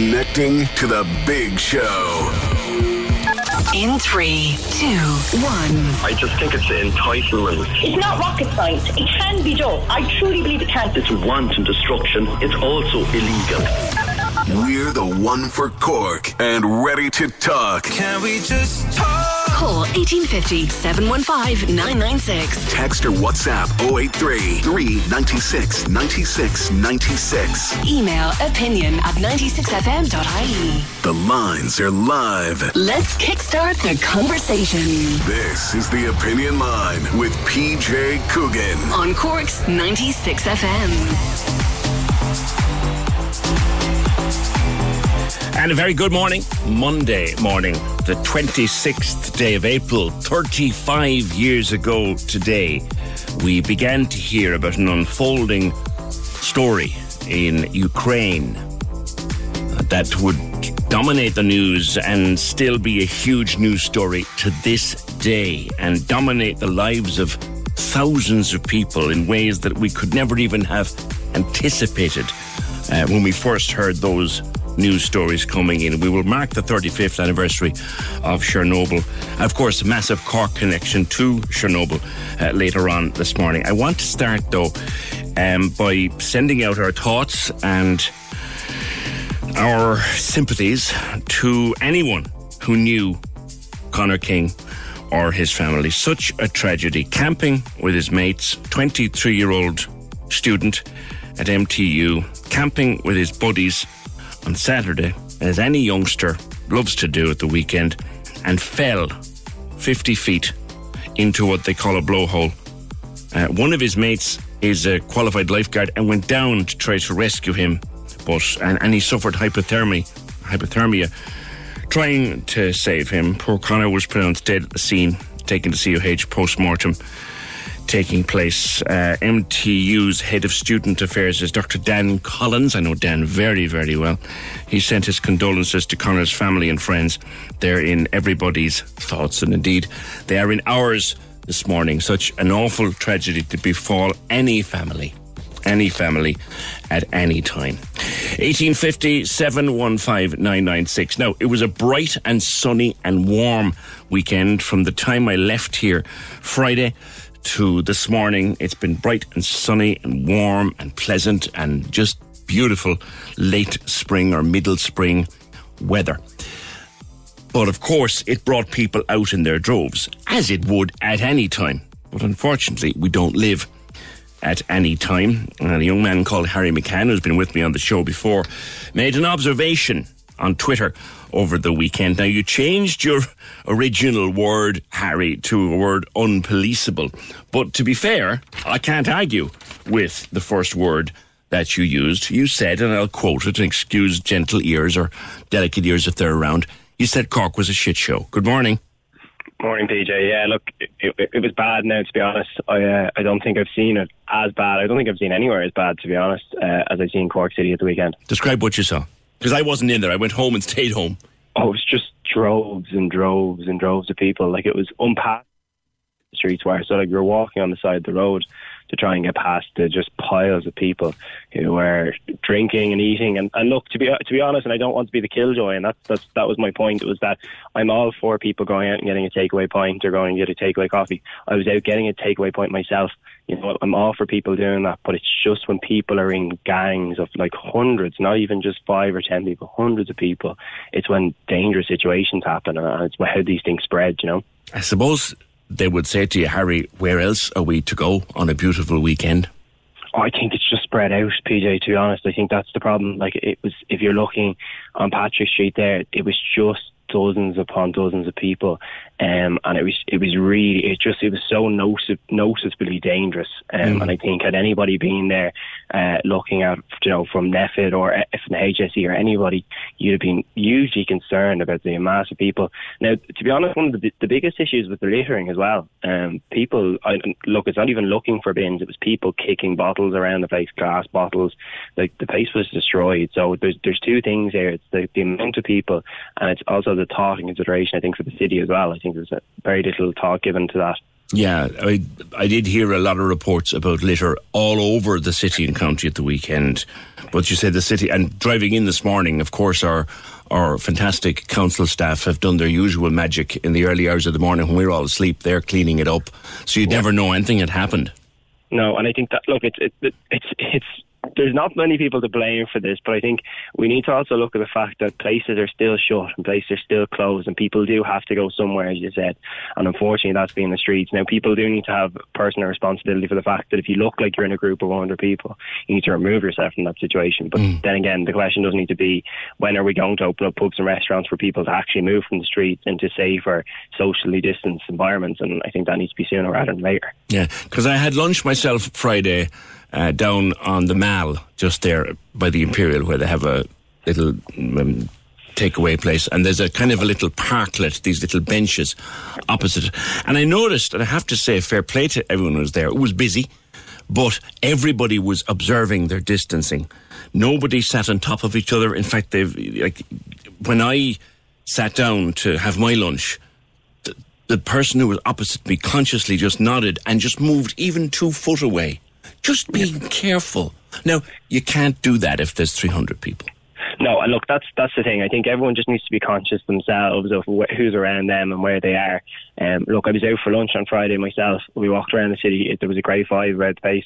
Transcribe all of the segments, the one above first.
Connecting to the big show. In three, two, one. I just think it's entitlement. It's not rocket science. It can be done. I truly believe it can. It's wanton destruction. It's also illegal. We're the one for Cork and ready to talk. Can we just talk? Call 1850 715 996. Text or WhatsApp 083 396 96 96. Email opinion at 96fm.ie. The lines are live. Let's kickstart the conversation This is the Opinion Line with PJ Coogan. on Cork's 96FM. And a very good morning, Monday morning, the 26th day of April, 35 years ago today, we began to hear about an unfolding story in Ukraine that would dominate the news and still be a huge news story to this day and dominate the lives of thousands of people in ways that we could never even have anticipated uh, when we first heard those news stories coming in. We will mark the 35th anniversary of Chernobyl. Of course, massive Cork connection to Chernobyl uh, later on this morning. I want to start though um, by sending out our thoughts and our sympathies to anyone who knew Connor King or his family. Such a tragedy. Camping with his mates, 23 year old student at MTU, camping with his buddies on Saturday, as any youngster loves to do at the weekend, and fell 50 feet into what they call a blowhole. Uh, one of his mates is a qualified lifeguard and went down to try to rescue him, but and, and he suffered hypothermia. Hypothermia. Trying to save him, poor Connor was pronounced dead at the scene, taken to CUH post mortem taking place. Uh, MTU's head of student affairs is Dr. Dan Collins. I know Dan very, very well. He sent his condolences to Connor's family and friends. They're in everybody's thoughts, and indeed, they are in ours this morning. Such an awful tragedy to befall any family. Any family at any time. 1850 715 996. Now, it was a bright and sunny and warm weekend from the time I left here Friday to this morning. It's been bright and sunny and warm and pleasant and just beautiful late spring or middle spring weather. But of course, it brought people out in their droves, as it would at any time. But unfortunately, we don't live at any time. And a young man called Harry McCann, who's been with me on the show before, made an observation on Twitter over the weekend. Now, you changed your original word, Harry, to a word unpoliceable. But to be fair, I can't argue with the first word that you used. You said, and I'll quote it, and excuse gentle ears or delicate ears if they're around. You said Cork was a shit show. Good morning. Morning, PJ. Yeah, look, it, it, it was bad. Now, to be honest, I uh, I don't think I've seen it as bad. I don't think I've seen anywhere as bad, to be honest, uh, as I've seen Cork City at the weekend. Describe what you saw. Because I wasn't in there. I went home and stayed home. Oh, it was just droves and droves and droves of people. Like it was unpassed streets were. So like you're walking on the side of the road to try and get past the just piles of people who were drinking and eating. And, and look, to be to be honest, and I don't want to be the killjoy, and that's, that's that was my point. It was that I'm all for people going out and getting a takeaway pint or going and get a takeaway coffee. I was out getting a takeaway point myself. You know, I'm all for people doing that, but it's just when people are in gangs of like hundreds, not even just five or ten people, hundreds of people. It's when dangerous situations happen, and it's how these things spread. You know. I suppose they would say to you, Harry, where else are we to go on a beautiful weekend? Oh, I think it's just spread out, PJ. To be honest, I think that's the problem. Like it was, if you're looking on Patrick Street, there, it was just dozens upon dozens of people, um, and it was it was really it just it was so notice, noticeably dangerous. Um, Mm. And I think had anybody been there, uh, looking at you know from NPHET or uh, from the HSE or anybody, you'd have been hugely concerned about the mass of people. Now, to be honest, one of the, the biggest issues with the littering as well. Um, people, I, look, it's not even looking for bins. It was people kicking bottles around the place, glass bottles. Like the place was destroyed. So there's there's two things here. It's the, the amount of people, and it's also the thought and consideration. I think for the city as well. I think there's very little thought given to that. Yeah, I, I did hear a lot of reports about litter all over the city and county at the weekend. But you said the city, and driving in this morning, of course, our our fantastic council staff have done their usual magic in the early hours of the morning when we're all asleep. They're cleaning it up, so you'd never know anything had happened. No, and I think that look, it's it, it's it's there's not many people to blame for this, but I think we need to also look at the fact that places are still shut and places are still closed, and people do have to go somewhere, as you said. And unfortunately, that's being the streets. Now, people do need to have personal responsibility for the fact that if you look like you're in a group of 100 people, you need to remove yourself from that situation. But mm. then again, the question doesn't need to be when are we going to open up pubs and restaurants for people to actually move from the streets into safer, socially distanced environments. And I think that needs to be sooner rather than later. Yeah, because I had lunch myself Friday uh, down on the Mall, just there by the Imperial, where they have a little um, takeaway place, and there's a kind of a little parklet, these little benches opposite. And I noticed, and I have to say, fair play to everyone who was there. It was busy, but everybody was observing their distancing. Nobody sat on top of each other. In fact, they've like when I sat down to have my lunch. The, the person who was opposite me consciously just nodded and just moved even two foot away just being careful. Now, you can't do that if there's 300 people. No, and look, that's that's the thing. I think everyone just needs to be conscious themselves of wh- who's around them and where they are. Um, look, I was out for lunch on Friday myself. We walked around the city. It, there was a grade five red space,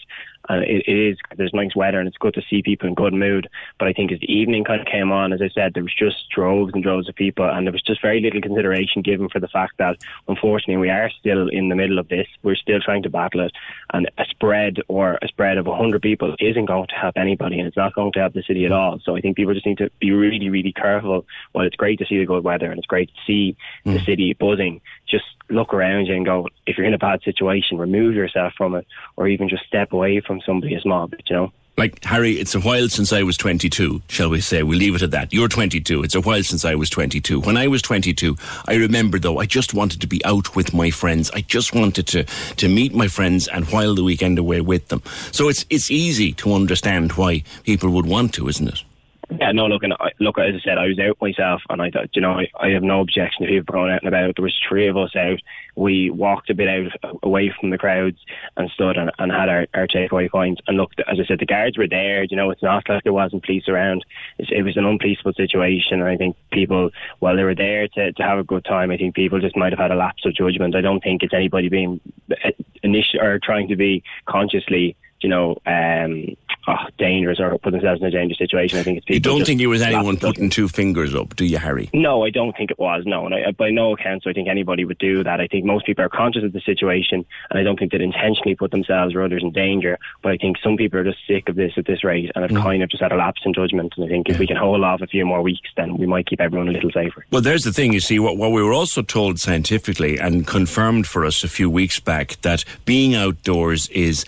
and it, it is there's nice weather and it's good to see people in good mood. But I think as the evening kind of came on, as I said, there was just droves and droves of people, and there was just very little consideration given for the fact that unfortunately we are still in the middle of this. We're still trying to battle it, and a spread or a spread of 100 people isn't going to help anybody, and it's not going to help the city at all. So I think people just need to be really, really careful. While it's great to see the good weather and it's great to see mm. the city buzzing, just look around you and go, if you're in a bad situation, remove yourself from it, or even just step away from somebody as mob, you know? Like, Harry, it's a while since I was 22, shall we say. We'll leave it at that. You're 22. It's a while since I was 22. When I was 22, I remember, though, I just wanted to be out with my friends. I just wanted to, to meet my friends and while the weekend away with them. So it's, it's easy to understand why people would want to, isn't it? Yeah, no, look, and I, look, as I said, I was out myself, and I thought, you know, I, I have no objection to people going out and about. There was three of us out. We walked a bit out away from the crowds and stood and, and had our, our takeaway points. And look, as I said, the guards were there. You know, it's not like there wasn't police around. It's, it was an unpoliceable situation, and I think people, while they were there to, to have a good time, I think people just might have had a lapse of judgment. I don't think it's anybody being uh, initial or trying to be consciously you know, um, oh, dangerous or put themselves in a dangerous situation. I think it's people. You don't think it was anyone putting two fingers up, do you, Harry? No, I don't think it was. No, and I, by no account, so I think anybody would do that. I think most people are conscious of the situation, and I don't think they'd intentionally put themselves or others in danger. But I think some people are just sick of this at this rate, and have mm. kind of just had a lapse in judgment. And I think if we can hold off a few more weeks, then we might keep everyone a little safer. Well, there's the thing. You see, what, what we were also told scientifically and confirmed for us a few weeks back that being outdoors is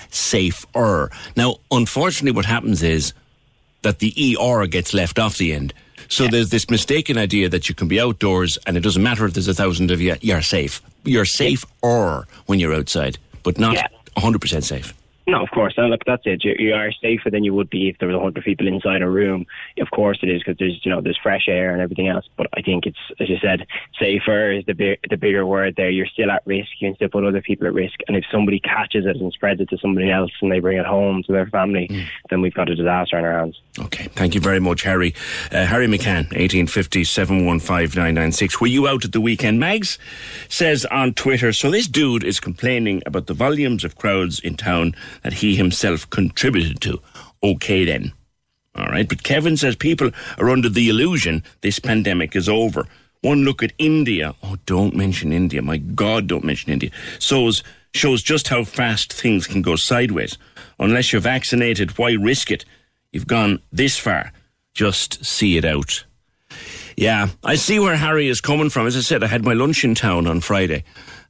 safer. Now, unfortunately, what happens is that the ER gets left off the end. So yeah. there's this mistaken idea that you can be outdoors and it doesn't matter if there's a thousand of you, you're safe. You're safe or when you're outside, but not yeah. 100% safe. No, of course. And look, that's it. You, you, are safer than you would be if there was a hundred people inside a room. Of course, it is because there's you know there's fresh air and everything else. But I think it's as you said, safer is the big, the bigger word there. You're still at risk. You can still put other people at risk. And if somebody catches it and spreads it to somebody else and they bring it home to their family, mm. then we've got a disaster on our hands. Okay, thank you very much, Harry. Uh, Harry McCann, eighteen fifty seven one five nine nine six. Were you out at the weekend? Mags says on Twitter. So this dude is complaining about the volumes of crowds in town that he himself contributed to. Okay, then. All right. But Kevin says people are under the illusion this pandemic is over. One look at India. Oh, don't mention India. My God, don't mention India. Shows, shows just how fast things can go sideways. Unless you're vaccinated, why risk it? You've gone this far. Just see it out. Yeah, I see where Harry is coming from. As I said, I had my lunch in town on Friday,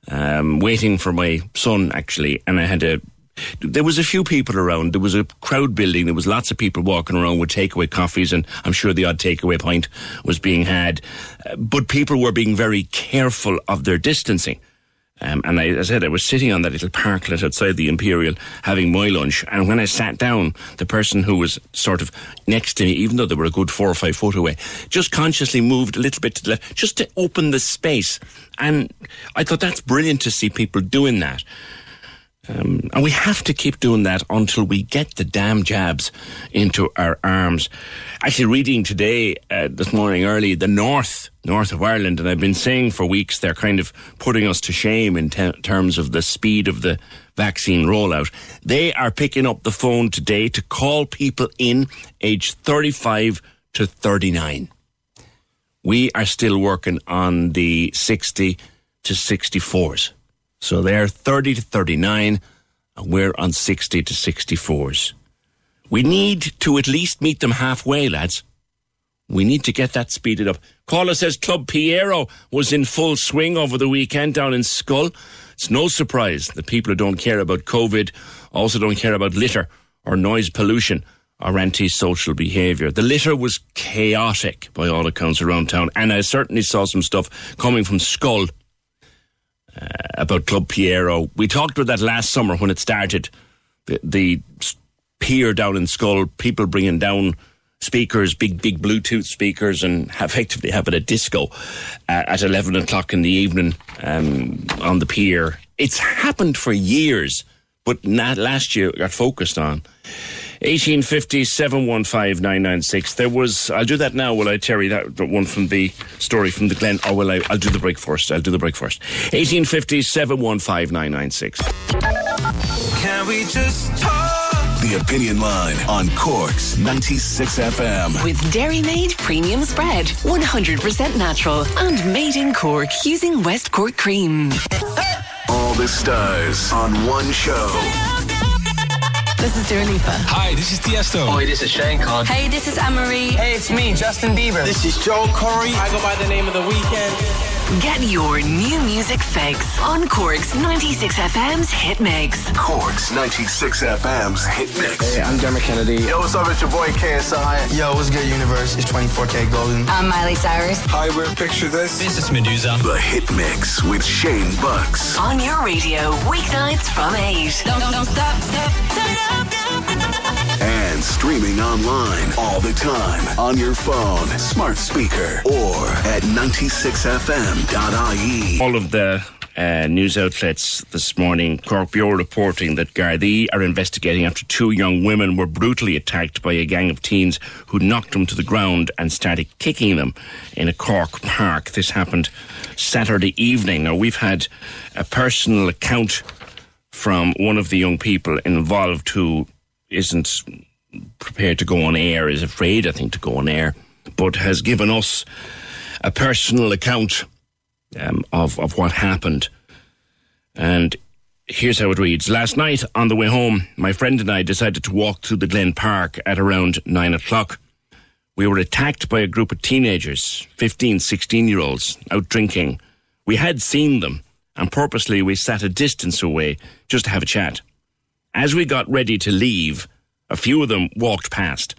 um, waiting for my son, actually, and I had a there was a few people around. There was a crowd building. There was lots of people walking around with takeaway coffees, and I'm sure the odd takeaway pint was being had. Uh, but people were being very careful of their distancing. Um, and I, I said, I was sitting on that little parklet outside the Imperial having my lunch. And when I sat down, the person who was sort of next to me, even though they were a good four or five foot away, just consciously moved a little bit to the left, just to open the space. And I thought that's brilliant to see people doing that. Um, and we have to keep doing that until we get the damn jabs into our arms. Actually, reading today, uh, this morning early, the north, north of Ireland, and I've been saying for weeks they're kind of putting us to shame in te- terms of the speed of the vaccine rollout. They are picking up the phone today to call people in age 35 to 39. We are still working on the 60 to 64s. So they're 30 to 39, and we're on 60 to 64s. We need to at least meet them halfway, lads. We need to get that speeded up. Caller says Club Piero was in full swing over the weekend down in Schull. It's no surprise that people who don't care about COVID also don't care about litter or noise pollution or antisocial behaviour. The litter was chaotic by all accounts around town, and I certainly saw some stuff coming from Schull uh, about Club Piero. We talked about that last summer when it started. The, the pier down in Schull, people bringing down speakers, big, big Bluetooth speakers, and effectively having a disco uh, at 11 o'clock in the evening um, on the pier. It's happened for years, but not last year it got focused on. 1850 715 There was, I'll do that now, will I, Terry? That one from the story from the Glen, oh, or will I? I'll do the break first. I'll do the break first. 1850 715 996. Can we just talk? The Opinion Line on Corks 96 FM. With Dairymaid Premium Spread. 100% natural and made in Cork using West Cork cream. All the stars on one show. This is Dua Lipa. Hi, this is Tiesto. Hi, this is Shane Con. Hey, this is Anne-Marie. Hey, it's me, Justin Bieber. This is Joe Curry. I go by the name of The Weeknd. Get your new music fix on Cork's 96 FM's Hit Mix. Corks 96 FM's Hit Mix. Hey, I'm Dermot Kennedy. Yo, what's up? It's your boy KSI. Yo, what's good, Universe? It's 24kGoldn. I'm Miley Cyrus. Hi, we're Picture This. This is Meduza. The Hit Mix with Shane Bucks. On your radio, weeknights from 8. Don't, don't, don't stop, stop, turn it up. And streaming online all the time on your phone, smart speaker, or at 96fm.ie. All of the uh, news outlets this morning, Cork Bureau reporting that Gardaí are investigating after two young women were brutally attacked by a gang of teens who knocked them to the ground and started kicking them in a Cork park. This happened Saturday evening. Now, we've had a personal account from one of the young people involved who isn't prepared to go on air, is afraid, I think, to go on air, but has given us a personal account um, of, of what happened. And here's how it reads. Last night on the way home, my friend and I decided to walk through the Glen Park at around nine o'clock. We were attacked by a group of teenagers, 15, 16 year olds, out drinking. We had seen them, and purposely we sat a distance away just to have a chat. As we got ready to leave, a few of them walked past,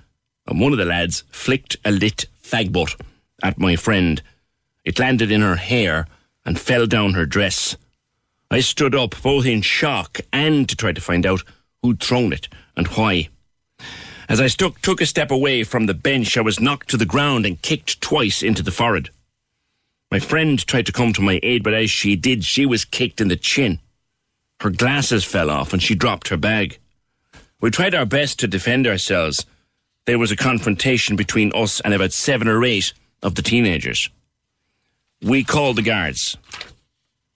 and one of the lads flicked a lit fag butt at my friend. It landed in her hair and fell down her dress. I stood up, both in shock and to try to find out who'd thrown it and why. As I stuck, took a step away from the bench, I was knocked to the ground and kicked twice into the forehead. My friend tried to come to my aid, but as she did, she was kicked in the chin. Her glasses fell off and she dropped her bag. We tried our best to defend ourselves. There was a confrontation between us and about seven or eight of the teenagers. We called the guards.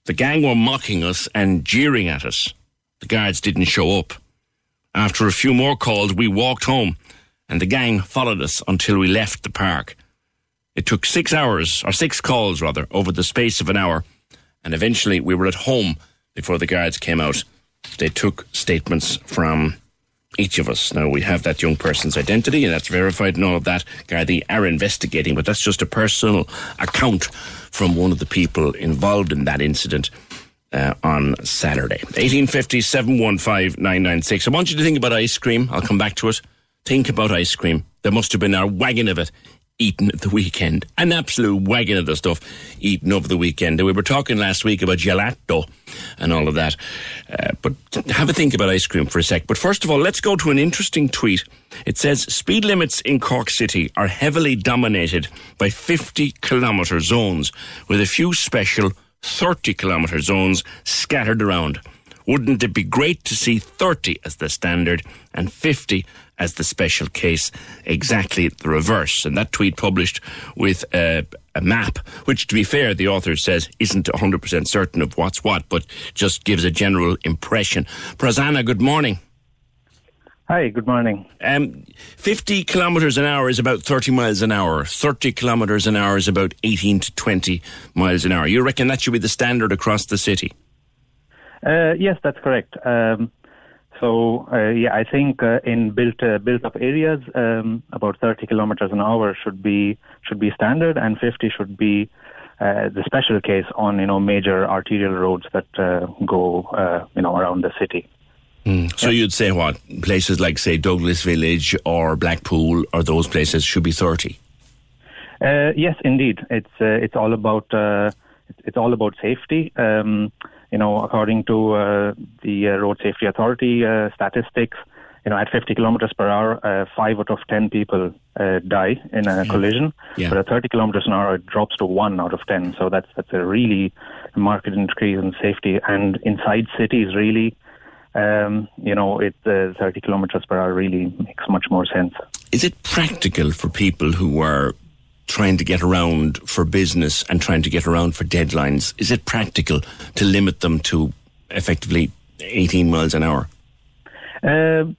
The gang were mocking us and jeering at us. The guards didn't show up. After a few more calls, we walked home, and the gang followed us until we left the park. It took six hours, or six calls rather, over the space of an hour, and eventually we were at home before the guards came out. They took statements from each of us. Now we have that young person's identity, and that's verified, and all of that. Gardaí are investigating, but that's just a personal account from one of the people involved in that incident. Uh, on Saturday. 1850 715 996. I want you to think about ice cream. I'll come back to it. Think about ice cream. There must have been a wagon of it eaten at the weekend. An absolute wagon of the stuff eaten over the weekend. And we were talking last week about gelato and all of that. Uh, but have a think about ice cream for a sec. But first of all, let's go to an interesting tweet. It says speed limits in Cork City are heavily dominated by 50 kilometre zones, with a few special 30 kilometre zones scattered around. Wouldn't it be great to see 30 as the standard and 50 as the special case? Exactly the reverse. And that tweet published with a, a map, which, to be fair, the author says isn't 100% certain of what's what, but just gives a general impression. Prasanna, good morning. Hi, good morning. Um, 50 kilometres an hour is about 30 miles an hour. 30 kilometres an hour is about 18 to 20 miles an hour. You reckon that should be the standard across the city? Uh, yes, that's correct. Um, so uh, yeah, I think uh, in built uh, built up areas, um, about 30 kilometers an hour should be should be standard, and 50 should be uh, the special case on you know major arterial roads that uh, go uh, you know around the city. Mm. So yeah. you'd say what places like say Douglas Village or Blackpool or those places should be 30. yes, indeed. It's it's all about it's all about safety. Um, you know, according to uh, the uh, Road Safety Authority uh, statistics, you know, at 50 kilometers per hour, uh, five out of 10 people uh, die in a yeah. collision. Yeah. But at 30 kilometers an hour, it drops to one out of 10. So that's that's a really marked increase in safety. And inside cities, really, um, you know, it uh, 30 kilometers per hour really makes much more sense. Is it practical for people who are trying to get around for business and trying to get around for deadlines, is it practical to limit them to effectively 18 miles an hour? Um,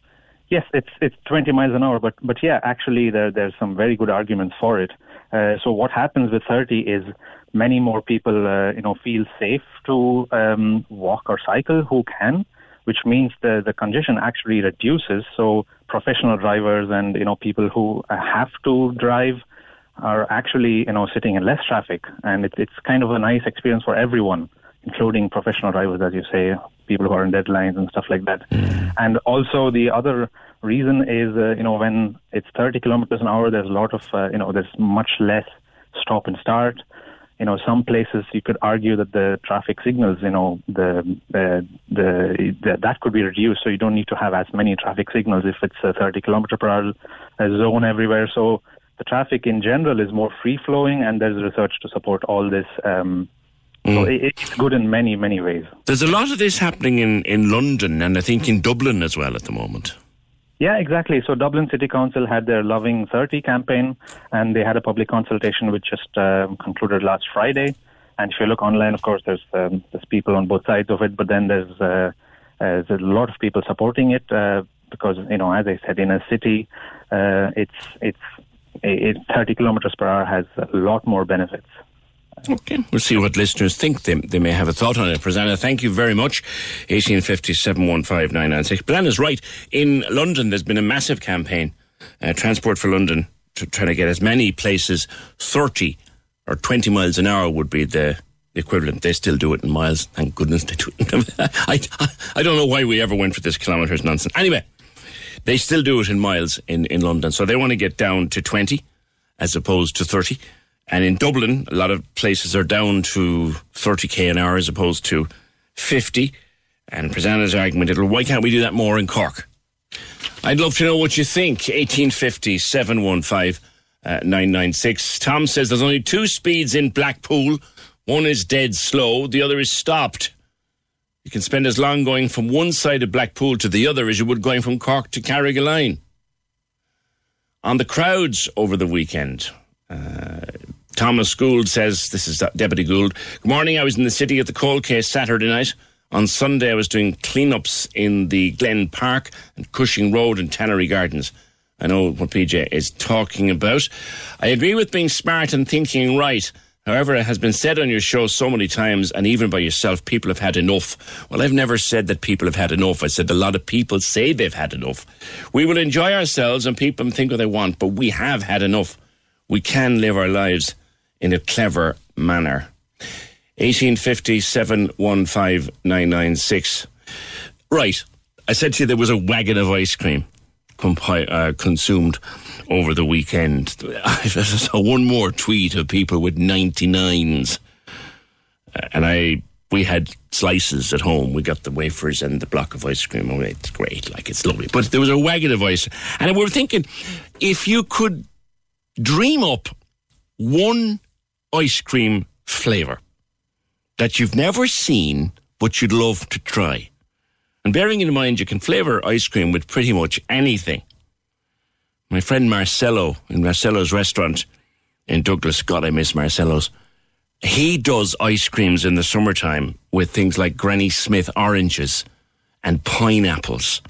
yes, it's it's 20 miles an hour, but but yeah, actually there there's some very good arguments for it. Uh, so what happens with 30 is many more people uh, you know feel safe to um, walk or cycle who can, which means the the congestion actually reduces. So professional drivers and you know people who have to drive are actually, you know, sitting in less traffic, and it's it's kind of a nice experience for everyone, including professional drivers, as you say, people who are in deadlines and stuff like that. Mm. And also the other reason is, uh, you know, when it's 30 kilometers an hour, there's a lot of, uh, you know, there's much less stop and start. You know, some places you could argue that the traffic signals, you know, the, the, the, the that could be reduced, so you don't need to have as many traffic signals if it's a 30 kilometer per hour zone everywhere. So the traffic in general is more free flowing, and there's research to support all this. Um, mm. So it's good in many, many ways. There's a lot of this happening in, in London and I think in Dublin as well at the moment. Yeah, exactly. So Dublin City Council had their Loving 30 campaign, and they had a public consultation which just um, concluded last Friday. And if you look online, of course, there's um, there's people on both sides of it, but then there's uh, uh, there's a lot of people supporting it uh, because you know, as I said, in a city, uh, it's it's it, 30 kilometers per hour has a lot more benefits. Okay, we'll see what listeners think. They, they may have a thought on it. Prasanna, thank you very much. 1850 715 is right. In London, there's been a massive campaign, uh, Transport for London, to try to get as many places 30 or 20 miles an hour would be the equivalent. They still do it in miles. Thank goodness they do it. I, I, I don't know why we ever went for this kilometres nonsense. Anyway, they still do it in miles in, in London. So they want to get down to 20 as opposed to 30. And in Dublin, a lot of places are down to 30k an hour as opposed to 50. And Prasanna's argument is, why can't we do that more in Cork? I'd love to know what you think. 1850 715 uh, 996. Tom says there's only two speeds in Blackpool. One is dead slow, the other is stopped. You can spend as long going from one side of Blackpool to the other as you would going from Cork to Carrigaline. On the crowds over the weekend, uh, Thomas Gould says, this is Deputy Gould. Good morning. I was in the city at the cold case Saturday night. On Sunday, I was doing cleanups in the Glen Park and Cushing Road and Tannery Gardens. I know what PJ is talking about. I agree with being smart and thinking right. However, it has been said on your show so many times, and even by yourself, people have had enough. Well, I've never said that people have had enough. I said a lot of people say they've had enough. We will enjoy ourselves and people think what they want, but we have had enough. We can live our lives in a clever manner. 1850 715 996. Right. I said to you there was a wagon of ice cream. Compi- uh, consumed over the weekend. I saw one more tweet of people with 99s. Uh, and I we had slices at home. We got the wafers and the block of ice cream. Oh, it's great, like it's lovely. But there was a wagon of ice, and we were thinking, if you could dream up one ice cream flavour that you've never seen but you'd love to try, and bearing in mind you can flavour ice cream with pretty much anything. My friend Marcelo in Marcelo's restaurant in Douglas, God, I miss Marcelo's he does ice creams in the summertime with things like Granny Smith oranges and pineapples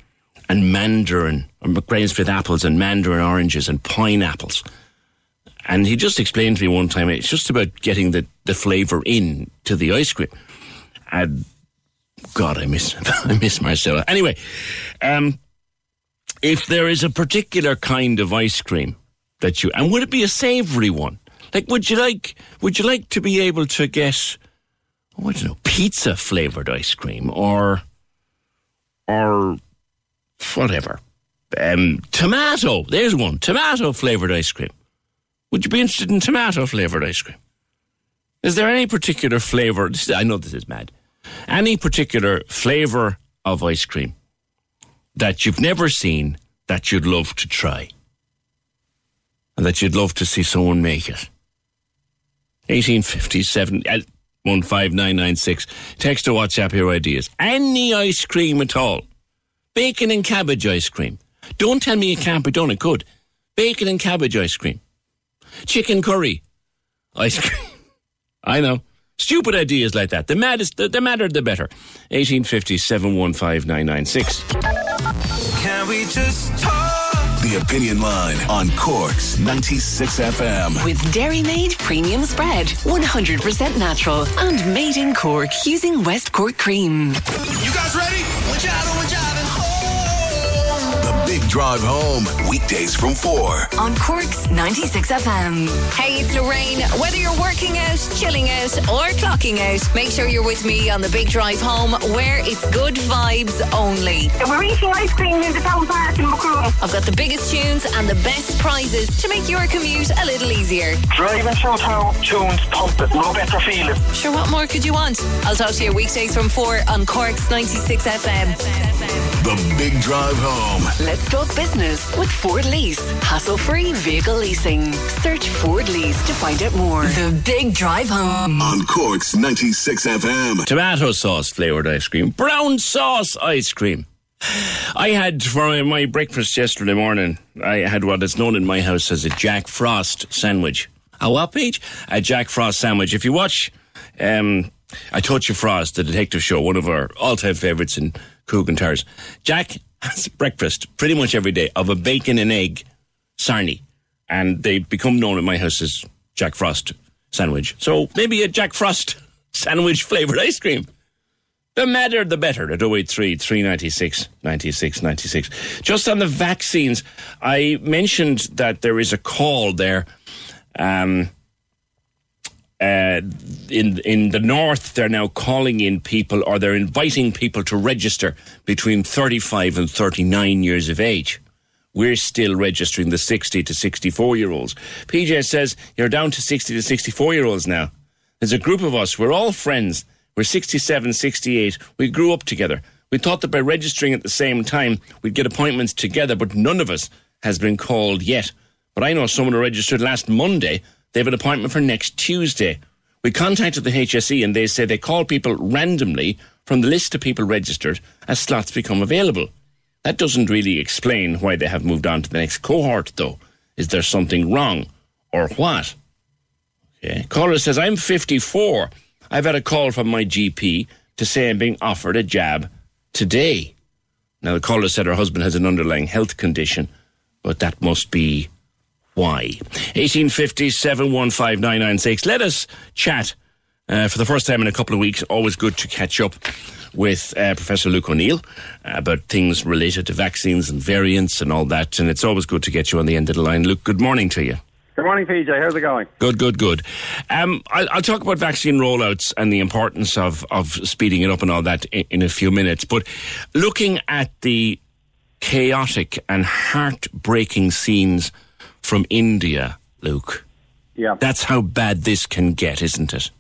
and mandarin, or Granny Smith apples and mandarin oranges and pineapples. And he just explained to me one time it's just about getting the, the flavour in to the ice cream. And God, I miss I miss Marcella. Anyway, um, if there is a particular kind of ice cream that you and would it be a savoury one? Like, would you like would you like to be able to get, oh, I don't know, pizza flavored ice cream or or whatever, um, tomato? There's one tomato flavored ice cream. Would you be interested in tomato flavored ice cream? Is there any particular flavor? I know this is mad. Any particular flavor of ice cream that you've never seen that you'd love to try? And that you'd love to see someone make it? 1857 uh, 15996. Text or WhatsApp your ideas. Any ice cream at all. Bacon and cabbage ice cream. Don't tell me it can't be done, it could. Bacon and cabbage ice cream. Chicken curry ice cream. I know. Stupid ideas like that. The maddest, the, the madder, the better. 1857 15996. Can we just talk? The Opinion Line on Cork's 96 FM. With Dairymaid Premium Spread, 100% natural and made in Cork using West Cork cream. You guys ready? We're driving, we're driving. The Big Drive Home, weekdays from 4. On Cork's 96 FM. Hey, it's Lorraine. Whether you're working out, chilling out, or clocking out, make sure you're with me on the big drive home where it's good vibes only. We're eating ice cream in the town park in Macroom. I've got the biggest tunes and the best prizes to make your commute a little easier. Driving through town, tunes pumping, no better feeling. Sure, what more could you want? I'll talk to you weekdays from 4 on Cork's 96 FM. The Big Drive Home. Let's talk business with Ford Lease. Hassle free vehicle leasing. Search Ford Lease to find out more. The Big Drive Home. On Cork's 96 FM. Tomato sauce flavoured ice cream. Brown sauce ice cream. I had for my breakfast yesterday morning, I had what is known in my house as a Jack Frost sandwich. A what, PJ? A Jack Frost sandwich. If you watch um, A Touch of Frost, the detective show, one of our all time favourites in Coogan Towers, Jack has breakfast pretty much every day of a bacon and egg sarnie. And they become known at my house as Jack Frost sandwich. So maybe a Jack Frost sandwich flavoured ice cream. The madder, the better at 083 396 96 96. Just on the vaccines, I mentioned that there is a call there. Um, uh, in in the north, they're now calling in people, or they're inviting people to register between 35 and 39 years of age. We're still registering the 60 to 64 year olds. PJ says you're down to 60 to 64 year olds now. There's a group of us. We're all friends. We're 67, 68. We grew up together. We thought that by registering at the same time, we'd get appointments together, but none of us has been called yet. But I know someone who registered last Monday. They have an appointment for next Tuesday. We contacted the HSE and they say they call people randomly from the list of people registered as slots become available. That doesn't really explain why they have moved on to the next cohort, though. Is there something wrong or what? Okay. Caller says, I'm 54. I've had a call from my GP to say I'm being offered a jab today. Now, the caller said her husband has an underlying health condition, but that must be why. 1850 Let us chat uh, for the first time in a couple of weeks. Always good to catch up with uh, Professor Luke O'Neill about things related to vaccines and variants and all that. And it's always good to get you on the end of the line. Luke, good morning to you. Good morning, PJ. How's it going? Good, good, good. Um, I'll, I'll, talk about vaccine rollouts and the importance of, of speeding it up and all that in, in a few minutes. But looking at the chaotic and heartbreaking scenes from India, Luke. Yeah. That's how bad this can get, isn't it?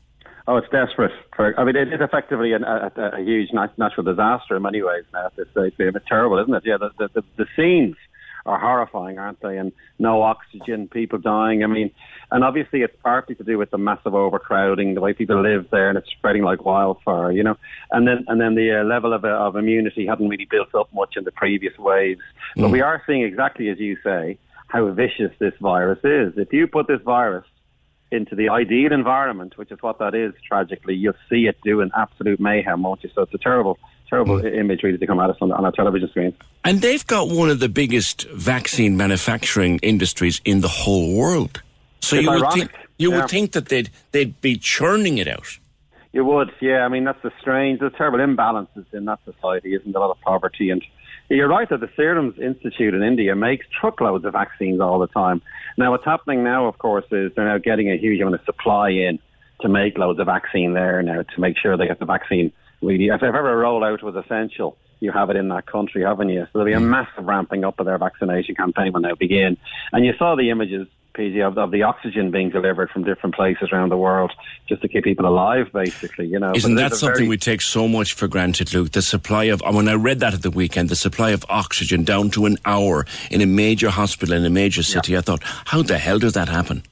Oh, it's desperate. For, I mean, it is effectively an, a, a, huge natural disaster in many ways. Now, it's, it's, it's terrible, isn't it? Yeah, the, the, the, the scenes are horrifying, aren't they? And no oxygen, people dying. I mean, and obviously it's partly to do with the massive overcrowding, the way people live there, and it's spreading like wildfire, you know. And then and then the uh, level of, uh, of immunity hadn't really built up much in the previous waves. But we are seeing exactly as you say how vicious this virus is. If you put this virus into the ideal environment, which is what that is, tragically, you'll see it do an absolute mayhem, won't you? So it's a terrible, terrible Mm. image really to come at us on, on our television screen. And they've got one of the biggest vaccine manufacturing industries in the whole world. So It's you would think you yeah. would think that they'd they'd be churning it out. You would, yeah. I mean, that's the strange, the terrible imbalances in that society, isn't there? A lot of poverty. And you're right that the Serum Institute in India makes truckloads of vaccines all the time. Now, what's happening now, of course, is they're now getting a huge amount of supply in to make loads of vaccine there now to make sure they get the vaccine really. If ever a rollout was essential, you have it in that country, haven't you? So there'll be a hmm. massive ramping up of their vaccination campaign will now begin. And you saw the images, PJ, of, of the oxygen being delivered from different places around the world just to keep people alive, basically. You know, Isn't that something very- we take so much for granted, Luke? The supply of when I read that at the weekend, the supply of oxygen down to an hour in a major hospital in a major city. I thought, how the hell does that happen?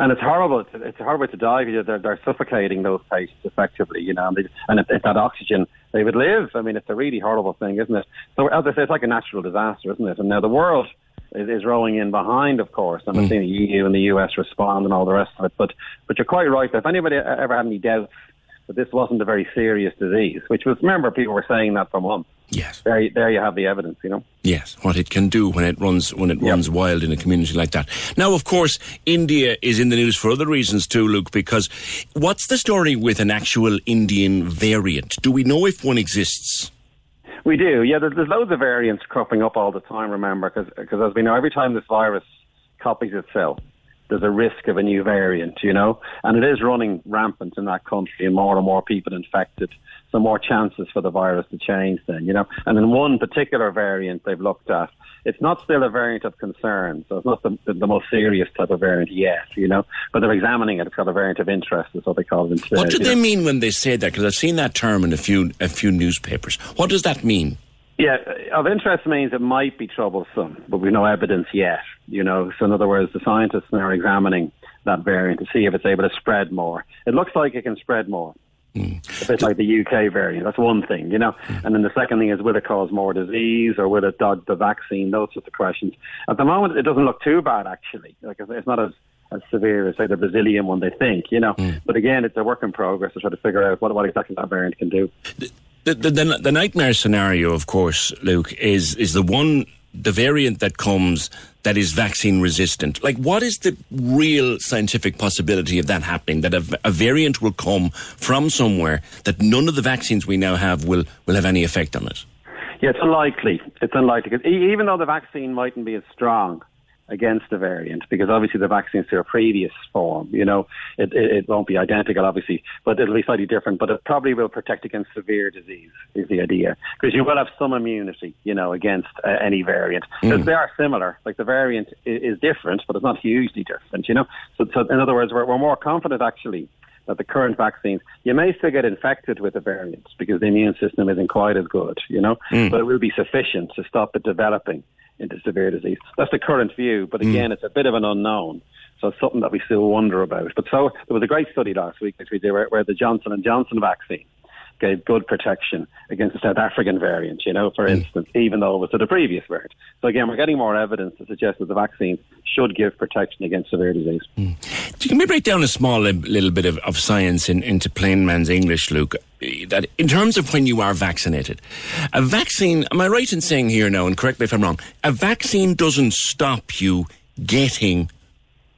And it's horrible. It's, it's horrible to die because they're, they're suffocating those patients effectively, you know. And, they, and if, if that oxygen, they would live. I mean, it's a really horrible thing, isn't it? So as I say, it's like a natural disaster, isn't it? And now the world is, is rolling in behind, of course. And I've mm. seen the EU and the US respond and all the rest of it. But but you're quite right. If anybody ever had any doubts that this wasn't a very serious disease, which was remember people were saying that for months. Yes. There, there you have the evidence, you know. Yes, what it can do when it runs when it runs wild in a community like that. Now, of course, India is in the news for other reasons too, Luke. Because what's the story with an actual Indian variant? Do we know if one exists? We do, yeah. There's, there's loads of variants cropping up all the time. Remember, because as we know, every time this virus copies itself, there's a risk of a new variant, you know, and it is running rampant in that country, and more and more people infected, so more chances for the virus to change. Then, you know, and in one particular variant they've looked at, it's not still a variant of concern, so it's not the, the, most serious type of variant yet, you know, but they're examining it. It's got a variant of interest, is what they call it. What do they know. mean when they say that? Because I've seen that term in a few a few newspapers. What does that mean? Yeah, of interest means it might be troublesome, but we've no evidence yet. You know, so in other words, the scientists are examining that variant to see if it's able to spread more. It looks like it can spread more. A bit like the UK variant. That's one thing, you know. Mm. And then the second thing is, will it cause more disease or will it dodge the vaccine? Those sorts of questions. At the moment, it doesn't look too bad, actually. Like it's- not as as severe as say the Brazilian one they think, you know. Mm. But again, it's a work in progress to try to figure out what what exactly that variant can do. The, the, the, the nightmare scenario, of course, Luke, is is the one the variant that comes that is vaccine resistant. Like, what is the real scientific possibility of that happening? That a variant will come from somewhere that none of the vaccines we now have will will have any effect on it. Yeah, it's unlikely. It's unlikely even though the vaccine mightn't be as strong against the variant, because obviously the vaccine's to a previous form, you know, it, it, it won't be identical, obviously, but it'll be slightly different. But it probably will protect against severe disease, is the idea, because you will have some immunity, you know, against uh, any variant. Because they are similar. Like the variant is, is different, but it's not hugely different, you know. So, so in other words, we're, we're more confident actually that the current vaccines, you may still get infected with the variants because the immune system isn't quite as good, you know, Mm. but it will be sufficient to stop it developing into severe disease. That's the current view, but hmm. again, it's a bit of an unknown. So it's something that we still wonder about. But so there was a great study last week, which we did, where, where the Johnson and Johnson vaccine gave good protection against the South African variant, you know, for hmm. instance, even though it was to the previous variant. So again, we're getting more evidence to suggest that the vaccines should give protection against severe disease. Hmm. Can we break down a small little bit of, of science in, into plain man's English, Luke? That in terms of when you are vaccinated, a vaccine, am I right in saying here now, and correct me if I'm wrong, a vaccine doesn't stop you getting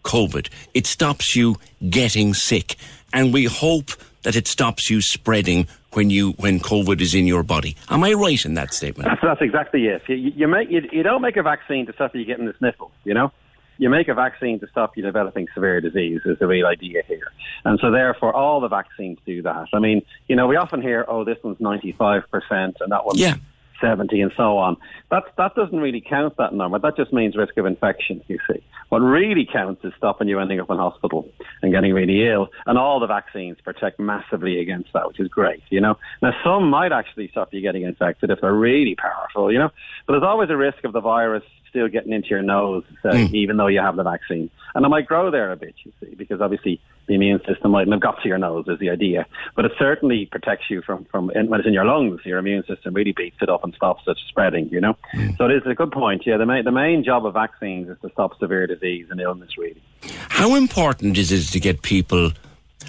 COVID. It stops you getting sick. And we hope that it stops you spreading when you when COVID is in your body. Am I right in that statement? That's, that's exactly it. You, you, make, you, you don't make a vaccine to stop you getting the sniffles, you know? You make a vaccine to stop you developing severe disease is the real idea here. And so therefore all the vaccines do that. I mean, you know, we often hear, oh, this one's 95% and that one's Yeah. 70 and so on. That, that doesn't really count that number. That just means risk of infection, you see. What really counts is stopping you ending up in hospital and getting really ill. And all the vaccines protect massively against that, which is great, you know. Now, some might actually stop you getting infected if they're really powerful, you know. But there's always a risk of the virus still getting into your nose, uh, mm. even though you have the vaccine. And it might grow there a bit, you see, because obviously the immune system mightn't have got to your nose, is the idea. But it certainly protects you from, from when it's in your lungs, your immune system really beats it up and stops it spreading, you know. Mm. So it is a good point. Yeah, the, main, the main job of vaccines is to stop severe disease and illness, really. How important is it to get people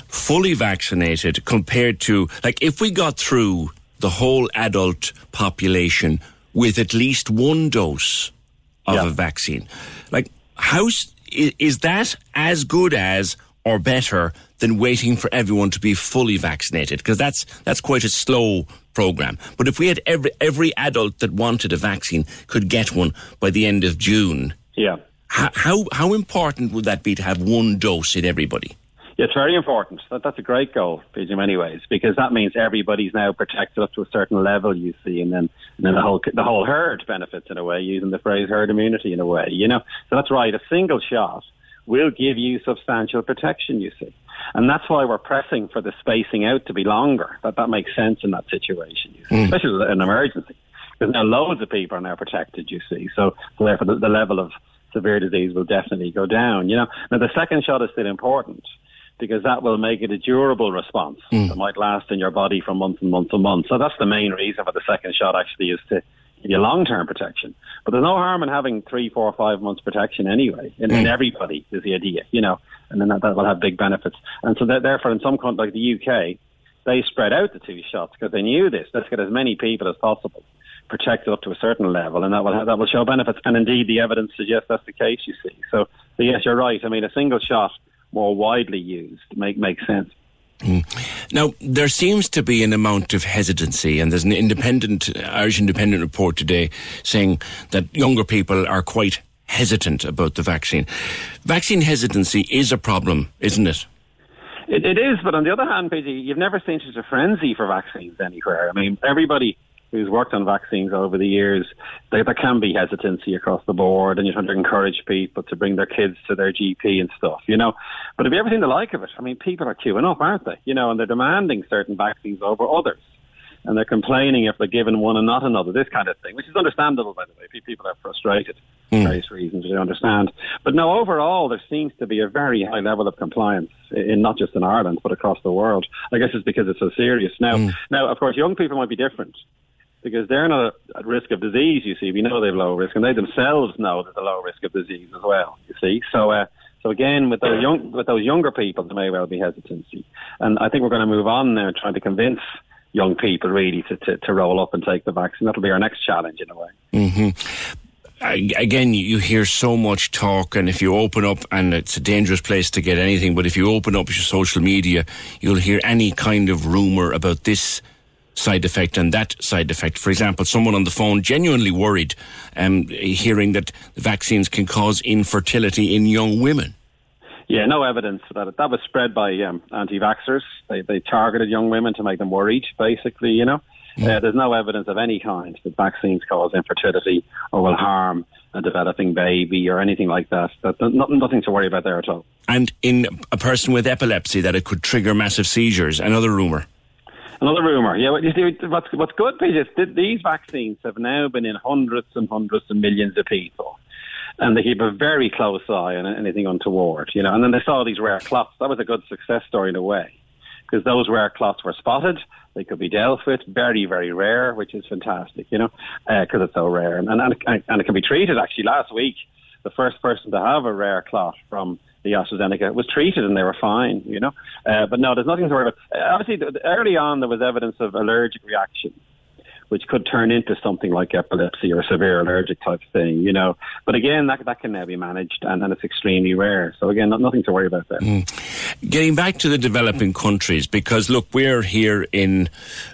fully vaccinated compared to, like, if we got through the whole adult population with at least one dose? of yeah. a vaccine. Like, how is that as good as or better than waiting for everyone to be fully vaccinated? Because that's that's quite a slow program. But if we had every every adult that wanted a vaccine could get one by the end of June, yeah. How, how how important would that be to have one dose in everybody? Yeah, it's very important. That, that's a great goal, in many ways, because that means everybody's now protected up to a certain level. You see, and then and then the whole the whole herd benefits in a way, using the phrase herd immunity in a way. You know, so that's right. A single shot will give you substantial protection. You see, and that's why we're pressing for the spacing out to be longer. That that makes sense in that situation, mm. especially an emergency, because now loads of people are now protected. You see, so, so therefore the, the level of severe disease will definitely go down. You know, now the second shot is still important because that will make it a durable response mm. that might last in your body for months and months and months. So that's the main reason for the second shot actually is to give you long-term protection. But there's no harm in having three, four, five months protection anyway. In, mm. in everybody is the idea, you know, and then that, that will have big benefits. And so that, therefore, in some countries like the UK, they spread out the two shots because they knew this. Let's get as many people as possible protected up to a certain level, and that will that will show benefits. And indeed, the evidence suggests that's the case. You see, so, so yes, you're right. I mean, a single shot more widely used make makes sense. Mm. Now, there seems to be an amount of hesitancy, and there's an independent Irish Independent report today saying that younger people are quite hesitant about the vaccine. Vaccine hesitancy is a problem, isn't it? It, it is, but on the other hand, PJ, you've never seen such a frenzy for vaccines anywhere. I mean, everybody who's worked on vaccines over the years, there, there can be hesitancy across the board, and you're trying to encourage people to bring their kids to their GP and stuff, you know. But have you ever seen the like of it? I mean, people are queuing up, aren't they? You know, and they're demanding certain vaccines over others. And they're complaining if they're given one and not another, this kind of thing, which is understandable, by the way. People are frustrated for mm. various reasons, I understand. But no, overall, there seems to be a very high level of compliance in not just in Ireland, but across the world. I guess it's because it's so serious. Now, mm. now, of course, young people might be different because they're not at risk of disease. You see, we know they've low risk, and they themselves know there's a low risk of disease as well. You see, so uh, so again, with those young with those younger people, there may well be hesitancy, and I think we're going to move on now, trying to convince young people really to, to, to roll up and take the vaccine. That'll be our next challenge in a way. Mm-hmm again, you hear so much talk, and if you open up, and it's a dangerous place to get anything, but if you open up your social media, you'll hear any kind of rumor about this side effect and that side effect. For example, someone on the phone genuinely worried um, hearing that vaccines can cause infertility in young women. Yeah, no evidence for that. That was spread by um, anti-vaxxers. They, they targeted young women to make them worried, basically, you know. Yeah. Uh, there's no evidence of any kind that vaccines cause infertility or will harm a developing baby or anything like that. that nothing, nothing to worry about there at all. And in a person with epilepsy, that it could trigger massive seizures. Another rumour. Another rumor. Yeah, what's, what's good, Peter, these vaccines have now been in hundreds and hundreds of millions of people. And they keep a very close eye on anything untoward, you know. And then they saw these rare clots. That was a good success story in a way, because those rare clots were spotted. They could be dealt with, very, very rare, which is fantastic, you know, because uh, it's so rare. And, and, and it can be treated. Actually, last week, the first person to have a rare clot from the AstraZeneca was treated and they were fine, you know. Uh, but no, there's nothing to worry about. Uh, obviously, early on there was evidence of allergic reaction which could turn into something like epilepsy or severe allergic type thing, you know. But again, that, that can now be managed and, and it's extremely rare. So again, not, nothing to worry about there. Mm. Getting back to the developing countries, because look, we're here in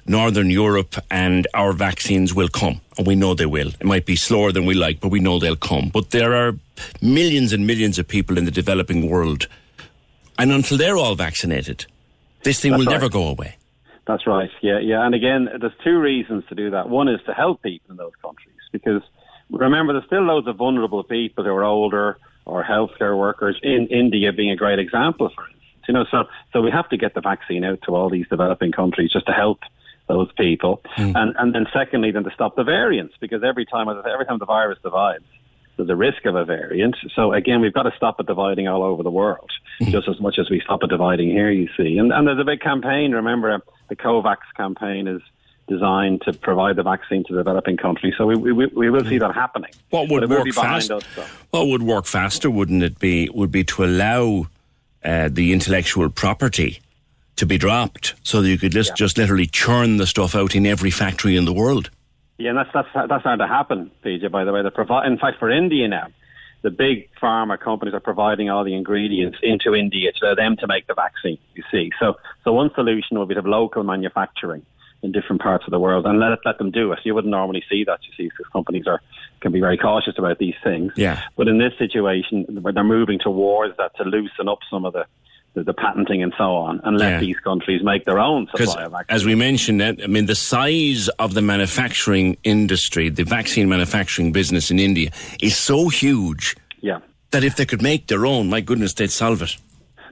Northern Europe and our vaccines will come. And we know they will. It might be slower than we like, but we know they'll come. But there are millions and millions of people in the developing world. And until they're all vaccinated, this thing That's will right. never go away. That's right. Yeah, yeah. And again, there's two reasons to do that. One is to help people in those countries because remember, there's still loads of vulnerable people who are older or healthcare workers. In India being a great example, for instance. You know, so so we have to get the vaccine out to all these developing countries just to help those people. Mm. And and then secondly, then to stop the variants because every time every time the virus divides, there's a risk of a variant. So again, we've got to stop it dividing all over the world, mm. just as much as we stop it dividing here. You see, and and there's a big campaign. Remember, the COVAX campaign is designed to provide the vaccine to developing countries. So we, we, we will see that happening. What would work fast? Us, so. What would work faster? Wouldn't it be? Would be to allow uh, the intellectual property to be dropped, so that you could just yeah. just literally churn the stuff out in every factory in the world. Yeah, and that's that's that's starting to happen, PJ. By the way, they provide. In fact, for India now, the big pharma companies are providing all the ingredients into India to them to make the vaccine. You see, so so one solution would be to have local manufacturing in different parts of the world and let let them do it. You wouldn't normally see that, you see, because companies are can be very cautious about these things. Yeah. But in this situation, where they're moving towards that to loosen up some of the the, patenting and so on, and let yeah. these countries make their own supply of vaccines. As we mentioned, I mean, the size of the manufacturing industry, the vaccine manufacturing business in India, is so huge. Yeah. That if they could make their own, my goodness, they'd solve it.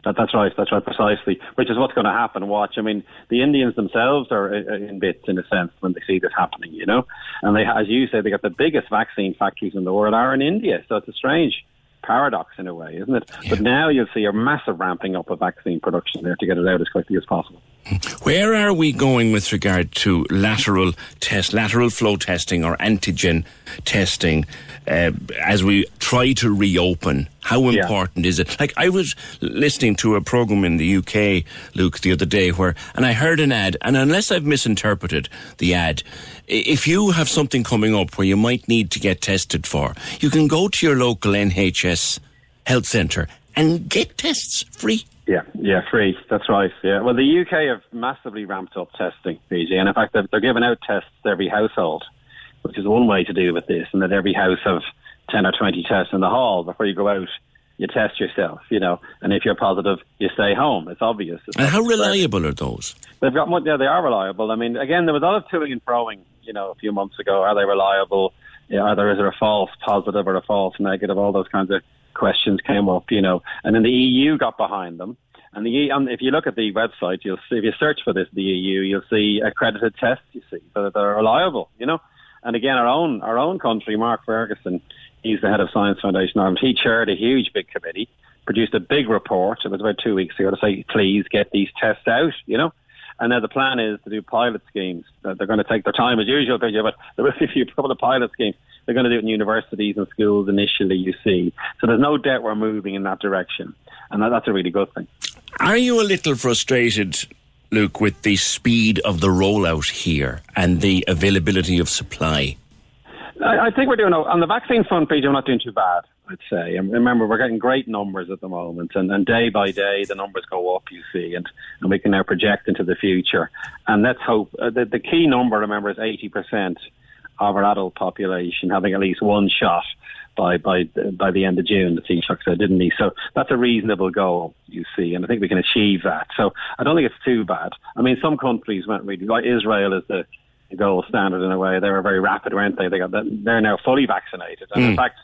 That, that's right. That's right, precisely. Which is what's going to happen. Watch. I mean, the Indians themselves are uh, in bits, in a sense, when they see this happening. You know, and they, as you say, they got the biggest vaccine factories in the world are in India. So it's a strange paradox in a way, isn't it? Yeah. But now you'll see a massive ramping up of vaccine production there to get it out as quickly as possible. Where are we going with regard to lateral test, lateral flow testing or antigen testing uh, as we try to reopen? How important yeah. is it? Like I was listening to a program in the UK, Luke, the other day, where and I heard an ad, and unless I've misinterpreted the ad, if you have something coming up where you might need to get tested for, you can go to your local NHS health centre and get tests free. Yeah, yeah, free. That's right. Yeah. Well, the UK have massively ramped up testing, PJ, and in fact, they're, they're giving out tests to every household, which is one way to deal with this, and that every house have ten or twenty tests in the hall before you go out. You test yourself, you know, and if you're positive, you stay home. It's obvious. It's and how reliable are those? They've got, yeah, they are reliable. I mean, again, there was a lot of toing and froing, you know, a few months ago. Are they reliable? Yeah, are there is there a false positive or a false negative? All those kinds of questions came up, you know, and then the EU got behind them. And the and um, if you look at the website, you'll see if you search for this, the EU, you'll see accredited tests. You see, so they're reliable, you know. And again, our own our own country, Mark Ferguson, he's the head of Science Foundation Ireland. He chaired a huge big committee, produced a big report. It was about two weeks ago to say, please get these tests out, you know. And now the plan is to do pilot schemes. They're going to take their time as usual, but there will be a few couple of pilot schemes. They're going to do it in universities and schools initially, you see. So there's no doubt we're moving in that direction. And that's a really good thing. Are you a little frustrated, Luke, with the speed of the rollout here and the availability of supply? I, I think we're doing on the vaccine front, Peter. We're not doing too bad. I'd say. And remember, we're getting great numbers at the moment, and, and day by day the numbers go up. You see, and, and we can now project into the future. And let's hope uh, the, the key number, remember, is eighty percent of our adult population having at least one shot by by by the end of June. The Taoiseach said, didn't he? So that's a reasonable goal, you see, and I think we can achieve that. So I don't think it's too bad. I mean, some countries went really like Israel is the gold standard in a way. They were very rapid, weren't they? They got they're now fully vaccinated, and mm. in hmm. fact.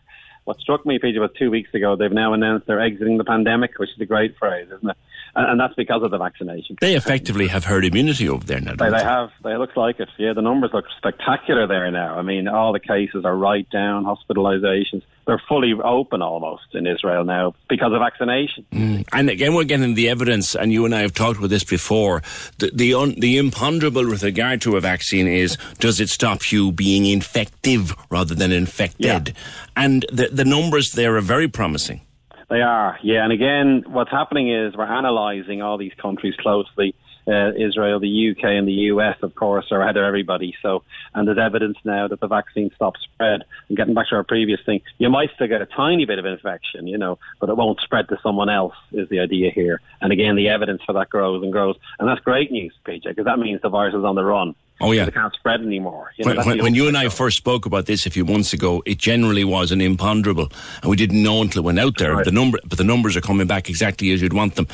What struck me, Peter, was two weeks ago. They've now announced they're exiting the pandemic, which is a great phrase, isn't it? and, and that's because of the vaccination. They effectively have herd immunity over there now. They, they, have. They look like it. Yeah, the numbers look spectacular there now. I mean, all the cases are right down. Hospitalizations they're fully open almost in Israel now because of vaccination. Mm. And again, we're getting the evidence, and you and I have talked about this before. The the, un, the imponderable with regard to a vaccine is does it stop you being infective rather than infected? Yeah. And the the numbers there are very promising. They are, yeah. And again, what's happening is we're analysing all these countries closely. Uh, Israel, the UK, and the US, of course, are ahead of everybody. So, and there's evidence now that the vaccine stops spread. And getting back to our previous thing, you might still get a tiny bit of infection, you know, but it won't spread to someone else. Is the idea here? And again, the evidence for that grows and grows, and that's great news, PJ, because that means the virus is on the run. Oh yeah, they can't spread anymore. You know, when, when, when you and I first spoke about this a few months ago, it generally was an imponderable, and we didn't know until it went out there. Right. The number, but the numbers are coming back exactly as you'd want them.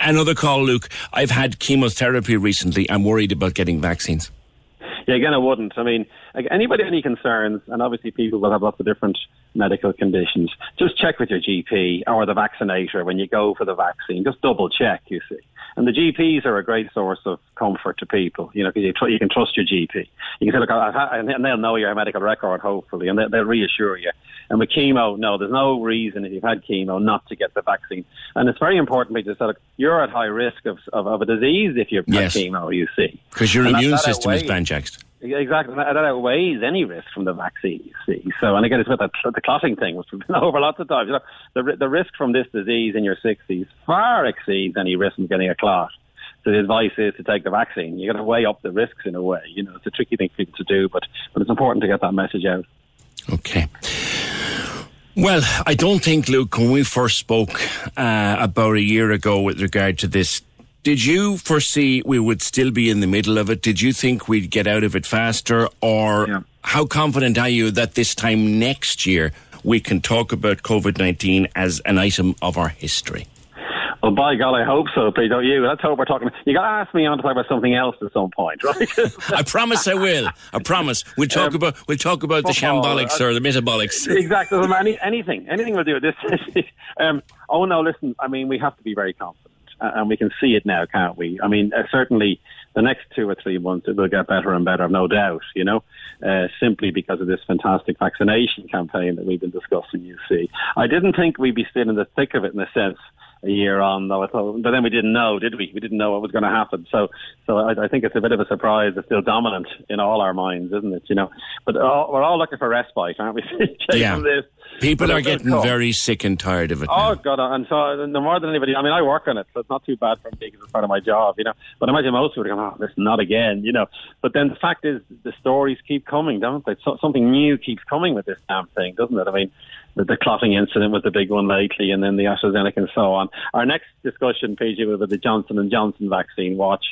Another call, Luke. I've had chemotherapy recently. I'm worried about getting vaccines. Yeah, again, I wouldn't. I mean, anybody any concerns, and obviously people will have lots of different medical conditions. Just check with your GP or the vaccinator when you go for the vaccine. Just double check. You see. And the GPs are a great source of comfort to people, you know, because you, tr- you can trust your GP. You can say, look, I've had, and they'll know your medical record, hopefully, and they, they'll reassure you. And with chemo, no, there's no reason if you've had chemo not to get the vaccine. And it's very important to say, look, you're at high risk of, of, of a disease if you've yes. had chemo, you see. Because your and immune that, that system outweighs, is banjaxed. Exactly, that, that outweighs any risk from the vaccine. You see, so and again, it's about the, the clotting thing, which we've been over lots of times. You know, the the risk from this disease in your sixties far exceeds any risk from getting a clot. So the advice is to take the vaccine. You got to weigh up the risks in a way. You know, it's a tricky thing for people to do, but but it's important to get that message out. Okay. Well, I don't think, Luke, when we first spoke uh, about a year ago with regard to this, did you foresee we would still be in the middle of it? Did you think we'd get out of it faster? Or yeah. how confident are you that this time next year we can talk about COVID 19 as an item of our history? Well, by God, I hope so, Pete. Don't you? That's how we're talking. You got to ask me on to talk about something else at some point, right? I promise I will. I promise. We'll talk um, about we'll talk about the shambolics uh, or the metabolics. Exactly. Any, anything, anything we'll do. This. um, oh no, listen. I mean, we have to be very confident, and we can see it now, can't we? I mean, uh, certainly the next two or three months it will get better and better, no doubt. You know, uh, simply because of this fantastic vaccination campaign that we've been discussing. You see, I didn't think we'd be still in the thick of it in a sense a year on, though. I thought, but then we didn't know, did we? We didn't know what was going to happen. So, so I, I think it's a bit of a surprise. It's still dominant in all our minds, isn't it? You know, but all, we're all looking for respite, aren't we? yeah. This. People but are getting very sick and tired of it. Oh now. God! And so, no more than anybody. I mean, I work on it, so it's not too bad for me because it's part of my job, you know. But I imagine most people are going, "Oh, listen, not again," you know. But then the fact is, the stories keep coming, don't they? So, something new keeps coming with this damn thing, doesn't it? I mean, the, the clotting incident was the big one lately, and then the AstraZeneca and so on. Our next discussion, PJ, will be the Johnson and Johnson vaccine. Watch,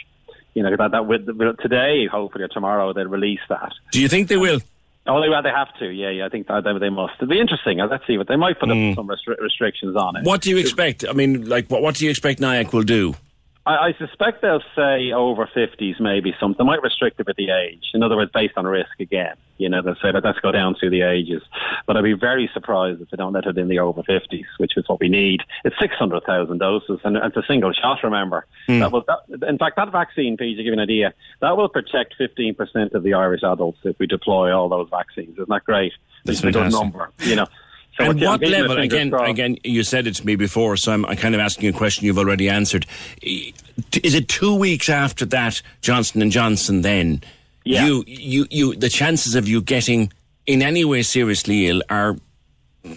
you know, that that with, today, hopefully or tomorrow, they'll release that. Do you think they will? Oh, they, well, they have to. Yeah, yeah. I think that they, they must. It'll be interesting. Let's see what they might put mm. up some restri- restrictions on it. What do you expect? I mean, like, what, what do you expect NIAC will do? I, I suspect they'll say over 50s, maybe something. They might restrict it with the age. In other words, based on risk again. You know, they'll say that let's go down through the ages. But I'd be very surprised if they don't let it in the over 50s, which is what we need. It's 600,000 doses, and it's a single shot, remember. Mm. That will, that, in fact, that vaccine, Pete, to give you an idea, that will protect 15% of the Irish adults if we deploy all those vaccines. Isn't that great? That's a good number, you know. So and what level? Again, again, you said it to me before, so I'm, I'm kind of asking a question you've already answered. Is it two weeks after that Johnson and Johnson? Then yeah. you, you, you, the chances of you getting in any way seriously ill are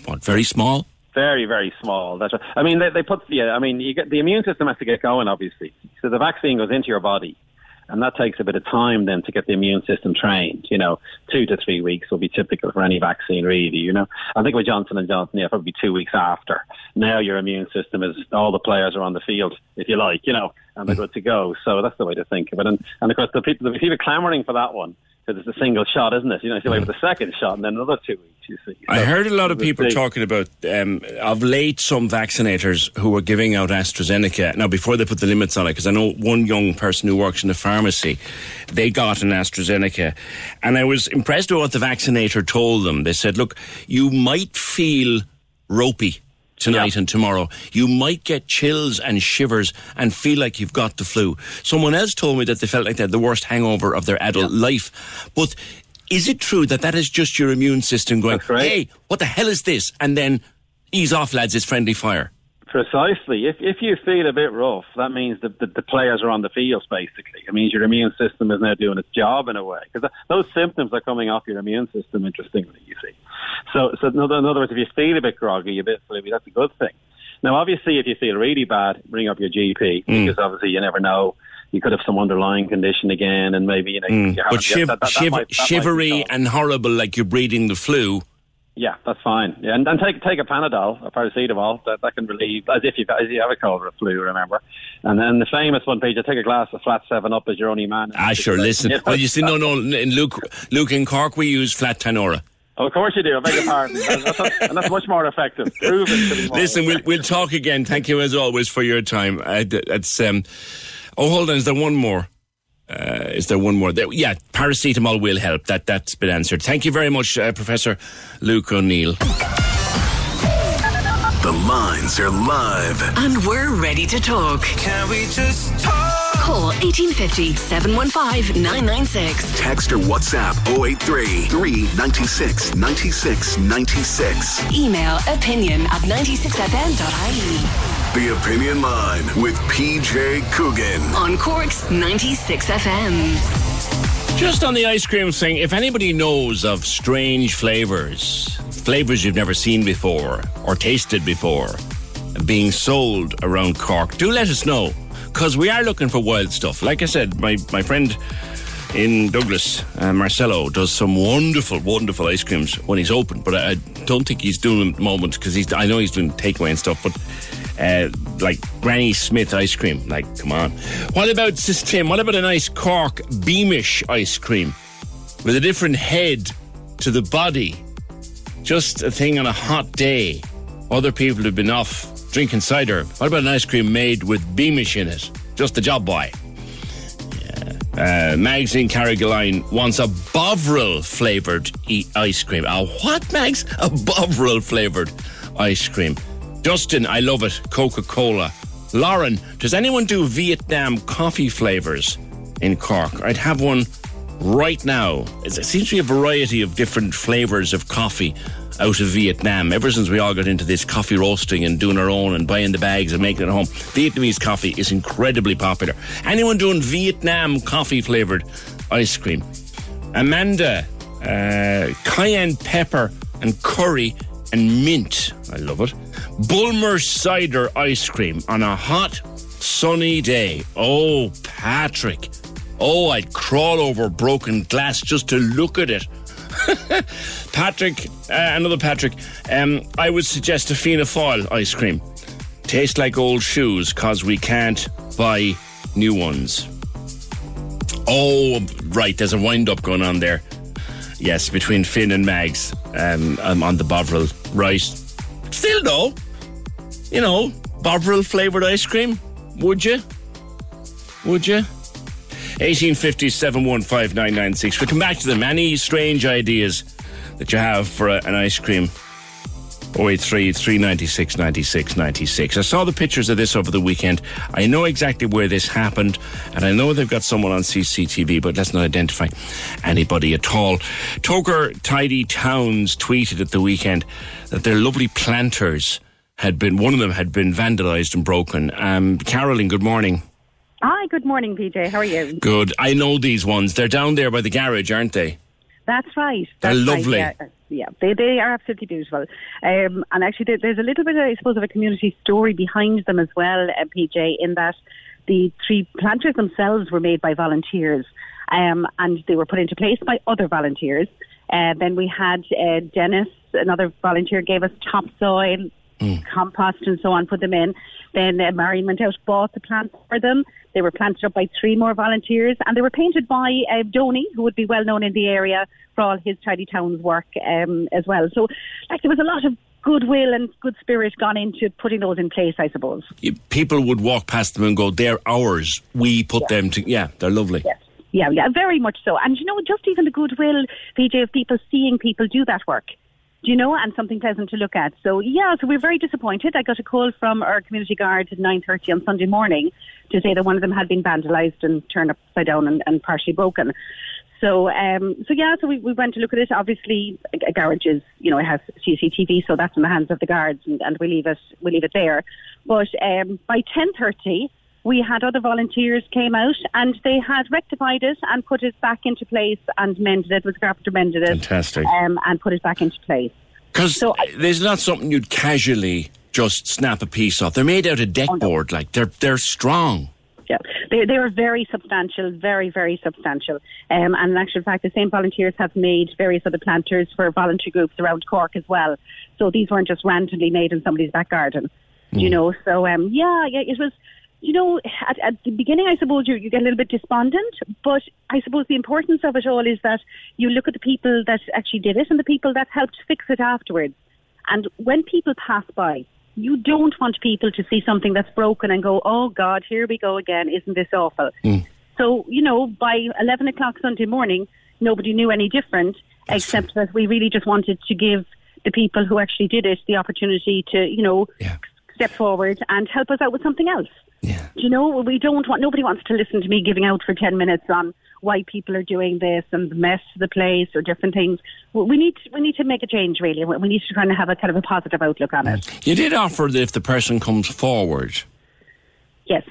what very small. Very, very small. That's. I mean, they, they put. Yeah, I mean, you get the immune system has to get going, obviously. So the vaccine goes into your body and that takes a bit of time then to get the immune system trained. You know, two to three weeks will be typical for any vaccine, really. You know, I think with Johnson and Johnson, yeah, probably two weeks after. Now your immune system is all the players are on the field, if you like, you know, and they're hmm. good to go. So that's the way to think of it. And and of course, the people, the people clamouring for that one because it's a single shot, isn't it? You know, you wait for the second shot and then another two weeks. You see. So I heard a lot of people talking about um, of late some vaccinators who were giving out AstraZeneca now before they put the limits on it. Because I know one young person who works in a pharmacy, they got an AstraZeneca, and I was impressed with what the vaccinator told them. They said, "Look, you might feel ropey." Tonight yeah. and tomorrow. You might get chills and shivers and feel like you've got the flu. Someone else told me that they felt like they had the worst hangover of their adult yeah. life. But is it true that that is just your immune system going, right. hey, what the hell is this? And then ease off, lads, it's friendly fire. Precisely. If if you feel a bit rough, that means that the, the, players are on the field. Basically, it means your immune system is now doing its job in a way because those symptoms are coming off your immune system. Interestingly, you see. So, so in other, words, if you feel a bit groggy, a bit sleepy, that's a good thing. Now, obviously, if you feel really bad, bring up your GP mm. because obviously you never know. You could have some underlying condition again, and maybe you know. Mm. You but shiv- that, that, shiv- that might, shivery and horrible, like you're breathing the flu Yeah, that's fine. Yeah, and, and take take a Panadol, a paracetamol. That, that can relieve, as if you as you have a cold or a flu. Remember, and then the famous one, Peter. Take a glass of flat Seven Up as your only man. Ah, sure. Listen. Well, you see, no, no. In Luke, Luke in Cork, we use flat Tanora. Oh, of course you do. I beg your pardon. that's, and that's much more effective. Proven to be Listen, we'll, we'll talk again. Thank you as always for your time. Uh, it's um. Oh, hold on. Is there one more? Uh, is there one more? There, yeah, paracetamol will help. That that's been answered. Thank you very much, uh, Professor Luke O'Neill. The lines are live. And we're ready to talk. Can we just talk? Call 1850 715 996. Text or WhatsApp 083 396 96 96. Email opinion at 96fm.ie. The Opinion Line with PJ Coogan. On Cork's 96 FM. Just on the ice cream thing, if anybody knows of strange flavors, flavors you've never seen before or tasted before, being sold around Cork, do let us know. Because we are looking for wild stuff. Like I said, my, my friend in Douglas, uh, Marcelo, does some wonderful, wonderful ice creams when he's open. But I, I don't think he's doing them at the moment because he's. I know he's doing takeaway and stuff. But uh, like Granny Smith ice cream, like come on. What about Sis Tim? What about a nice Cork Beamish ice cream with a different head to the body? Just a thing on a hot day. Other people have been off drinking cider. What about an ice cream made with Beamish in it? Just the job boy. Uh, Mags in Carrigaline wants a Bovril flavoured e- ice cream. A what, Mags? A Bovril flavoured ice cream. Justin, I love it. Coca Cola. Lauren, does anyone do Vietnam coffee flavours in Cork? I'd have one right now. It seems to be a variety of different flavours of coffee out of Vietnam. Ever since we all got into this coffee roasting and doing our own and buying the bags and making it at home, Vietnamese coffee is incredibly popular. Anyone doing Vietnam coffee flavoured ice cream? Amanda, uh, cayenne pepper and curry and mint. I love it. Bulmer cider ice cream on a hot, sunny day. Oh, Patrick. Oh, I'd crawl over broken glass just to look at it. Patrick, uh, another Patrick, um, I would suggest a Fianna Fáil ice cream. Taste like old shoes because we can't buy new ones. Oh, right, there's a wind up going on there. Yes, between Finn and Mags um, um, on the Bovril. Right. Still, though, you know, Bovril flavoured ice cream. Would you? Would you? 1850 715 996. We'll come back to them. Any strange ideas that you have for a, an ice cream? 083 396 96 96. I saw the pictures of this over the weekend. I know exactly where this happened, and I know they've got someone on CCTV, but let's not identify anybody at all. Togher Tidy Towns tweeted at the weekend that their lovely planters had been, one of them had been vandalised and broken. Um, Carolyn, good morning. Hi, good morning, PJ. How are you? Good. I know these ones. They're down there by the garage, aren't they? That's right. They're That's right, lovely. yeah. Yeah, they they are absolutely beautiful. Um, and actually, there, there's a little bit, I suppose, of a community story behind them as well, uh, PJ, in that the three planters themselves were made by volunteers, um, and they were put into place by other volunteers. Uh, then we had uh, Dennis, another volunteer, gave us topsoil, compost, and so on, put them in. Then uh, Marion went out, bought the plants for them. They were planted up by three more volunteers, and they were painted by uh, Donny, who would be well known in the area for all his Tidy Towns work um, as well. So, like, there was a lot of goodwill and good spirit gone into putting those in place, I suppose. People would walk past them and go, they're ours. We put them to, yeah, they're lovely. Yes. Yeah, yeah, very much so. And you know, just even the goodwill, PJ, of people seeing people do that work. Do you know, and something pleasant to look at. So yeah, so we're very disappointed. I got a call from our community guard at nine thirty on Sunday morning to say that one of them had been vandalised and turned upside down and, and partially broken. So, um, so yeah, so we, we went to look at it. Obviously, a garage is, you know, it has CCTV, so that's in the hands of the guards, and, and we leave it, we leave it there. But um, by ten thirty, we had other volunteers came out and they had rectified it and put it back into place and mended it. Was carpenter mended it, Fantastic. um, and put it back into place. Because there's not something you'd casually just snap a piece off. They're made out of deck board, like they're they're strong. yeah. They, they are very substantial, very, very substantial. Um, and in actual fact, the same volunteers have made various other planters for voluntary groups around Cork as well. So these weren't just randomly made in somebody's back garden, mm. you know. So, um, yeah, yeah, it was, you know, at, at the beginning, I suppose you, you get a little bit despondent, but I suppose the importance of it all is that you look at the people that actually did it and the people that helped fix it afterwards. And when people pass by, you don't want people to see something that's broken and go, oh God, here we go again. Isn't this awful? Mm. So, you know, by 11 o'clock Sunday morning, nobody knew any different, that's except that we really just wanted to give the people who actually did it the opportunity to, you know, yeah. step forward and help us out with something else. Yeah. You know, we don't want, nobody wants to listen to me giving out for 10 minutes on why people are doing this and the mess of the place or different things. We need, we need to make a change, really. We need to kind of have a kind of a positive outlook on it. You did offer that if the person comes forward. Yes.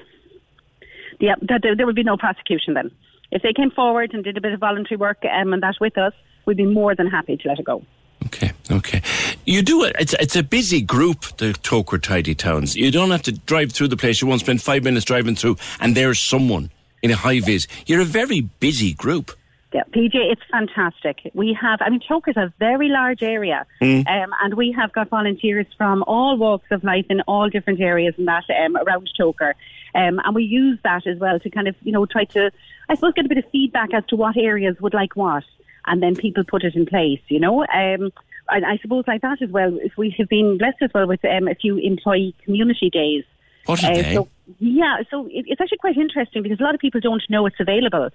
Yeah, that there, there would be no prosecution then. If they came forward and did a bit of voluntary work um, and that with us, we'd be more than happy to let it go. Okay, okay. You do it. It's, it's a busy group, the Togher Tidy Towns. You don't have to drive through the place. You won't spend five minutes driving through, and there's someone in a high vis. You're a very busy group. Yeah, PJ, it's fantastic. We have, I mean, Togher's a very large area, mm. um, and we have got volunteers from all walks of life in all different areas and that um, around Togher. Um, and we use that as well to kind of, you know, try to, I suppose, get a bit of feedback as to what areas would like what and then people put it in place, you know. Um, I, I suppose like that as well. If we have been blessed as well with um, a few employee community days. What are uh, they? So, yeah, so it, it's actually quite interesting because a lot of people don't know it's available.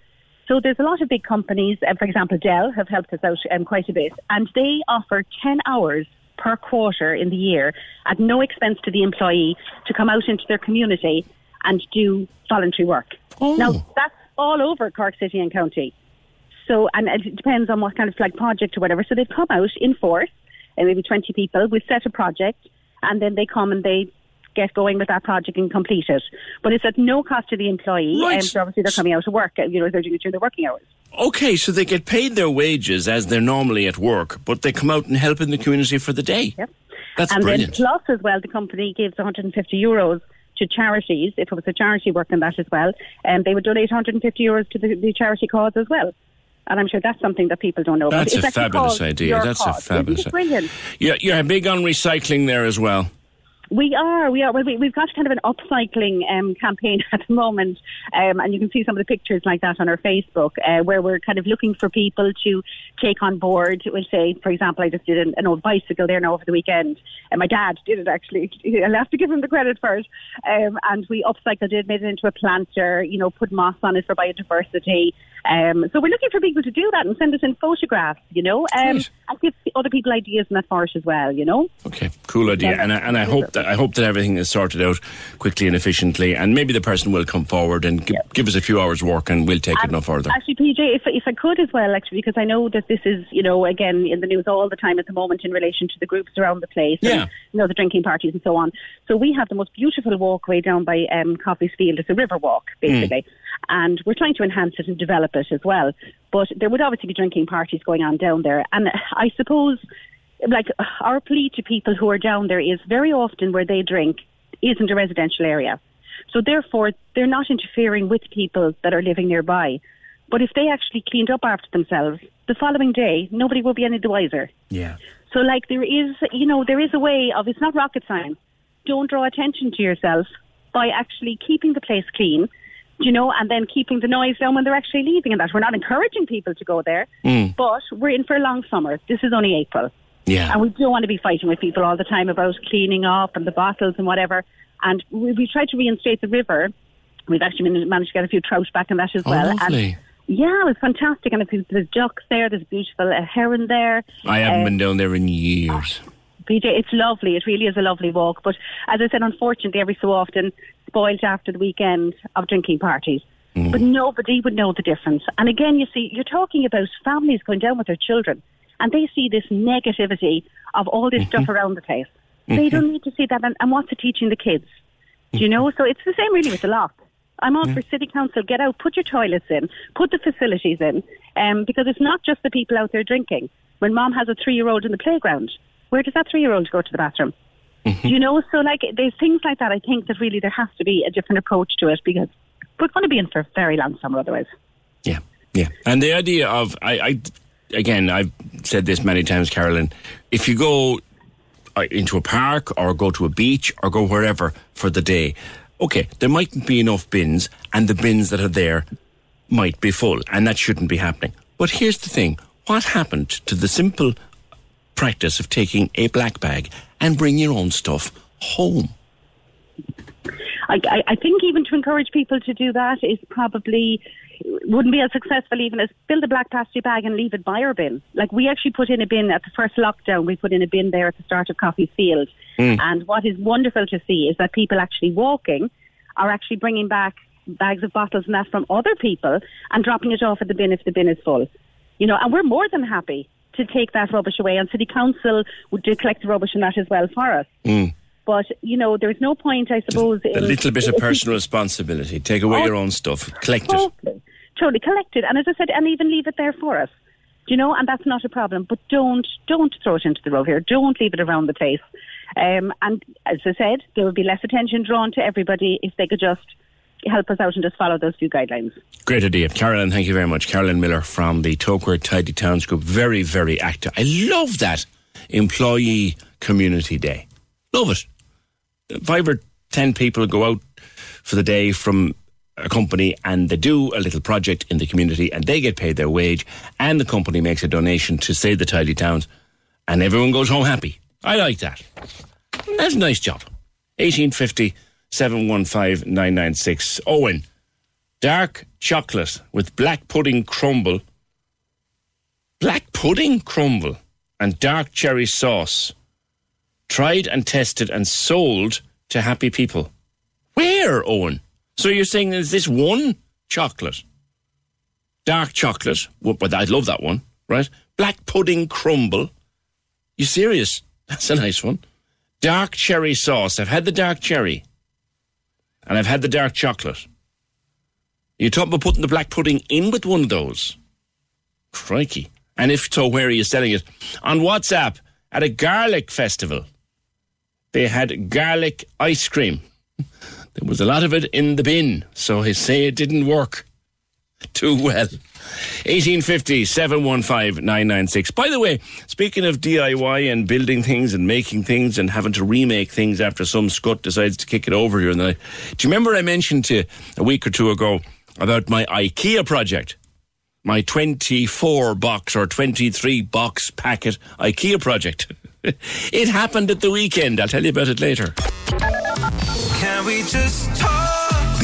So there's a lot of big companies, uh, for example, Dell have helped us out um, quite a bit, and they offer 10 hours per quarter in the year at no expense to the employee to come out into their community and do voluntary work. Oh. Now, that's all over Cork City and County. So, and it depends on what kind of like project or whatever. So they've come out in force, and maybe 20 people. We set a project, and then they come and they get going with that project and complete it. But it's at no cost to the employee, um, right. and so obviously they're coming out to work. Uh, you know, they're doing it during their working hours. Okay, so they get paid their wages as they're normally at work, but they come out and help in the community for the day. Yep. That's and brilliant. then plus as well, the company gives 150 euros to charities, if it was a charity work in that as well, and they would donate 150 euros to the, the charity cause as well. And I'm sure that's something that people don't know. About. That's a fabulous idea. That's cause. a fabulous. idea. Brilliant. Yeah, you're big on recycling there as well. We are, we are. Well, we, have got kind of an upcycling um, campaign at the moment, um, and you can see some of the pictures like that on our Facebook, uh, where we're kind of looking for people to take on board. We'll say, for example, I just did an, an old bicycle there now over the weekend, and my dad did it actually. I'll have to give him the credit for it. Um, and we upcycled it, made it into a planter, you know, put moss on it for biodiversity. Um, so we're looking for people to do that and send us in photographs, you know, um, and give other people ideas in that for as well, you know. Okay, cool idea, yeah. and I, and I hope that I hope that everything is sorted out quickly and efficiently, and maybe the person will come forward and give, yeah. give us a few hours' work, and we'll take and it no further. Actually, PJ, if if I could as well, actually, because I know that this is, you know, again in the news all the time at the moment in relation to the groups around the place, yeah, and, you know, the drinking parties and so on. So we have the most beautiful walkway down by um, Coffey's Field. It's a river walk, basically. Mm and we're trying to enhance it and develop it as well. But there would obviously be drinking parties going on down there, and I suppose, like our plea to people who are down there is very often where they drink isn't a residential area, so therefore they're not interfering with people that are living nearby. But if they actually cleaned up after themselves, the following day nobody will be any the wiser. Yeah. So like there is, you know, there is a way of it's not rocket science. Don't draw attention to yourself by actually keeping the place clean you know, and then keeping the noise down when they're actually leaving and that. We're not encouraging people to go there, mm. but we're in for a long summer. This is only April. Yeah. And we don't want to be fighting with people all the time about cleaning up and the bottles and whatever. And we, we tried to reinstate the river. We've actually managed to get a few trout back in that as oh, well. Lovely. And yeah, it was fantastic. And there's ducks there, there's a beautiful uh, heron there. I haven't um, been down there in years. PJ, it's lovely. It really is a lovely walk. But as I said, unfortunately, every so often spoiled after the weekend of drinking parties. Mm. But nobody would know the difference. And again, you see, you're talking about families going down with their children, and they see this negativity of all this mm-hmm. stuff around the place. Mm-hmm. They don't need to see that. And, and what's it teaching the kids? Do you know? So it's the same really with the lock. I'm all yeah. for city council. Get out, put your toilets in, put the facilities in, um, because it's not just the people out there drinking. When mom has a three-year-old in the playground, where does that three-year-old go to the bathroom? Mm-hmm. You know, so like there's things like that. I think that really there has to be a different approach to it because we're going to be in for a very long summer otherwise. Yeah, yeah. And the idea of, I, I again, I've said this many times, Carolyn, if you go uh, into a park or go to a beach or go wherever for the day, okay, there mightn't be enough bins, and the bins that are there might be full, and that shouldn't be happening. But here's the thing what happened to the simple practice of taking a black bag and bring your own stuff home? I, I, I think even to encourage people to do that is probably wouldn't be as successful even as build a black plastic bag and leave it by our bin. Like we actually put in a bin at the first lockdown. We put in a bin there at the start of Coffey Field, mm. and what is wonderful to see is that people actually walking are actually bringing back bags of bottles and that from other people and dropping it off at the bin if the bin is full. You know, and we're more than happy to take that rubbish away, and City Council would do collect the rubbish and that as well for us. Mm. But you know, there's no point, I suppose. a little bit of personal responsibility. Take away your own stuff, collect totally, it. Totally collect it, and as I said, and even leave it there for us. Do you know? And that's not a problem. But don't don't throw it into the road here. Don't leave it around the place. Um, and as I said, there would be less attention drawn to everybody if they could just help us out and just follow those few guidelines. Great idea. Carolyn, thank you very much. Carolyn Miller from the Togher Tidy Towns Group. Very, very active. I love that Employee Community Day. Love it five or ten people go out for the day from a company and they do a little project in the community and they get paid their wage and the company makes a donation to save the tidy towns and everyone goes home happy. I like that. That's a nice job. 1850 715 996. Owen, dark chocolate with black pudding crumble. Black pudding crumble and dark cherry sauce tried and tested and sold to happy people. Where, Owen? So you're saying is this one chocolate? Dark chocolate, but I'd love that one, right? Black pudding crumble. You serious? That's a nice one. Dark cherry sauce. I've had the dark cherry. And I've had the dark chocolate. You talking about putting the black pudding in with one of those? Crikey. And if so, where are you selling it? On WhatsApp at a garlic festival they had garlic ice cream. There was a lot of it in the bin, so I say it didn't work too well. 1850 715 996. By the way, speaking of DIY and building things and making things and having to remake things after some scut decides to kick it over here, and do you remember I mentioned to you a week or two ago about my IKEA project? My 24 box or 23 box packet IKEA project. it happened at the weekend. I'll tell you about it later. Can we just talk?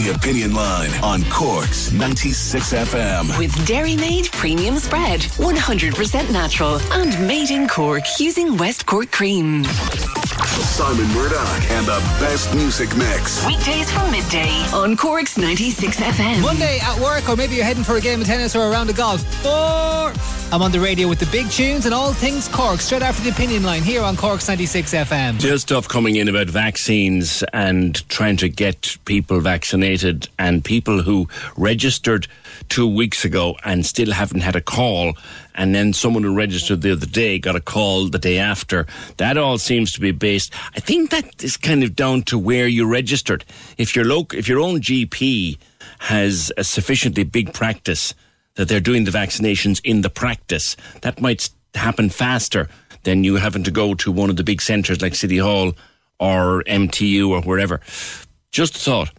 The Opinion Line on Cork's 96 FM. With Dairymaid Premium Spread. 100% natural and made in Cork using West Cork cream. Simon Murdoch and the best music mix. Weekdays from midday on Cork's 96 FM. Monday at work, or maybe you're heading for a game of tennis or a round of golf. Four. I'm on the radio with the big tunes and all things Cork, straight after the opinion line here on Cork's 96 FM. Still stuff coming in about vaccines and trying to get people vaccinated and people who registered two weeks ago and still haven't had a call. And then someone who registered the other day got a call the day after. That all seems to be based. I think that is kind of down to where you registered. If your local, if your own GP has a sufficiently big practice that they're doing the vaccinations in the practice. That might happen faster than you having to go to one of the big centres like City Hall or MTU or wherever. Just a thought.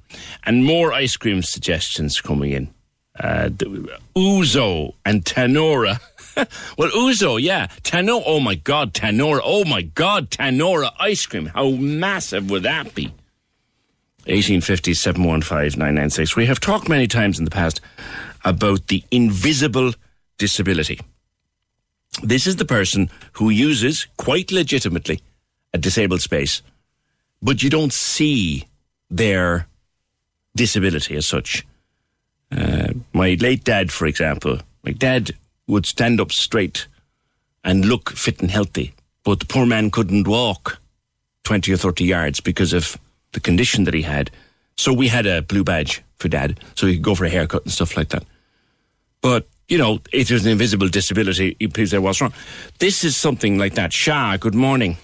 And more ice cream suggestions coming in. Uh, Ouzo and Tanora. well, Ouzo, yeah. Tanora, oh my God, Tanora. Oh my God, Tanora ice cream. How massive would that be? 1850 715 996. We have talked many times in the past about the invisible disability. This is the person who uses, quite legitimately, a disabled space, but you don't see their disability as such. Uh, my late dad, for example, my dad would stand up straight and look fit and healthy, but the poor man couldn't walk 20 or 30 yards because of the condition that he had. So we had a blue badge for dad, so he could go for a haircut and stuff like that. But you know, it was an invisible disability. Please say what's wrong. This is something like that. Shah, good morning.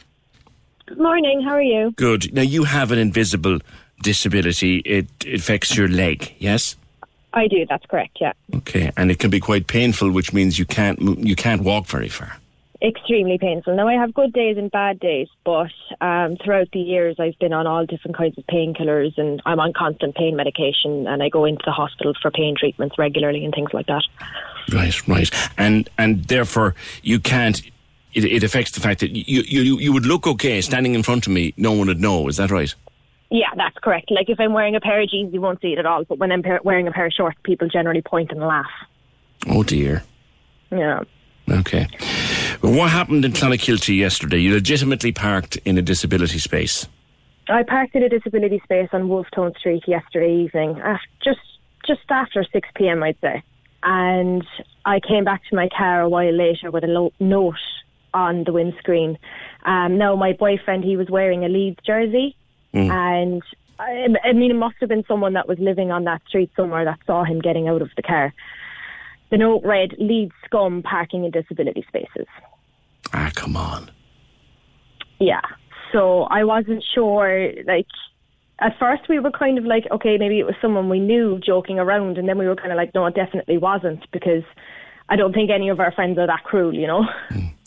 Good morning. How are you? Good. Now you have an invisible disability. It, it affects your leg. Yes. I do. That's correct. Yeah. Okay, and it can be quite painful, which means you can't you can't walk very far. Extremely painful. Now I have good days and bad days, but um, throughout the years I've been on all different kinds of painkillers, and I'm on constant pain medication, and I go into the hospital for pain treatments regularly and things like that. Right, right, and and therefore you can't. It, it affects the fact that you, you you would look okay standing in front of me. No one would know. Is that right? Yeah, that's correct. Like if I'm wearing a pair of jeans, you won't see it at all. But when I'm pa- wearing a pair of shorts, people generally point and laugh. Oh dear. Yeah. Okay. What happened in Clonakilty yesterday? You legitimately parked in a disability space. I parked in a disability space on Wolfe Tone Street yesterday evening, af just just after six pm, I'd say. And I came back to my car a while later with a lo- note on the windscreen. Um, now, my boyfriend, he was wearing a Leeds jersey, and I, I mean, it must have been someone that was living on that street somewhere that saw him getting out of the car. The note read, Leeds scum parking in disability spaces." Ah, come on. Yeah. So I wasn't sure, like, at first we were kind of like, okay, maybe it was someone we knew joking around, and then we were kind of like, no, it definitely wasn't, because I don't think any of our friends are that cruel, you know?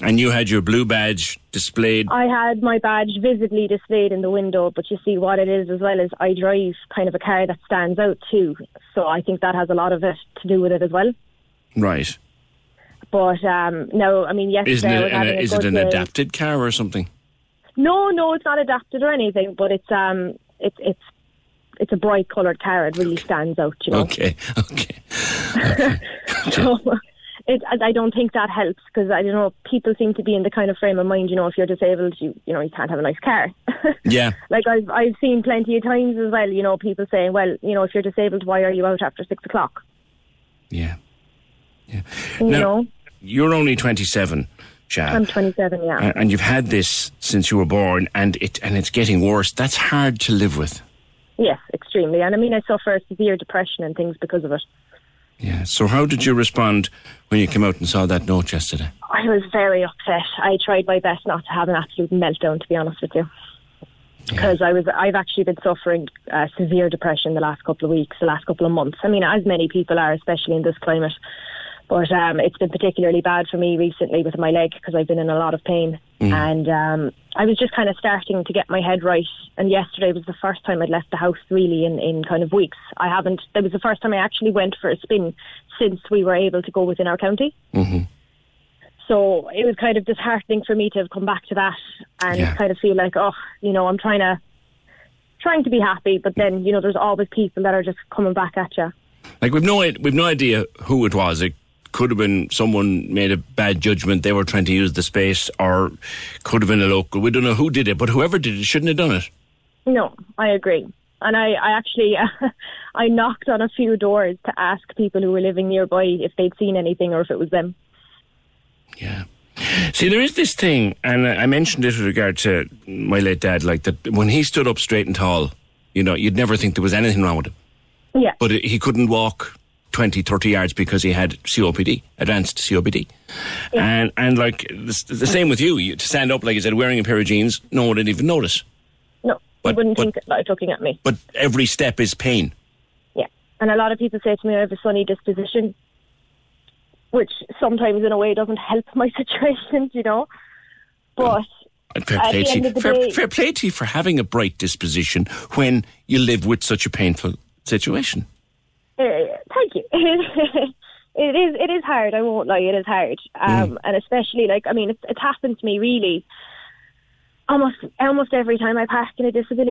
And you had your blue badge displayed. I had my badge visibly displayed in the window, but you see what it is as well is I drive kind of a car that stands out too. So I think that has a lot of it to do with it as well. Right. But um, no, I mean, yesterday Isn't it? An, is it an day. adapted car or something? No, no, it's not adapted or anything, but it's um, it's it's it's a bright coloured car. It really stands out, you know. Okay. Okay. So it, I don't think that helps because I don't know. People seem to be in the kind of frame of mind, you know, if you're disabled, you you know, you can't have a nice car. Yeah. like I've I've seen plenty of times as well, you know, people saying, well, you know, if you're disabled, why are you out after six o'clock? Yeah. Yeah. You Now- know, You're only 27, Sha. I'm 27, yeah. and you've had this since you were born, and it and it's getting worse. That's hard to live with. yes, extremely. And I mean, I suffer severe depression and things because of it. Yeah. So how did you respond when you came out and saw that note yesterday? I was very upset. I tried my best not to have an absolute meltdown, to be honest with you. Because I was, I've actually been suffering uh, severe depression the last couple of weeks, the last couple of months. I mean, as many people are, especially in this climate. But um, it's been particularly bad for me recently with my leg because I've been in a lot of pain. And um, I was just kind of starting to get my head right. And yesterday was the first time I'd left the house really in, in kind of weeks. I haven't, that was the first time I actually went for a spin since we were able to go within our county. Mm-hmm. So it was kind of disheartening for me to have come back to that and Yeah. kind of feel like, oh, you know, I'm trying to trying to be happy, but then you know, there's always people that are just coming back at you. Like we've no we've no idea who it was. It could have been someone made a bad judgment. They were trying to use the space, or could have been a local. We don't know who did it, but whoever did it shouldn't have done it. No, I agree. And I, I actually, I knocked on a few doors to ask people who were living nearby if they'd seen anything or if it was them. Yeah. See, there is this thing, and I I mentioned it with regard to my late dad. Like that, when he stood up straight and tall, you know, you'd never think there was anything wrong with him. Yeah. But he couldn't walk 20, 30 yards because he had COPD, advanced COPD. And and like the, the same with you, you to stand up like you said, wearing a pair of jeans, no one would even notice. No, But- wouldn't but- think like looking at me. But every step is pain. Yeah. And a lot of people say to me I have a sunny disposition, which sometimes in a way doesn't help my situation, you know. But And fair play to you. Fair, fair play to you for having a bright disposition when you live with such a painful situation. Uh, thank you. it is. It is hard. I won't lie. It is hard, um, and especially like I mean, it's, it's happened to me really. Almost, almost every time I pass in a disability.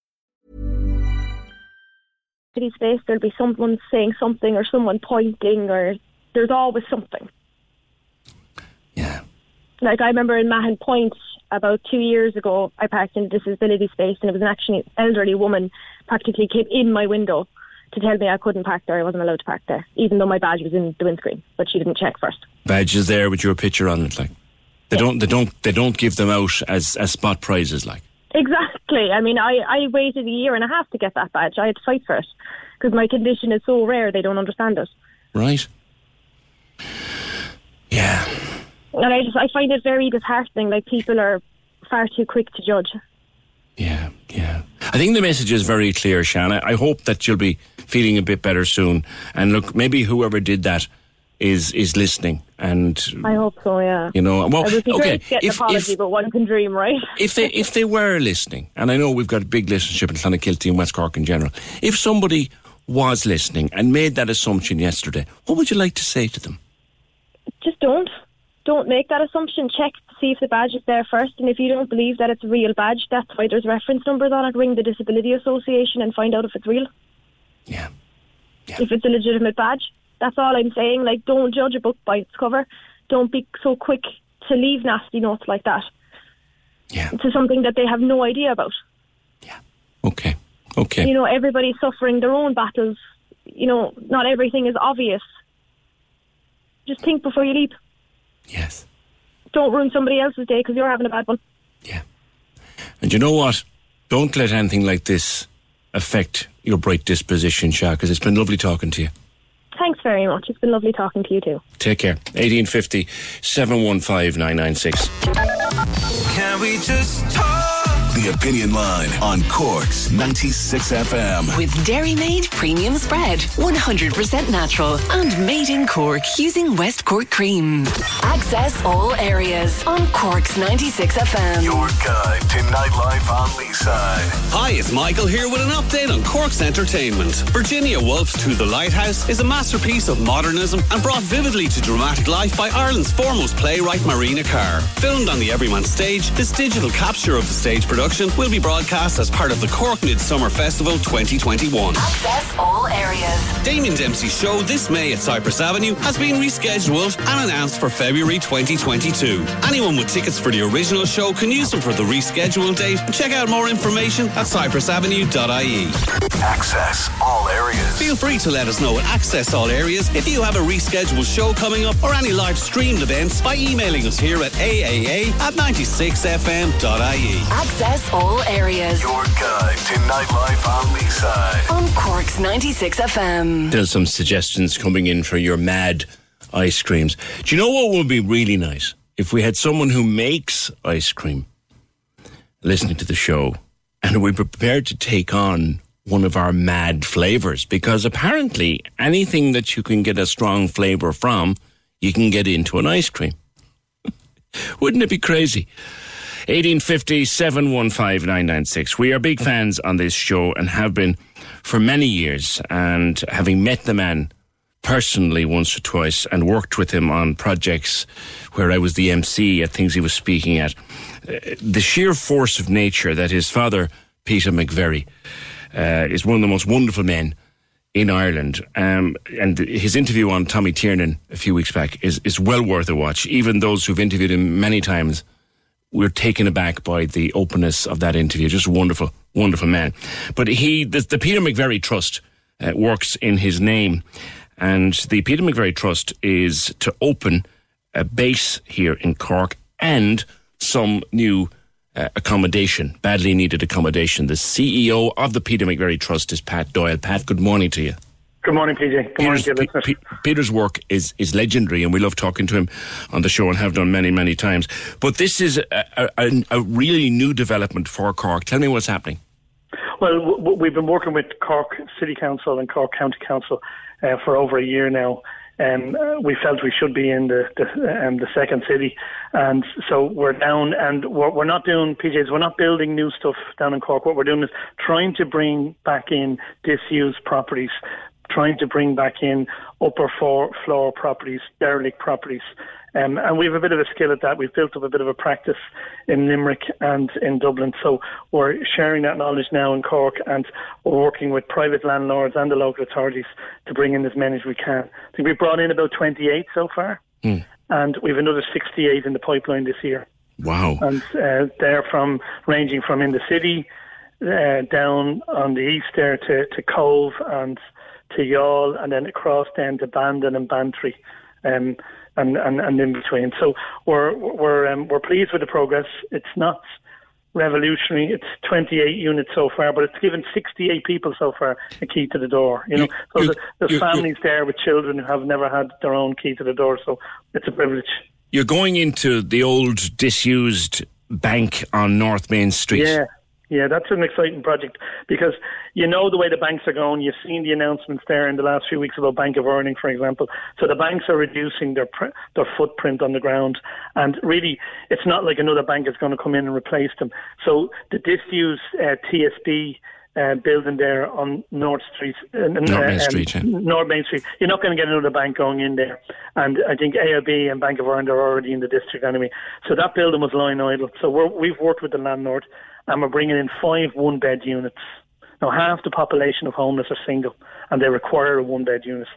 City space, there'll be someone saying something or someone pointing, or there's always something. Yeah. Like I remember in Mahon Point about two years ago, I parked in a disability space, and it was an actually elderly woman practically came in my window to tell me I couldn't park there. I wasn't allowed to park there, even though my badge was in the windscreen. But she didn't check first. Badge is there with your picture on it, like they don't they don't they don't give them out as as spot prizes, like. Exactly. I mean, I, I waited a year and a half to get that badge. I had to fight for it because my condition is so rare they don't understand it. Right. Yeah. And I just I find it very disheartening. Like people are far too quick to judge. Yeah, yeah. I think the message is very clear, Shanna. I hope that you'll be feeling a bit better soon. And look, maybe whoever did that is is listening. And I hope so. Yeah. You know, well, it would be okay. to get if, apology, if, but one can dream, right? if they if they were listening, and I know we've got a big listenership in Clonakilty and West Cork in general, if somebody was listening and made that assumption yesterday, what would you like to say to them? Just don't. Don't make that assumption. Check to see if the badge is there first. And if you don't believe that it's a real badge, that's why there's reference numbers on it. Ring the Disability Association and find out if it's real. Yeah. If it's a legitimate badge. That's all I'm saying. Like, don't judge a book by its cover. Don't be so quick to leave nasty notes like that. Yeah. To something that they have no idea about. Yeah. Okay. Okay. You know, everybody's suffering their own battles. You know, not everything is obvious. Just think before you leap. Yes. Don't ruin somebody else's day because you're having a bad one. Yeah. And you know what? Don't let anything like this affect your bright disposition, Shah, because it's been lovely talking to you. Thanks very much. It's been lovely talking to you too. Take care. 1850 715 996. Can we just talk? The Opinion Line on Cork's 96 FM. With Dairymaid Premium Spread, 100% natural and made in Cork using West Cork cream. Access all areas on Cork's 96 FM. Your guide to nightlife on the side. Hi, it's Michael here with an update on Cork's entertainment. Virginia Woolf's To the Lighthouse is a masterpiece of modernism and brought vividly to dramatic life by Ireland's foremost playwright Marina Carr. Filmed on the Everyman stage, this digital capture of the stage production will be broadcast as part of the Cork Midsummer Festival 2021. Access all areas. Damien Dempsey's show this May at Cypress Avenue has been rescheduled and announced for February 2022. Anyone with tickets for the original show can use them for the rescheduled date. Check out more information at cypressavenue.ie. Access all areas. Feel free to let us know at Access All Areas if you have a rescheduled show coming up or any live streamed events by emailing us here at aaa at 96fm.ie. Access all areas Your guide to nightlife on the side. on Cork's 96 FM. There's some suggestions coming in for your mad ice creams. Do you know what would be really nice? If we had someone who makes ice cream listening to the show and we're prepared to take on one of our mad flavors because apparently anything that you can get a strong flavor from, you can get into an ice cream. Wouldn't it be crazy? 1850 715 996. We are big fans on this show and have been for many years. And having met the man personally once or twice and worked with him on projects where I was the MC at things he was speaking at, uh, the sheer force of nature that his father, Peter McVerry, uh, is one of the most wonderful men in Ireland. Um, and his interview on Tommy Tiernan a few weeks back is, is well worth a watch. Even those who've interviewed him many times we're taken aback by the openness of that interview. Just wonderful, wonderful man. But he, the, the Peter McVerry Trust uh, works in his name. And the Peter McVerry Trust is to open a base here in Cork and some new uh, accommodation, badly needed accommodation. The CEO of the Peter McVerry Trust is Pat Doyle. Pat, good morning to you. Good morning, PJ. Good morning, Peter's, listeners. Pe- Pe- Peter's work is, is legendary, and we love talking to him on the show and have done many, many times. But this is a, a, a really new development for Cork. Tell me what's happening. Well, w- we've been working with Cork City Council and Cork County Council uh, for over a year now. Um, uh, we felt we should be in the the, um, the second city, and so we're down. And we're, we're not doing PJs. We're not building new stuff down in Cork. What we're doing is trying to bring back in disused properties, trying to bring back in upper floor, floor properties, derelict properties. Um, and we have a bit of a skill at that. We've built up a bit of a practice in Limerick and in Dublin. So we're sharing that knowledge now in Cork and we're working with private landlords and the local authorities to bring in as many as we can. I think we've brought in about 28 so far. And we've another 68 in the pipeline this year. Wow. And uh, they're from ranging from in the city, uh, down on the east there to, to Cove and to Youghal, and then across then to Bandon and Bantry. Um, and, and, and in between. So we're we're um, we're pleased with the progress. It's not revolutionary. It's 28 units so far, but it's given 68 people so far a key to the door. You know, so you- there's you- families there with children who have never had their own key to the door. So it's a privilege. You're going into the old disused bank on North Main Street. Yeah. Yeah, that's an exciting project because you know the way the banks are going. You've seen the announcements there in the last few weeks about Bank of Ireland, for example. So the banks are reducing their pr- their footprint on the ground, and really, it's not like another bank is going to come in and replace them. So the disused uh, TSB uh, building there on North Street, uh, North Main Street, yeah. North Main Street. You're not going to get another bank going in there. And I think AIB and Bank of Ireland are already in the district anyway. So that building was lying idle. So we're, we've worked with the landlord and we're bringing in five one bed units. Now, half the population of homeless are single and they require a one bed unit.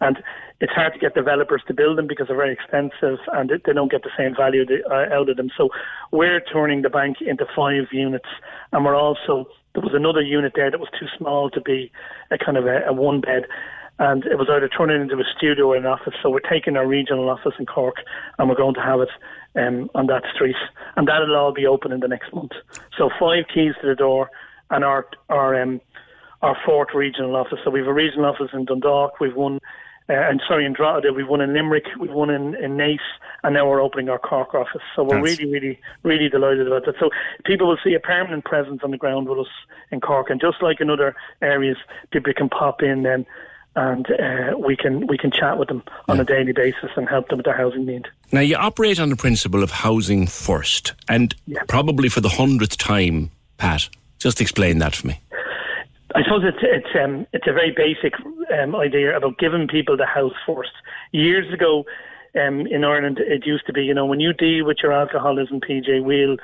And it's hard to get developers to build them because they're very expensive and they don't get the same value uh, out of them. So we're turning the bank into five units and we're also, there was another unit there that was too small to be a kind of a, a one bed. And it was either turning into a studio or an office. So we're taking our regional office in Cork and we're going to have it um, on that street. And that'll all be open in the next month. So five keys to the door and our, our, um, our fourth regional office. So we have a regional office in Dundalk. We've one, uh, and sorry, in Drogheda. We've one in Limerick. We've one in, in Naas, and now we're opening our Cork office. So we're That's- really, really, really delighted about that. So people will see a permanent presence on the ground with us in Cork, and just like in other areas, people can pop in then. And uh, we can we can chat with them on a daily basis and help them with their housing need. Now, you operate on the principle of housing first, and probably for the hundredth time, Pat. Just explain that for me. I suppose it's it's um, it's a very basic um, idea about giving people the house first. Years ago, um, in Ireland, it used to be you know when you deal with your alcoholism, PJ, we'll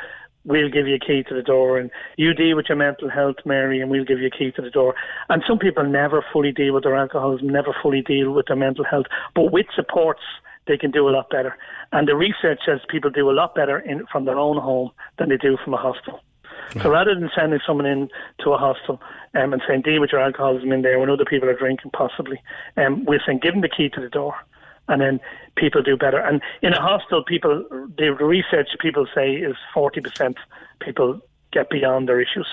we'll give you a key to the door, and you deal with your mental health, Mary, and we'll give you a key to the door. And some people never fully deal with their alcoholism, never fully deal with their mental health, but with supports. They can do a lot better, and the research says people do a lot better in, from their own home than they do from a hostel. So rather than sending someone in to a hostel um, and saying, deal with your alcoholism in there when other people are drinking, possibly, um, we're saying, give them the key to the door. And then people do better. And in a hostel, people, the research people say is 40% people get beyond their issues.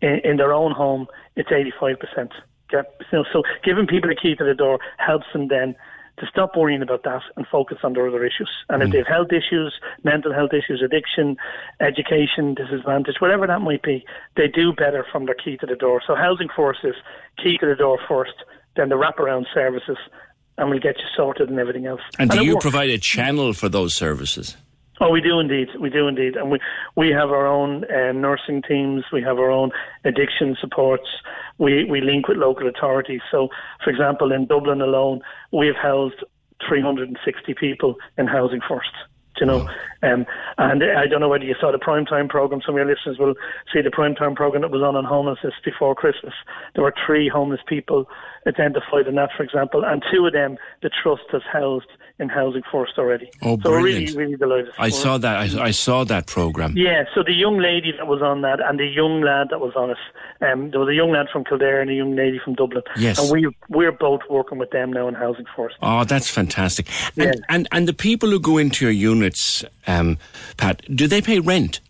In, in their own home, it's 85%. Get, you know, so giving people a key to the door helps them then to stop worrying about that and focus on their other issues. And if hmm. they have health issues, mental health issues, addiction, education, disadvantage, whatever that might be, they do better from their key to the door. So housing first is key to the door first, then the wraparound services, and we'll get you sorted and everything else. And do you works. provide a channel for those services? Oh, we do indeed. We do indeed, and we we have our own uh, nursing teams. We have our own addiction supports. We we link with local authorities. So, for example, in Dublin alone, we have housed 360 people in Housing First. You know, um, and I don't know whether you saw the primetime program. Some of your listeners will see the primetime program that was on on homelessness before Christmas. There were three homeless people identified in that, for example, and two of them the trust has housed in Housing First already. Oh, so brilliant. really, really delighted. I saw that. I, I saw that program. Yeah, so the young lady that was on that and the young lad that was on it, um, there was a young lad from Kildare and a young lady from Dublin. Yes. And we, we're both working with them now in Housing First. Oh, that's fantastic. And, and and the people who go into your units, um, Pat, do they pay rent?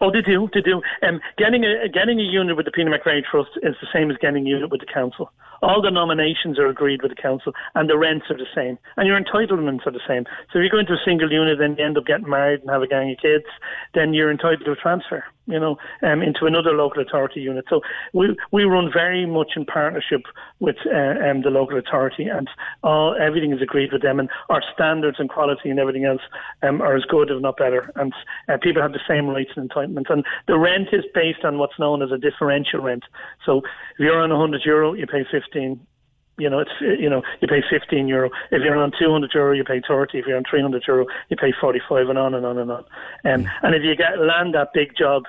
Oh, they do, they do. Um, getting a getting a unit with the Peter McVerry Trust is the same as getting a unit with the council. All the nominations are agreed with the council, and the rents are the same, and your entitlements are the same. So if you go into a single unit and you end up getting married and have a gang of kids, then you're entitled to a transfer, you know, um, into another local authority unit. So we we run very much in partnership with uh, um, the local authority, and all everything is agreed with them, and our standards and quality and everything else um, are as good, if not better. And uh, people have the same rights and entitlements, and the rent is based on what's known as a differential rent. So if you're on 100 euro, you pay 15. You know, it's you know you pay 15 euro. If you're on 200 euro, you pay 30. If you're on 300 euro, you pay 45, and on and on and on. Um, and if you get land that big job,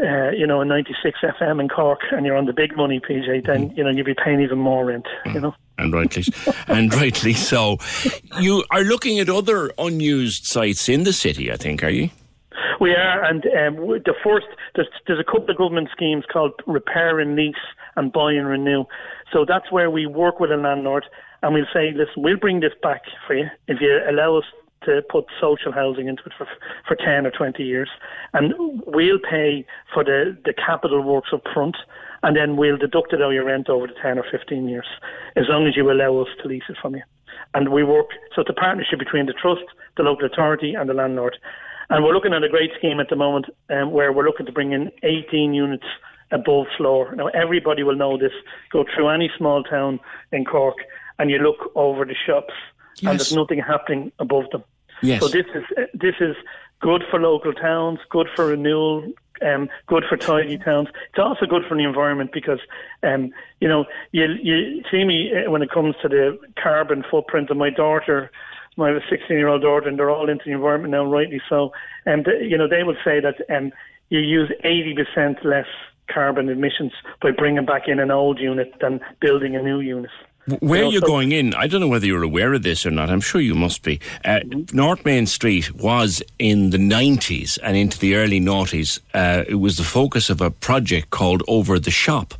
uh, you know, in 96 FM in Cork, and you're on the big money, PJ, then you know you'll be paying even more rent. You know. And rightly, and rightly so. You are looking at other unused sites in the city, I think, are you? We are, and um, the first there's, there's a couple of government schemes called repair and lease and buy and renew. So that's where we work with a landlord and we'll say, listen, we'll bring this back for you if you allow us to put social housing into it for for ten or twenty years, and we'll pay for the the capital works up front, and then we'll deduct it out your rent over the ten or fifteen years, as long as you allow us to lease it from you. And we work so it's a partnership between the trust, the local authority, and the landlord. And we're looking at a great scheme at the moment um, where we're looking to bring in 18 units above floor. Now, everybody will know this. Go through any small town in Cork and you look over the shops yes. and there's nothing happening above them. Yes. So this is this is good for local towns, good for renewal, um, good for tidy towns. It's also good for the environment because, um, you know, you you see me uh, when it comes to the carbon footprint of my daughter. My 16-year-old daughter, and they're all into the environment now, rightly so. And you know, they would say that um, you use 80% less carbon emissions by bringing back in an old unit than building a new unit. Where you are going in, I don't know whether you're aware of this or not. I'm sure you must be. Uh, mm-hmm. North Main Street was in the 90s and into the early noughties. Uh, it was the focus of a project called Over the Shop.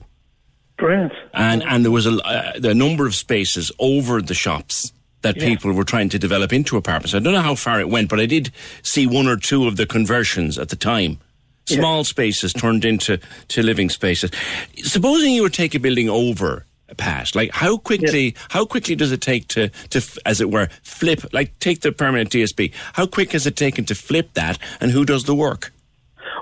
Brilliant. And and there was a, uh, a number of spaces over the shops that yeah. people were trying to develop into apartments. I don't know how far it went, but I did see one or two of the conversions at the time. Small spaces turned into to living spaces. Supposing you were to take a building over Pat, like how quickly yes. how quickly does it take to to as it were flip like take the permanent TSB how quick has it taken to flip that and who does the work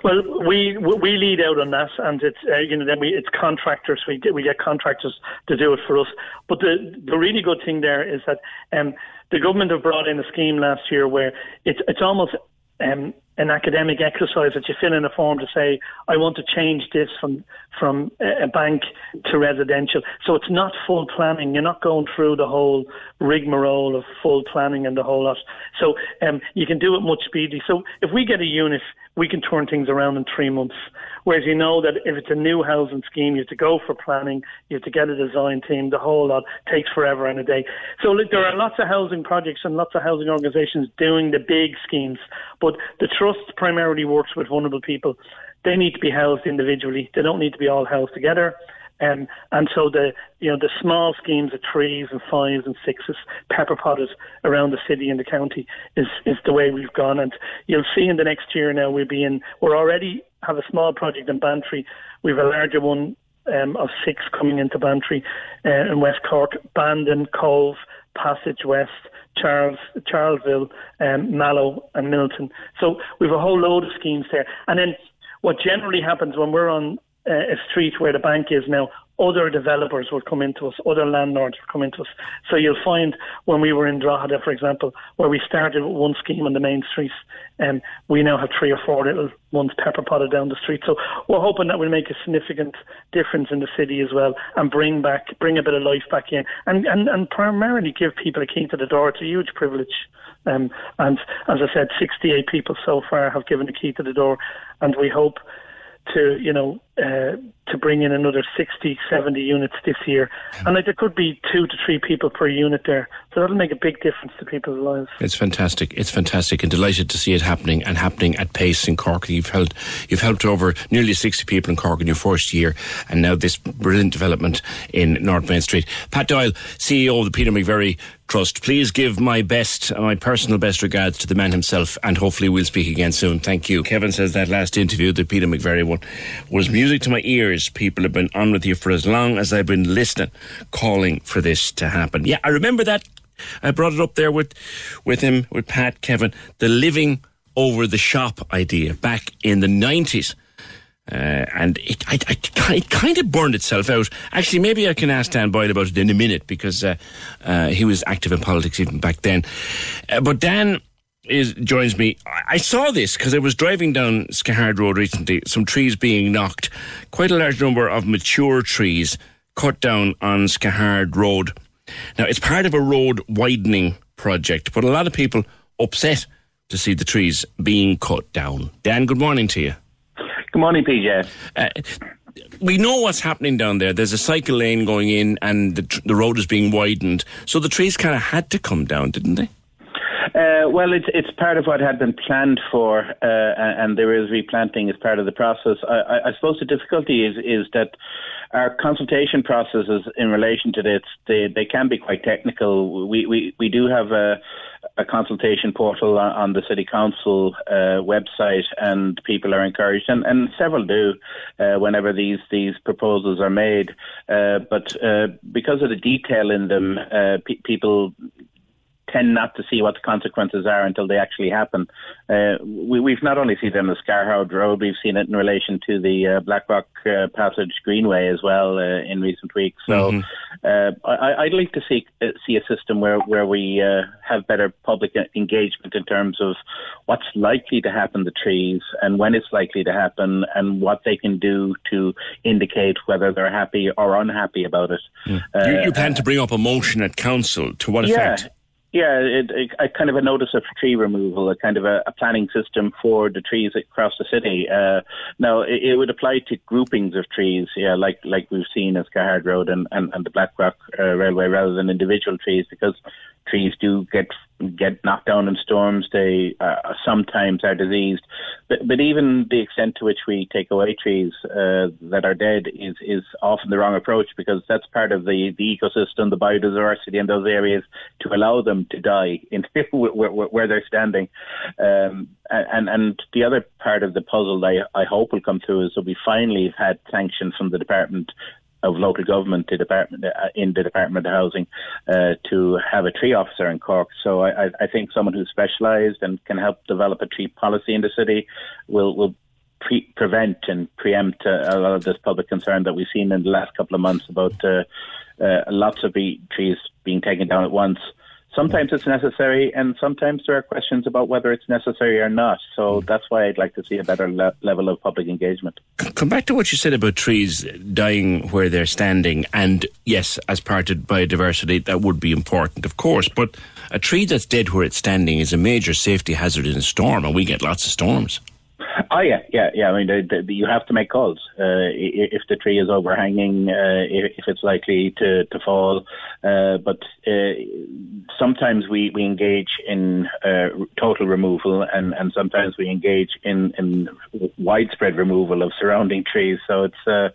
well, we we lead out on that, and it's uh, you know then we it's contractors. We we get contractors to do it for us. But the the really good thing there is that um, the government have brought in a scheme last year where it's it's almost um, an academic exercise that you fill in a form to say, I want to change this from from a bank to residential. So it's not full planning. You're not going through the whole rigmarole of full planning and the whole lot. So um, you can do it much speedy. So if we get a unit, we can turn things around in three months. Whereas you know that if it's a new housing scheme, you have to go for planning, you have to get a design team, the whole lot takes forever and a day. So look, there are lots of housing projects and lots of housing organisations doing the big schemes, but the trust primarily works with vulnerable people. They need to be housed individually. They don't need to be all housed together. Um, and so the you know the small schemes of threes and fives and sixes, pepper potted around the city and the county is is the way we've gone. And you'll see in the next year now we'll be in. We're already have a small project in Bantry. We've a larger one um, of six coming into Bantry uh, in West Cork, Bandon, Cobh, Passage West. Charles, Charleville, um, Mallow, and Midleton. So we've a whole load of schemes there. And then what generally happens when we're on uh, a street where the bank is now, other developers will come into us, other landlords will come into us. So you'll find when we were in Drogheda, for example, where we started with one scheme on the main street, and um, we now have three or four little ones pepper potted down the street. So we're hoping that will make a significant difference in the city as well, and bring back, bring a bit of life back in, and and, and primarily give people a key to the door. It's a huge privilege. Um, and as I said, 68 people so far have given a key to the door, and we hope to you know uh, to bring in another 60, 70 units this year. And like, there could be two to three people per unit there. So that'll make a big difference to people's lives. It's fantastic. It's fantastic and delighted to see it happening and happening at pace in Cork. You've helped, you've helped over nearly 60 people in Cork in your first year. And now this brilliant development in North Main Street. Pat Doyle, CEO of the Peter McVerry Trust. Please give my best, my personal best regards to the man himself, and hopefully we'll speak again soon. Thank you. Kevin says that last interview, the Peter McVerry one, was music to my ears. People have been on with you for as long as I've been listening, calling for this to happen. Yeah, I remember that. I brought it up there with, with him, with Pat, Kevin, the living over the shop idea back in the 90s. Uh, and it, I, I, it kind of burned itself out. Actually, maybe I can ask Dan Boyle about it in a minute because uh, uh, he was active in politics even back then. Uh, but Dan is joins me. I saw this because I was driving down Skehard Road recently. Some trees being knocked, quite a large number of mature trees cut down on Skehard Road. Now it's part of a road widening project, but a lot of people upset to see the trees being cut down. Dan, good morning to you. Good morning, PJ. Uh, we know what's happening down there. There's a cycle lane going in, and the, the road is being widened. So the trees kind of had to come down, didn't they? Uh, well, it's it's part of what had been planned for, uh, and there is replanting as part of the process. I, I, suppose the difficulty is is that our consultation processes in relation to this they, they can be quite technical. We we, we do have a, a consultation portal on the city council uh, website, and people are encouraged, and, and several do uh, whenever these these proposals are made. Uh, but uh, because of the detail in them, uh, pe- people tend not to see what the consequences are until they actually happen. Uh, we, have not only seen it on the Skehard Road, we've seen it in relation to the uh, Blackrock uh, Passage Greenway as well uh, in recent weeks. So mm-hmm. Uh, I, would like to see uh, see a system where where we have better public engagement in terms of what's likely to happen to trees and when it's likely to happen and what they can do to indicate whether they're happy or unhappy about it. Mm. you, you, plan to bring up a motion at council to what effect? Yeah, it, it, a kind of a notice of tree removal, a kind of a, a planning system for the trees across the city. Uh, now, it, it, would apply to groupings of trees, yeah, like like we've seen as Skehard Road and, and, and the Blackrock uh, Railway, rather than individual trees, because trees do get get knocked down in storms. They uh, sometimes are diseased, but but even the extent to which we take away trees uh, that are dead is is often the wrong approach because that's part of the the ecosystem, the biodiversity in those areas to allow them to die in where, where, they're standing. Um, and and the other part of the puzzle I I hope will come through is that we finally have had sanctions from the department of local government department uh, in the Department of Housing uh, to have a tree officer in Cork. So I, I think someone who's specialised and can help develop a tree policy in the city will will pre- prevent and preempt uh, a lot of this public concern that we've seen in the last couple of months about uh, uh, lots of trees being taken down at once. Sometimes it's necessary, and sometimes there are questions about whether it's necessary or not. So mm. that's why I'd like to see a better le- level of public engagement. Come back to what you said about trees dying where they're standing, and yes, as part of biodiversity, that would be important, of course. But a tree that's dead where it's standing is a major safety hazard in a storm, and we get lots of storms. Oh yeah, yeah, yeah. I mean, the, the, you have to make calls uh, if the tree is overhanging, uh, if it's likely to to fall. Uh, but uh, sometimes we, we engage in uh, total removal, and, and sometimes we engage in, in widespread removal of surrounding trees. So it's uh,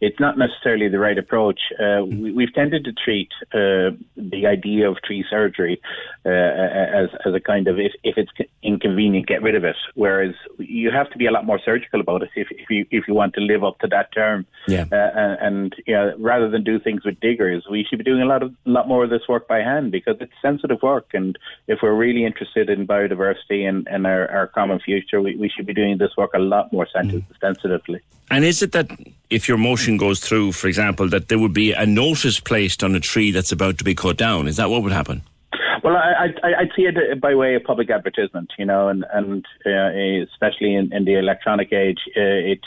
it's not necessarily the right approach. we, have tended to treat the idea of tree surgery as as a kind of if, if it's inconvenient, get rid of it. Whereas you have to be a lot more surgical about it if, if you if you want to live up to that term. Yeah. Uh, and, and yeah, rather than do things with diggers, we should be doing a lot of lot more of this work by hand because it's sensitive work. And if we're really interested in biodiversity and, and our, our common future, we, we should be doing this work a lot more mm. sensitively. And is it that if your motion goes through, for example, that there would be a notice placed on a tree that's about to be cut down? Is that what would happen? Well, I, I, I'd see it by way of public advertisement, you know, and and uh, especially in, in the electronic age, uh, it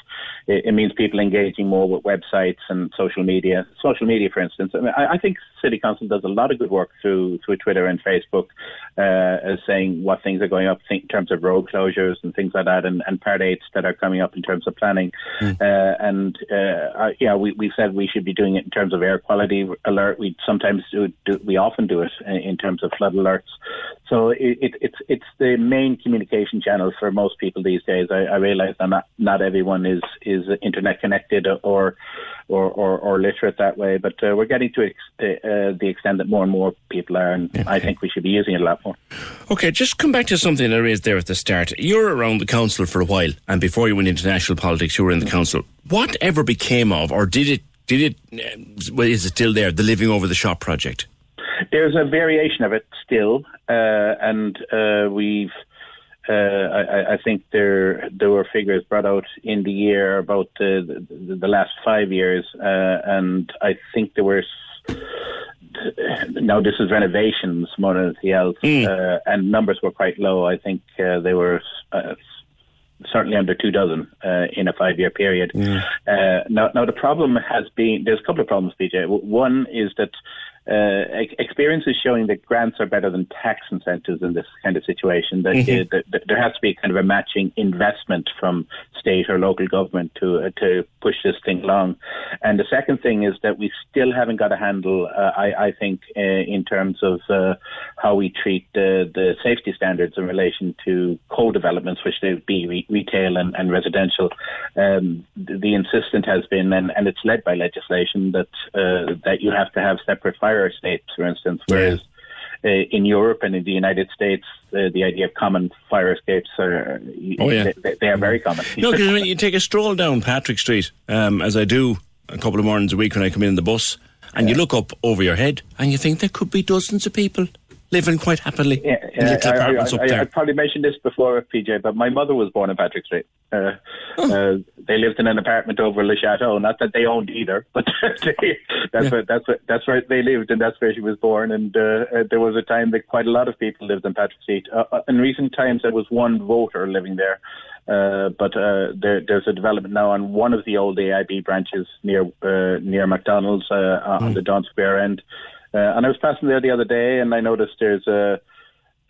it means people engaging more with websites and social media. Social media, for instance, I, mean, I, I think City Council does a lot of good work through through Twitter and Facebook, uh, as saying what things are going up in terms of road closures and things like that, and, and part eights that are coming up in terms of planning. Mm. Uh, and uh, yeah, we we said we should be doing it in terms of air quality alert. We sometimes do, do we often do it in terms of flood alerts. So it, it, it's it's the main communication channel for most people these days. I, I realise that not not everyone is is internet connected or or, or, or literate that way, but uh, we're getting to ex- uh, the extent that more and more people are, and okay. I think we should be using it a lot more. Okay, just come back to something I raised there at the start. You're around the council for a while, and before you went into national politics, you were in the council. What ever became of, or did it? Did it? Uh, well, is it still there? The living over the shop project. There's a variation of it still, uh, and uh, we've. Uh, I, I, think there there were figures brought out in the year about the, the, the last five years, uh, and I think there were. Now this is renovations more than anything else, mm. uh, and numbers were quite low. I think uh, they were uh, certainly under two dozen uh, in a five-year period. Mm. Uh, now, now the problem has been there's a couple of problems, PJ. One is that uh, experience is showing that grants are better than tax incentives in this kind of situation. That, Mm-hmm. uh, that, that there has to be kind of a matching investment from state or local government to uh, to push this thing along. And the second thing is that we still haven't got a handle. Uh, I, I think uh, in terms of uh, how we treat the the safety standards in relation to co-developments, which they would be re- retail and, and residential. Um, the, the insistent has been, and, and it's led by legislation that uh, that you have to have separate fire estates, for instance, whereas. Uh, in Europe and in the United States, uh, the idea of common fire escapes are Oh, yeah. they, they are very common. No, because when you take a stroll down Patrick Street, um, as I do a couple of mornings a week when I come in the bus, and you look up over your head, and you think there could be dozens of people living quite happily Yeah, in little I, apartments I, up I, I probably mentioned this before, PJ, but my mother was born in Patrick Street. Uh, uh, they lived in an apartment over Le Chateau. Not that they owned either, but they, that's where that's where that's where they lived, and that's where she was born. And uh, there was a time that quite a lot of people lived in Patrick Street. Uh, uh, in recent times, there was one voter living there. Uh, but uh, there, there's a development now on one of the old AIB branches near uh, near McDonald's uh, on the Daunt Square end. Uh, and I was passing there the other day, and I noticed there's a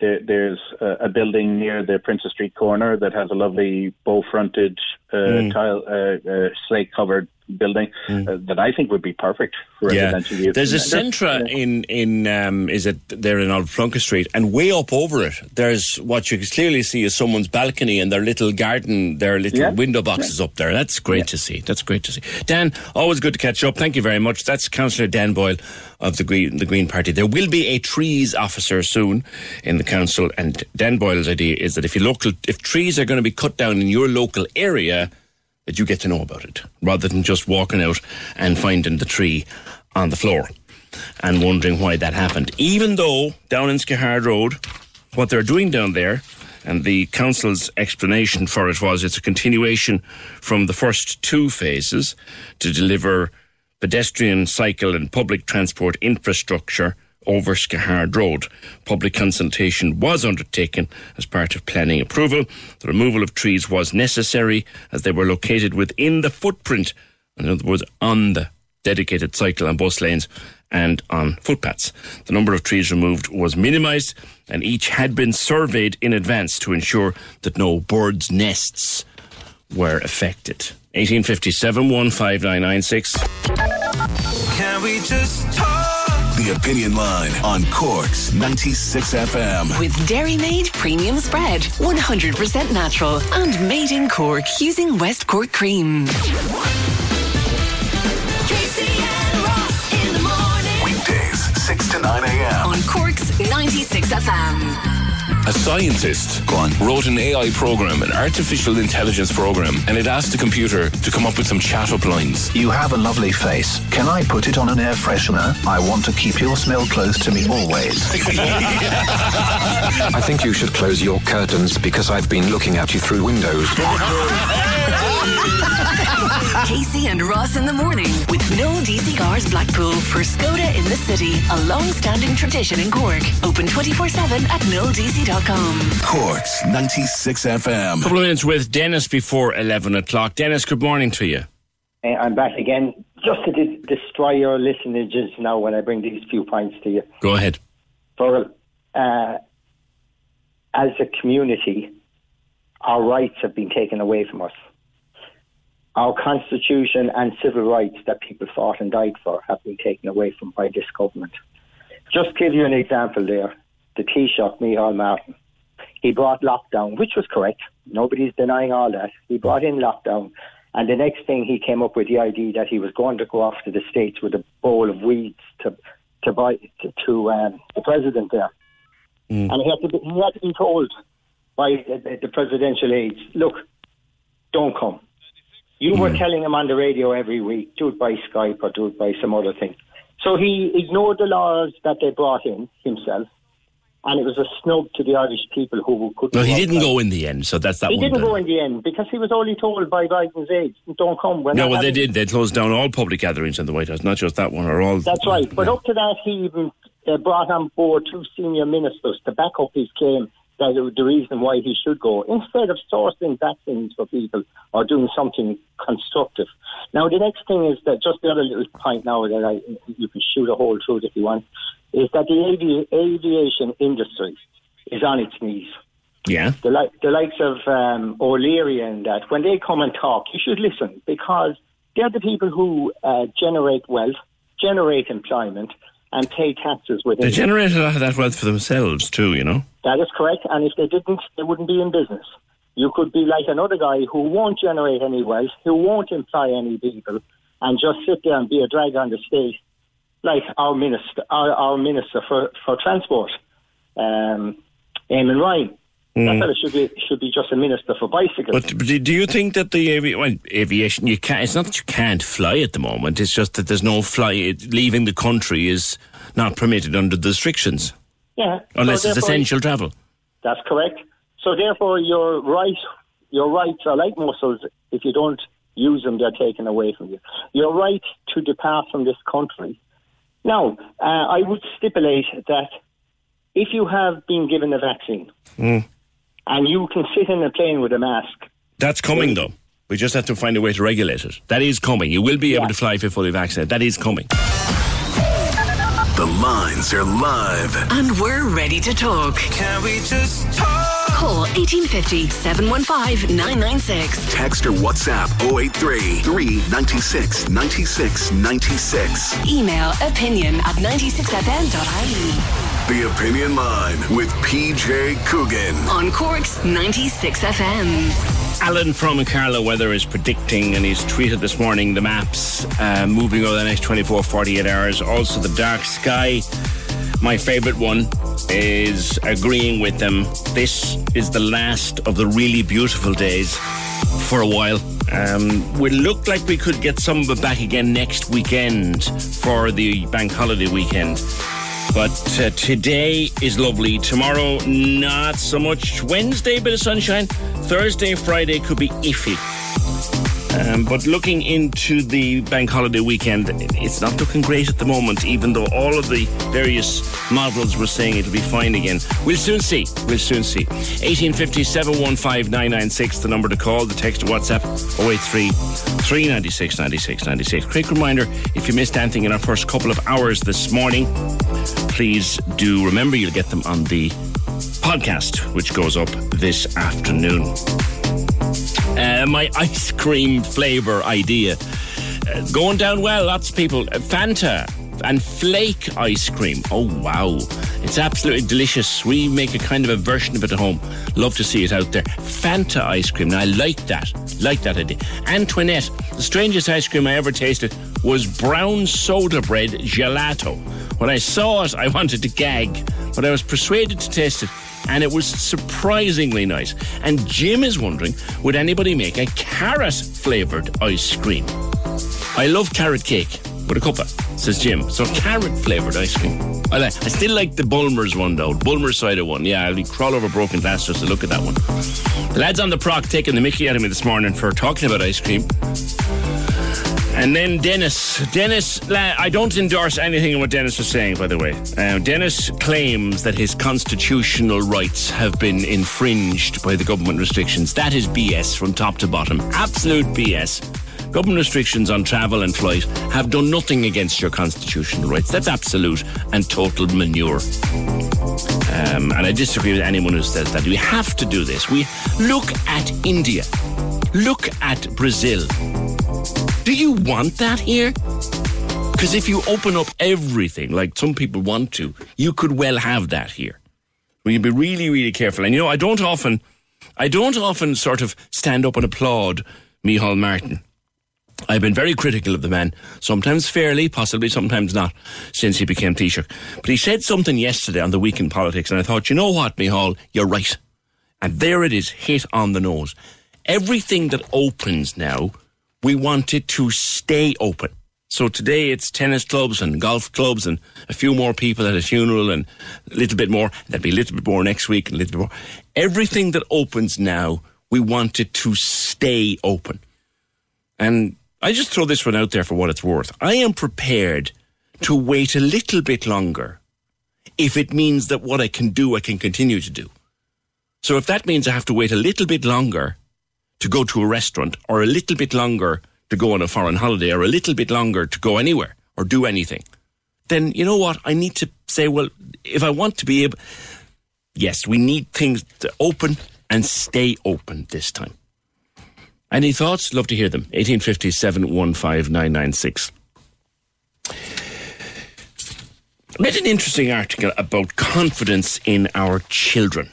there, there's a, a building near the Princess Street corner that has a lovely bow-fronted uh, Mm. tile uh, uh, slate-covered building uh, that I think would be perfect for Yeah, residential use. there's a Centra in in um, is it there in Oliver Plunkett Street, and way up over it, there's what you can clearly see is someone's balcony and their little garden, their little Yeah, window boxes up there. That's great to see. That's great to see. Dan, always good to catch up. Thank you very much. That's Councillor Dan Boyle of the Green the Green Party. There will be a trees officer soon in the council, and Dan Boyle's idea is that if you local if trees are going to be cut down in your local area that you get to know about it rather than just walking out and finding the tree on the floor and wondering why that happened. Even though down in Skehard Road, what they're doing down there, and the council's explanation for it was it's a continuation from the first two phases to deliver pedestrian, cycle, and public transport infrastructure over Skehard Road. Public consultation was undertaken as part of planning approval. The removal of trees was necessary as they were located within the footprint, in other words, on the dedicated cycle and bus lanes and on footpaths. The number of trees removed was minimised and each had been surveyed in advance to ensure that no birds' nests were affected. 1857 15996. Can we just talk? The Opinion Line on Cork's 96 FM. With Dairymaid Premium Spread, 100% natural and made in Cork using West Cork cream. Tracy and Ross in the morning. Weekdays, 6 to 9 a.m. On Cork's 96 FM. A scientist wrote an AI program, an artificial intelligence program, and it asked the computer to come up with some chat up lines. You have a lovely face. Can I put it on an air freshener? I want to keep your smell close to me always. I think you should close your curtains because I've been looking at you through windows. Casey and Ross in the morning with no DC Cars Blackpool for Skoda in the city, a long-standing tradition in Cork. Open 24/7 at milldc.com. Cork's 96 FM. couple of minutes with Dennis before 11 o'clock. Dennis, good morning to you. I'm back again just to de- destroy your listenages now when I bring these few points to you. Go ahead. For uh, as a community, our rights have been taken away from us. Our constitution and civil rights that people fought and died for have been taken away from by this government. Just give you an example there. The Taoiseach, Micheál Martin, he brought lockdown, which was correct. Nobody's denying all that. He brought in lockdown. And the next thing he came up with the idea that he was going to go off to the States with a bowl of weeds to to buy to, to um, the president there. And he had to be, he had to be told by the, the presidential aides, look, don't come. You were telling him on the radio every week, do it by Skype or do it by some other thing. So he ignored the laws that they brought in himself, and it was a snub to the Irish people who couldn't. No, he didn't out. go in the end, so that's that He didn't done. go in the end because he was only told by Biden's aides, "Don't come." We're No, well, they did. They closed down all public gatherings in the White House, not just that one, or all. That's right. But up to that, he even uh, brought on board two senior ministers to back up his claim that the reason why he should go, instead of sourcing vaccines for people or doing something constructive. Now, the next thing is that just the other little point now that I, you can shoot a hole through it if you want, is that the avi- aviation industry is on its knees. Yeah. The, li- the likes of um, O'Leary and that, when they come and talk, you should listen because they're the people who uh, generate wealth, generate employment, and pay taxes within They generate a lot of that wealth for themselves too, you know. that is correct. And if they didn't, they wouldn't be in business. You could be like another guy who won't generate any wealth, who won't employ any people, and just sit there and be a drag on the state, like our minister, our, our minister for, for transport, um, Eamon Ryan. That Mm. fella should be should be just a minister for bicycles. But do do you think that the avi- well, aviation you can't? It's not that you can't fly at the moment. It's just that there's no fly. it- Leaving the country is not permitted under the restrictions yeah, unless so it's essential travel. That's correct. So therefore, your right, your rights are like muscles. If you don't use them, they're taken away from you. Your right to depart from this country. Now, uh, I would stipulate that if you have been given a vaccine Mm. And you can sit in a plane with a mask, That's coming though. We just have to find a way to regulate it. That is coming. You will be able to fly if you're fully vaccinated. That is coming. The lines are live. And we're ready to talk. Can we just talk? Call 1850 715 996. Text or WhatsApp 083 396 96 96. Email opinion at 96fm.ie. The Opinion Line with PJ Coogan. On Cork's 96 FM. Alan from Carlow Weather is predicting, and he's tweeted this morning, the maps uh, moving over the next 24, 48 hours. Also, the dark sky. My favourite one is agreeing with them. This is the last of the really beautiful days for a while. Um, we look like we could get some of it back again next weekend for the bank holiday weekend. But uh, today is lovely. Tomorrow, not so much. Wednesday, bit of sunshine. Thursday, Friday could be iffy. Um, but looking into the bank holiday weekend, it's not looking great at the moment, even though all of the various models were saying it'll be fine again. We'll soon see. We'll soon see. 1850 715 996, the number to call, the text to WhatsApp 083 396 96 96. Quick reminder if you missed anything in our first couple of hours this morning, please do remember you'll get them on the podcast, which goes up this afternoon. Uh, my ice cream flavour idea. Uh, going down well, lots of people. Uh, Fanta and flake ice cream. Oh, wow. It's absolutely delicious. We make a kind of a version of it at home. Love to see it out there. Fanta ice cream. Now, I like that. Like that idea. Antoinette, the strangest ice cream I ever tasted was brown soda bread gelato. When I saw it, I wanted to gag, but I was persuaded to taste it and it was surprisingly nice. And Jim is wondering would anybody make a carrot flavoured ice cream? I love carrot cake with a cuppa, says Jim. So carrot flavoured ice cream. I, like, I still like the Bulmers one though, Bulmer cider one. Yeah, I'll crawl over broken glass just to look at that one. The lads on the proc taking the mickey out of me this morning for talking about ice cream. And then Dennis. Dennis, I don't endorse anything in what Dennis was saying, by the way. Uh, Dennis claims that his constitutional rights have been infringed by the government restrictions. That is BS from top to bottom. Absolute BS. Government restrictions on travel and flight have done nothing against your constitutional rights. That's absolute and total manure. Um, and I disagree with anyone who says that. We have to do this. We look at India. Look at Brazil. Do you want that here? Because if you open up everything, like some people want to, you could well have that here. We to be really, really careful. And you know, I don't often, I don't often sort of stand up and applaud Micheál Martin. I've been very critical of the man, sometimes fairly, possibly sometimes not, since he became Taoiseach. But he said something yesterday on the week in politics, and I thought, you know what, Micheál, you're right. And there it is, hit on the nose. Everything that opens now, we want it to stay open. So today it's tennis clubs and golf clubs and a few more people at a funeral and a little bit more. There'll be a little bit more next week and a little bit more. Everything that opens now, we want it to stay open. And I just throw this one out there for what it's worth. I am prepared to wait a little bit longer if it means that what I can do, I can continue to do. So if that means I have to wait a little bit longer to go to a restaurant or a little bit longer to go on a foreign holiday or a little bit longer to go anywhere or do anything, then you know what? I need to say, well, if I want to be able, yes, we need things to open and stay open this time. Any thoughts? Love to hear them. 1857 15996. read an interesting article about confidence in our children,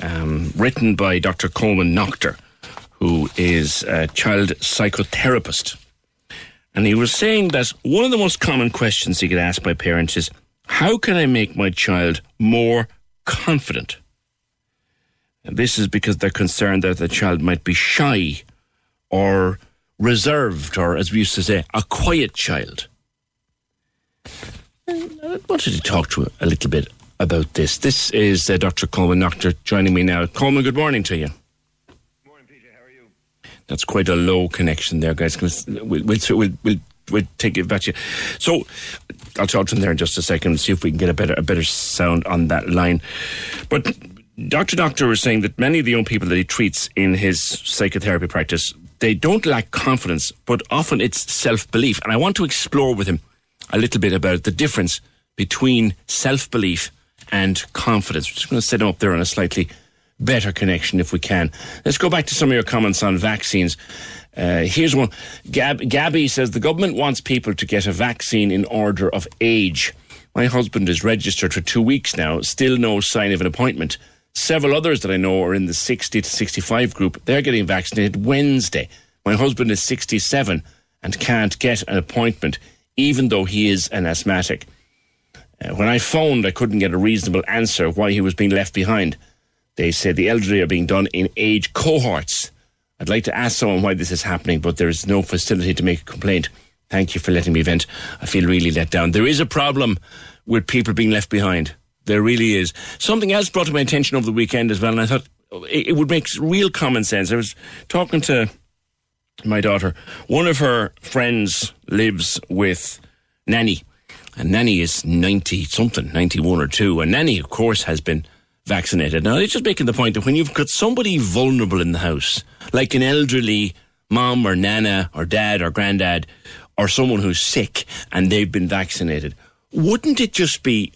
um, written by Dr. Colman Noctor, who is a child psychotherapist. And he was saying that one of the most common questions he get asked by parents is, How can I make my child more confident? And this is because they're concerned that the child might be shy or reserved, or as we used to say, a quiet child. I wanted to talk to a little bit about this. This is uh, Dr. Colman Noctor joining me now. Colman, good morning to you. Morning, Peter. How are you? That's quite a low connection there, guys. We'll, we'll, we'll, we'll, we'll take it back to you. So I'll talk to him there in just a second and see if we can get a better, a better sound on that line. But Dr. Noctor was saying that many of the young people that he treats in his psychotherapy practice, they don't lack confidence, but often it's self belief. And I want to explore with him a little bit about the difference between self belief and confidence. We're just going to set him up there on a slightly better connection if we can. Let's go back to some of your comments on vaccines. Uh, here's one. Gab- Gabby says the government wants people to get a vaccine in order of age. My husband is registered for two weeks now, still no sign of an appointment. Several others that I know are in the 60 to 65 group. They're getting vaccinated Wednesday. My husband is 67 and can't get an appointment even though he is an asthmatic. Uh, when I phoned, I couldn't get a reasonable answer why he was being left behind. They say the elderly are being done in age cohorts. I'd like to ask someone why this is happening, but there is no facility to make a complaint. Thank you for letting me vent. I feel really let down. There is a problem with people being left behind. There really is. Something else brought to my attention over the weekend as well, and I thought oh, it would make real common sense. I was talking to my daughter. One of her friends lives with Nanny, and Nanny is 90 something, 91 or 2. And Nanny, of course, has been vaccinated. Now, it's just making the point that when you've got somebody vulnerable in the house, like an elderly mom or nana or dad or granddad, or someone who's sick and they've been vaccinated, wouldn't it just be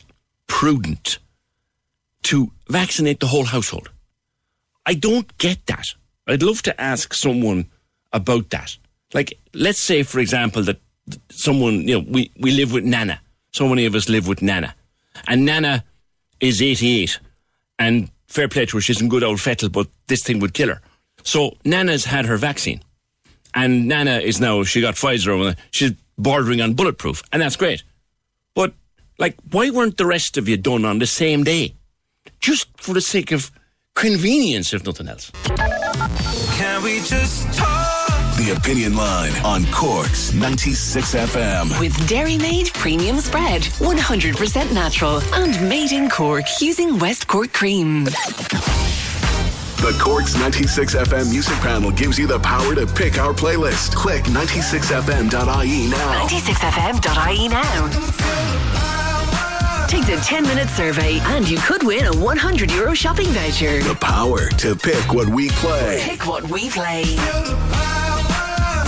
prudent to vaccinate the whole household? I don't get that. I'd love to ask someone about that. Like, let's say, for example, that someone, you know, we, we live with Nana. So many of us live with Nana. And Nana is 88. And fair play to her, she's in good old fettle, but this thing would kill her. So Nana's had her vaccine. And Nana is now, she got Pfizer, she's bordering on bulletproof. And that's great. But, like, why weren't the rest of you done on the same day? Just for the sake of convenience, if nothing else. Can we just talk? The Opinion Line on Cork's 96 FM. With Dairymaid Premium Spread, 100% natural and made in Cork using West Cork cream. The Cork's 96 FM music panel gives you the power to pick our playlist. Click 96fm.ie now. 96fm.ie now. Take the 10 minute survey and you could win a 100 euro shopping voucher. The power to pick what we play. Pick what we play.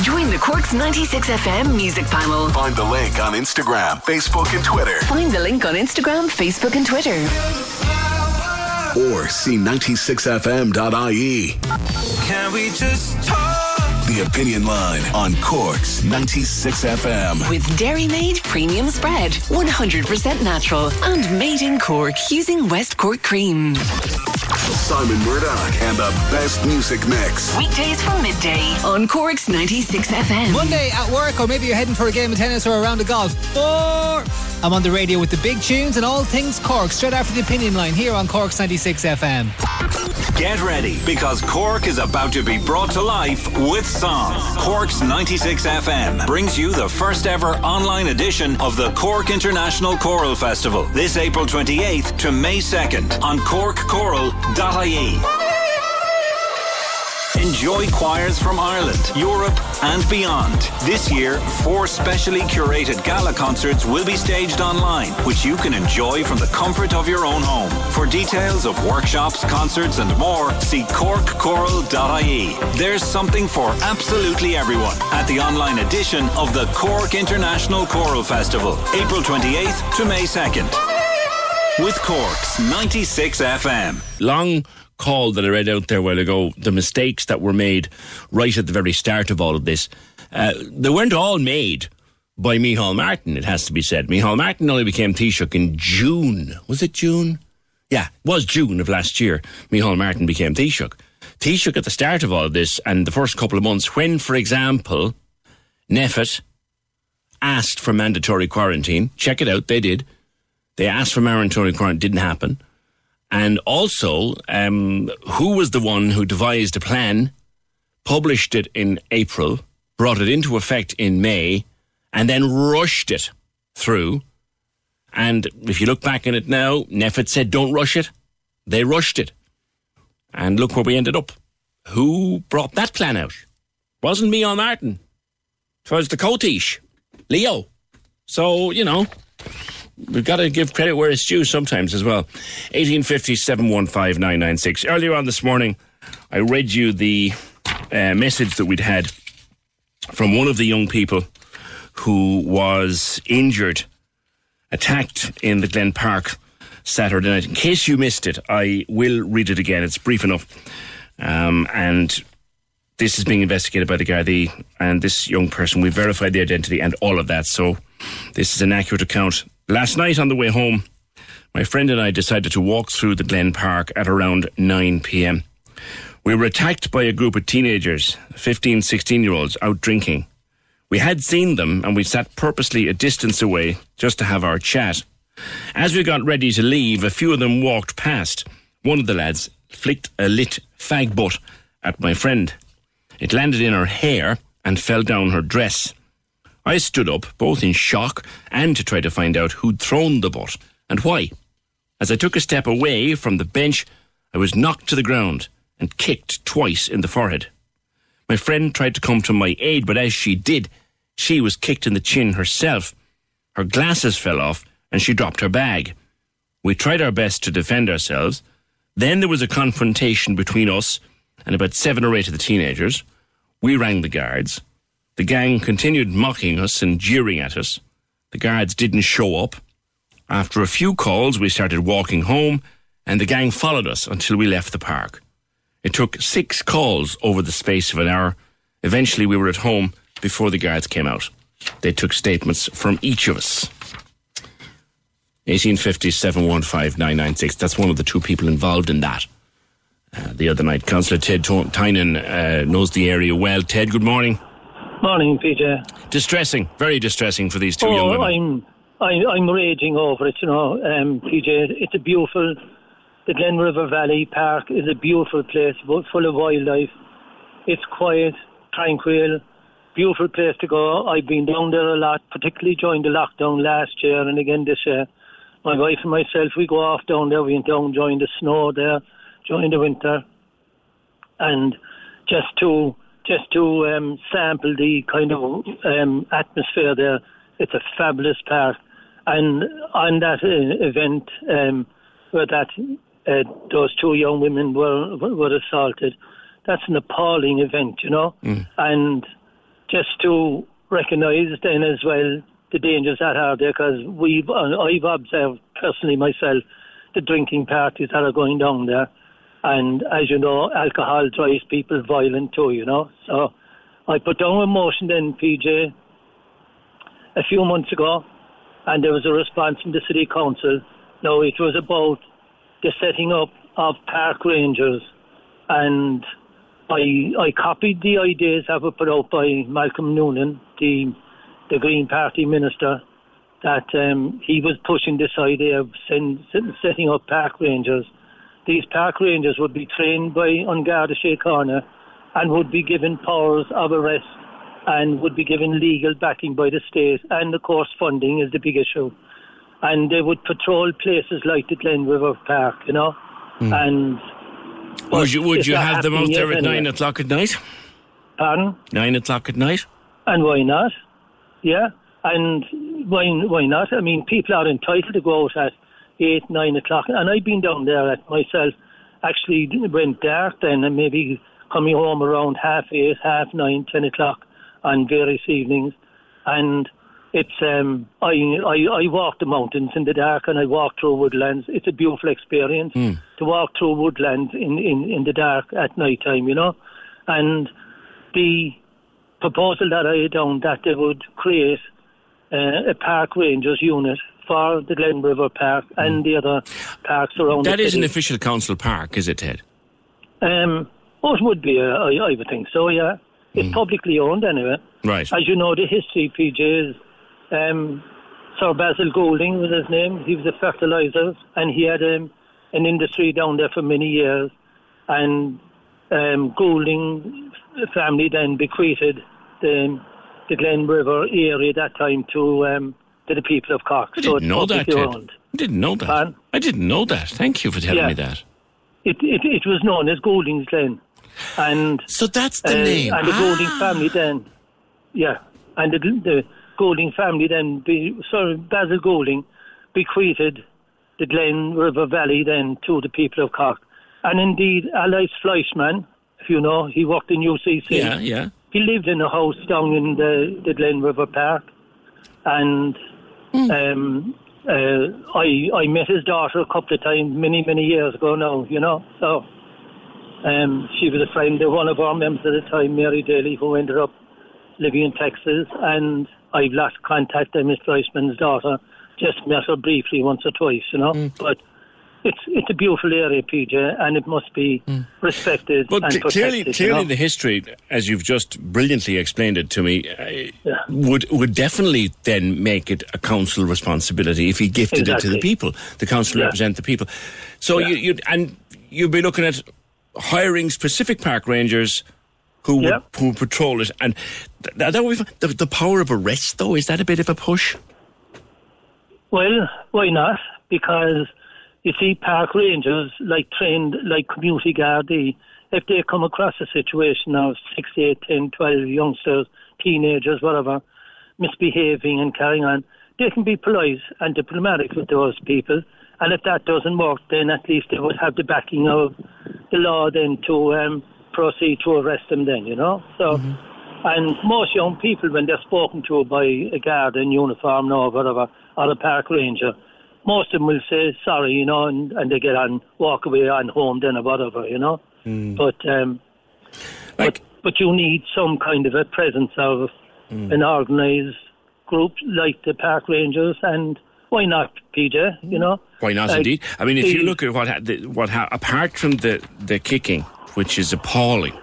Join the Corks 96 FM music panel. Find the link on Instagram, Facebook, and Twitter. Find the link on Instagram, Facebook, and Twitter. Or see 96fm.ie. Can we just talk? The Opinion Line on Cork's 96 FM. With Dairymaid Premium Spread, 100% natural and made in Cork using West Cork cream. Simon Murdoch and the best music mix. Weekdays from midday on Cork's 96 FM. Monday at work, or maybe you're heading for a game of tennis or a round of golf. Four. I'm on the radio with the big tunes and all things Cork, straight after the opinion line here on Cork's 96 FM. Get ready because Cork is about to be brought to life with song. Cork's 96 FM brings you the first ever online edition of the Cork International Choral Festival this April 28th to May 2nd on corkchoral.ie. Enjoy choirs from Ireland, Europe, and beyond. This year, four specially curated gala concerts will be staged online, which you can enjoy from the comfort of your own home. For details of workshops, concerts, and more, see corkchoral.ie. There's something for absolutely everyone at the online edition of the Cork International Choral Festival, April 28th to May 2nd. With Cork's 96 FM. Long call that I read out there a while ago, the mistakes that were made right at the very start of all of this, uh, they weren't all made by Micheál Martin, it has to be said. Micheál Martin only became Taoiseach in June. Was it June? Yeah, it was June of last year. Micheál Martin became Taoiseach. Taoiseach at the start of all of this and the first couple of months, when, for example, NPHET asked for mandatory quarantine, check it out, they did. They asked for mandatory quarantine, didn't happen. And also, um, who was the one who devised a plan, published it in April, brought it into effect in May, and then rushed it through. And if you look back on it now, NPHET said, don't rush it. They rushed it. And look where we ended up. Who brought that plan out? Wasn't Micheál Martin. It was the Taoiseach, Leo. So, you know, we've got to give credit where it's due sometimes as well. 1850 715 Earlier on this morning, I read you the uh, message that we'd had from one of the young people who was injured, attacked in the Glen Park Saturday night. In case you missed it, I will read it again. It's brief enough. Um, and this is being investigated by the Gardaí and this young person. We verified the identity and all of that. So this is an accurate account. Last night on the way home, my friend and I decided to walk through the Glen Park at around 9 p.m. We were attacked by a group of teenagers, 15, 16 year olds, out drinking. We had seen them and we sat purposely a distance away just to have our chat. As we got ready to leave, a few of them walked past. One of the lads flicked a lit fag butt at my friend. It landed in her hair and fell down her dress. I stood up, both in shock and to try to find out who'd thrown the butt and why. As I took a step away from the bench, I was knocked to the ground and kicked twice in the forehead. My friend tried to come to my aid, but as she did, she was kicked in the chin herself. Her glasses fell off and she dropped her bag. We tried our best to defend ourselves. Then there was a confrontation between us and about seven or eight of the teenagers. We rang the guards. The gang continued mocking us and jeering at us. The guards didn't show up. After a few calls, we started walking home, and the gang followed us until we left the park. It took six calls over the space of an hour. Eventually, we were at home before the guards came out. They took statements from each of us. 1850 715 996. That's one of the two people involved in that. Uh, the other night, Councillor Ted Tynan uh, knows the area well. Ted, good morning. Morning, PJ. Distressing, very distressing for these two oh, young women. I'm, I'm, I'm raging over it, you know, um, PJ. It's a beautiful, the Glen River Valley Park is a beautiful place, full of wildlife. It's quiet, tranquil, beautiful place to go. I've been down there a lot, particularly during the lockdown last year and again this year. My wife and myself, we go off down there. We went down during the snow there, during the winter, and just to just to um, sample the kind of um, atmosphere there. It's a fabulous park, and on that uh, event um, where that uh, those two young women were were assaulted, that's an appalling event, you know, mm. and just to recognise then as well the dangers that are there because we've uh, I've observed personally myself the drinking parties that are going down there, and as you know, alcohol drives people violent too. You know, so I put down a motion then, PJ, a few months ago, and there was a response from the city council. No, it was about the setting up of park rangers, and I I copied the ideas that were put out by Malcolm Noonan, the the Green Party minister, that um, he was pushing this idea of send, setting up park rangers. These park rangers would be trained by An Garda Síochána and would be given powers of arrest and would be given legal backing by the state. And of course, funding is the big issue. And they would patrol places like the Glen River Park, you know. Hmm. And Would you, would you have them out there at anyway. nine o'clock at night? Pardon? Nine o'clock at night? And why not? Yeah, and why why not? I mean, people are entitled to go out at eight, nine o'clock, and I've been down there at myself. Actually, went dark then, and maybe coming home around half eight, half nine, ten o'clock on various evenings, and it's um I I I walk the mountains in the dark and I walk through woodlands. It's a beautiful experience to walk through woodlands in in in the dark at night time, you know, and the proposal that I had done that they would create uh, a park rangers unit for the Glen River Park and the other parks around That is an official council park, is it, Ted? Um, it would be, uh, I, I would think so, yeah. It's publicly owned anyway. Right. As you know, the history, PJ, is um, Sir Basil Goulding was his name. He was a fertilizer, and he had um, an industry down there for many years. And um, Goulding family then bequeathed the, the Glen River area at that time to um, to the people of Cork. I didn't it's know that, Ted. owned. I didn't know that. I didn't know that. Thank you for telling Yeah. me that. It, it it was known as Goulding's Glen, and so that's the uh, name. And the Ah. Goulding family then, yeah, and the, the Goulding family then, be, sorry, Basil Goulding, bequeathed the Glen River Valley then to the people of Cork, and indeed, Aloys Fleischmann, if you know, he worked in UCC. Yeah, yeah. He lived in a house down in the the Glen River Park, and um, uh, I I met his daughter a couple of times many many years ago now. You know, so um, she was a friend of one of our members at the time, Mary Daly, who ended up living in Texas, and I've lost contact with Miss Fleischmann's daughter. Just met her briefly once or twice, you know, Mm. but. It's it's a beautiful area, PJ, and it must be respected But and cl- protected. clearly, you clearly, know? the history, as you've just brilliantly explained it to me, uh, would would definitely then make it a council responsibility if he gifted it to the people. The council Yeah. represent the people. So you you and you'd be looking at hiring specific park rangers who would who would patrol it, and th- that, that would be, the, the power of arrest, though, is that a bit of a push? Well, why not? Because you see, park rangers, like trained, like community guardie, if they come across a situation of 6, 8, 10, 12 youngsters, teenagers, whatever, misbehaving and carrying on, they can be polite and diplomatic with those people. And if that doesn't work, then at least they would have the backing of the law then to um, proceed to arrest them then, you know? So, and most young people, when they're spoken to by a guard in uniform or whatever, or a park ranger, most of them will say sorry, you know, and, and they get on, walk away on home then or whatever, you know? But, um, but, but you need some kind of a presence of an organised group like the park rangers and why not, PJ, you know? Why not, Like, indeed? I mean, if you look at what ha- the, what ha- apart from the the kicking, which is appalling,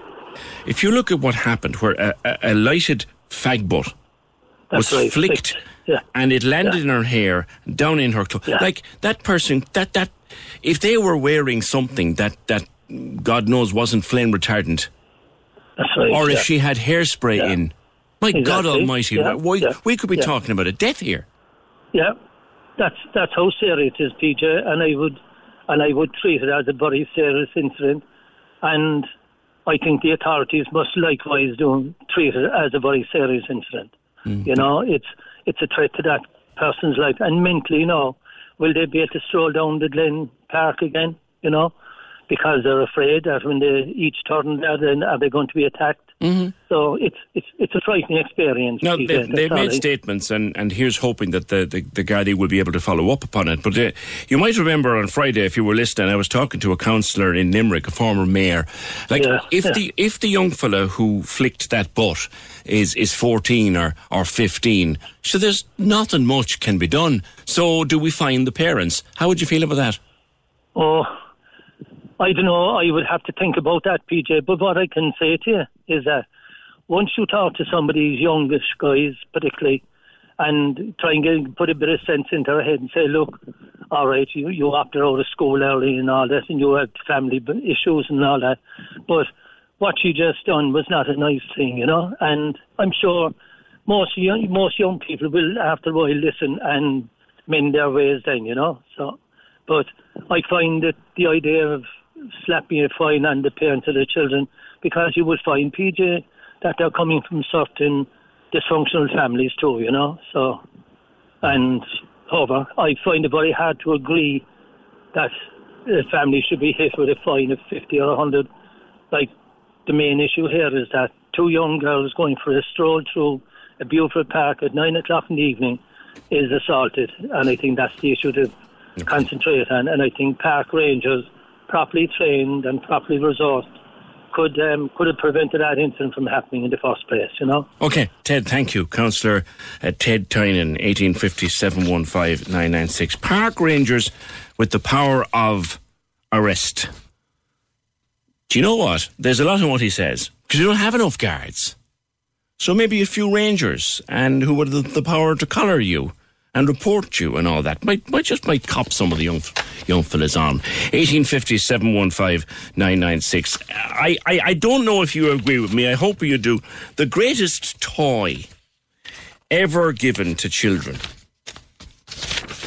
if you look at what happened, where a, a, a lighted fag butt was right, flicked, flicked, yeah. and it landed in her hair, down in her clothes, like that person, that that if they were wearing something that that God knows wasn't flame retardant, right, or if she had hairspray in, my God Almighty, yeah, why, yeah, we could be yeah. talking about a death here. Yeah, that's that's how serious it is, PJ, and I would and I would treat it as a very serious incident, and I think the authorities must likewise do treat it as a very serious incident. Mm. You know, it's it's a threat to that person's life, and mentally, you know, will they be able to stroll down the Glen Park again? You know, because they're afraid that when they each turn, there, then are they going to be attacked? Mm-hmm. So it's it's it's a frightening experience. No, PJ, they, that's they've made statements, and, and here's hoping that the, the, the Gardaí will be able to follow up upon it. But uh, you might remember on Friday, if you were listening, I was talking to a councillor in Limerick, a former mayor. Like, Yeah, if yeah. the if the young fella who flicked that butt is is 14 or, or 15, so there's nothing much can be done. So do we find the parents? How would you feel about that? Oh, I don't know. I would have to think about that, PJ. But what I can say to you is that once you talk to some of these youngish guys, particularly, and try and get, put a bit of sense into their head and say, look, all right, you, you opted out of school early and all that, and you had family issues and all that. But what you just done was not a nice thing, you know. And I'm sure most young, most young people will, after a while, listen and mend their ways then, you know. So, but I find that the idea of slapping a fine on the parents of the children because you would find PJ that they're coming from certain dysfunctional families too, you know. So, and however, I find it very hard to agree that a family should be hit with a fine of fifty or a hundred. Like the main issue here is that two young girls going for a stroll through a beautiful park at nine o'clock in the evening is assaulted, and I think that's the issue to concentrate on. And I think park rangers, properly trained and properly resourced, could um, could have prevented that incident from happening in the first place. You know. Okay, Ted, thank you. Councillor uh, Ted Tynan, 1850 Park rangers with the power of arrest. Do you know what? There's a lot in what he says because you don't have enough guards. So maybe a few rangers and who would have the, the power to collar you and report you and all that might might just might cop some of the young young fellas on. 1850 715 996. I, I, I don't know if you agree with me. I hope you do. The greatest toy ever given to children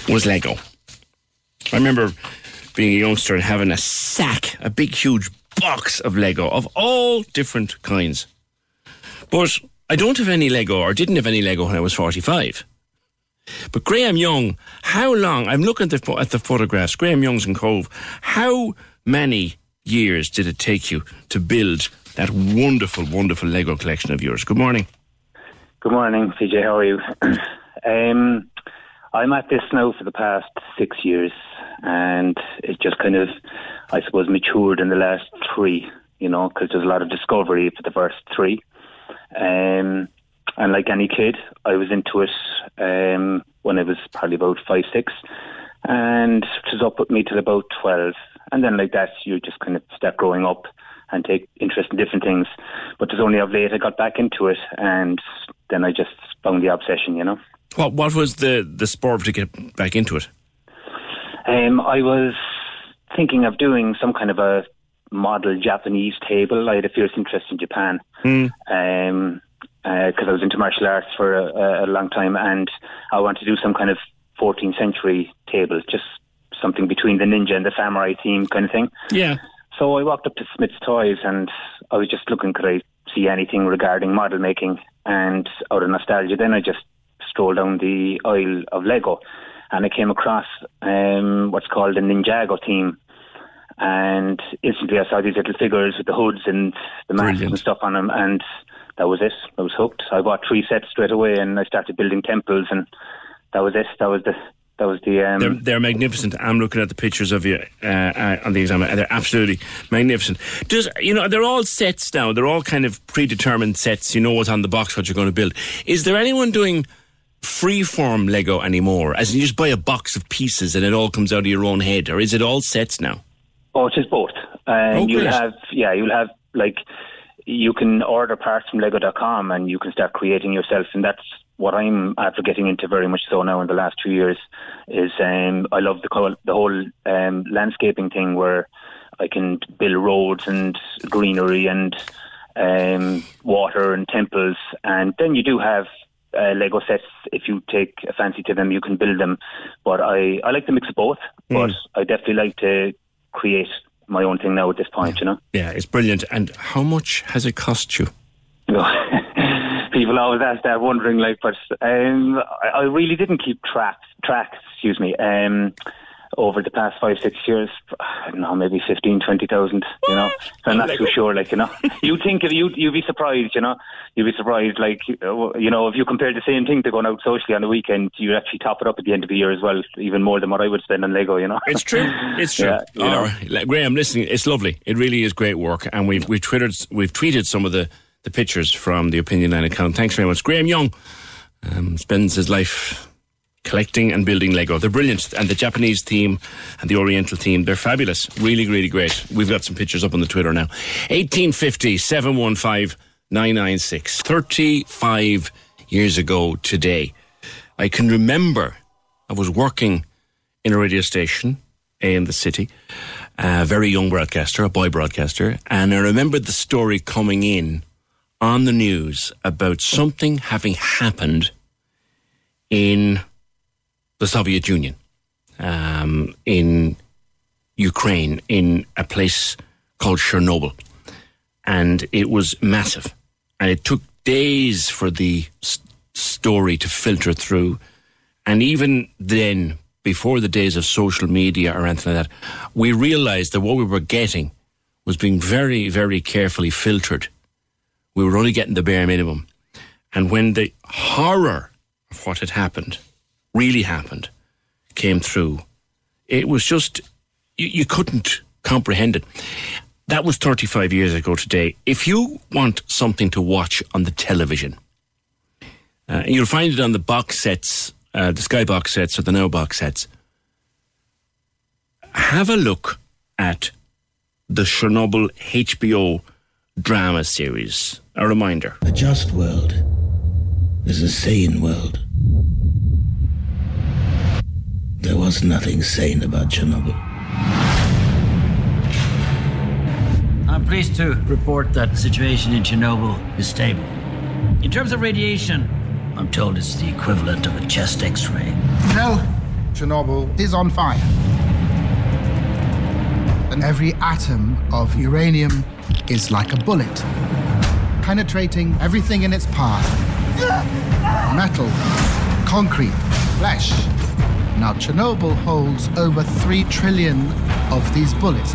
was Lego. I remember being a youngster and having a sack, a big, huge box of Lego of all different kinds. But I don't have any Lego, or didn't have any Lego when I was 45. But Graham Young, how long? I'm looking at the, at the photographs. Graham Young's in Cobh. How many years did it take you to build that wonderful, wonderful Lego collection of yours? Good morning. Good morning, PJ. How are you? um, I'm at this now for the past six years, and it just kind of, I suppose, matured in the last three. You know, because there's a lot of discovery for the first three. Um, and like any kid, I was into it um, when I was probably about five, six, and it was up with me till about twelve. And then like that, you just kind of start growing up and take interest in different things. But it's only of late I got back into it, and then I just found the obsession. You know. What What was the the spur to get back into it? Um, I was thinking of doing some kind of a model Japanese table. I had a fierce interest in Japan. Mm. Um, because uh, I was into martial arts for a, a, long time, and I wanted to do some kind of 14th century table, just something between the ninja and the samurai theme kind of thing. Yeah. So I walked up to Smyths Toys, and I was just looking, could I see anything regarding model making? And out of nostalgia, then I just strolled down the aisle of Lego, and I came across um, what's called a Ninjago theme. And instantly, I saw these little figures with the hoods and the masks and stuff on them, and that was it. I was hooked. I bought three sets straight away, and I started building temples, and that was it. That was the that was the. Um, they're, they're, magnificent. I'm looking at the pictures of you uh, uh, on the exam, and they're absolutely magnificent. Does you know they're all sets now? They're all kind of predetermined sets. You know what's on the box, what you're going to build. Is there anyone doing? Freeform Lego anymore, as in you just buy a box of pieces and it all comes out of your own head, or is it all sets now? Oh, it's just both. Um, oh, you'll have, yeah, you'll have like you can order parts from Lego.com and you can start creating yourself, and that's what I'm after getting into very much so now in the last two years. Is um, I love the the whole um, landscaping thing where I can build roads and greenery and um, water and temples, and then you do have uh, Lego sets. If you take a fancy to them, you can build them. But I, I like to mix of both. Mm. But I definitely like to create my own thing now at this point, yeah. you know. Yeah, it's brilliant. And how much has it cost you? People always ask that, wondering, like, but um, I, I really didn't keep track. Track, excuse me. Um, over the past five, six years, I don't know, maybe 15, 20,000, you know. So I'm not too sure, like, you know. you think, of, you, you'd be surprised, you know. You'd be surprised, like, you know, if you compare the same thing to going out socially on the weekend, you actually top it up at the end of the year as well, even more than what I would spend on Lego, you know. It's true. It's true. Yeah, you know. Right. Graham, listen, it's lovely. It really is great work. And we've, we've, twittered, we've tweeted some of the, the pictures from the Opinion Line account. Thanks very much. Graham Young um, spends his life collecting and building Lego. They're brilliant. And the Japanese theme and the Oriental theme, they're fabulous. Really, really great. We've got some pictures up on the Twitter now. 1850 715 996. 35 years ago today. I can remember I was working in a radio station in the city, a very young broadcaster, a boy broadcaster, and I remember the story coming in on the news about something having happened in the Soviet Union um, in Ukraine in a place called Chernobyl. And it was massive. And it took days for the story to filter through. And even then, before the days of social media or anything like that, we realized that what we were getting was being very, very carefully filtered. We were only getting the bare minimum. And when the horror of what had happened really happened, came through, it was just, you, you couldn't comprehend it. That was 35 years ago today. If you want something to watch on the television, uh, you'll find it on the box sets, uh, the Sky box sets or the Now box sets. Have a look at the Chernobyl HBO drama series. A reminder. A just world is a sane world. There was nothing sane about Chernobyl. I'm pleased to report that the situation in Chernobyl is stable. In terms of radiation, I'm told it's the equivalent of a chest x ray. No, Chernobyl is on fire. And every atom of uranium is like a bullet, penetrating everything in its path metal, concrete, flesh. Now, Chernobyl holds over 3 trillion of these bullets.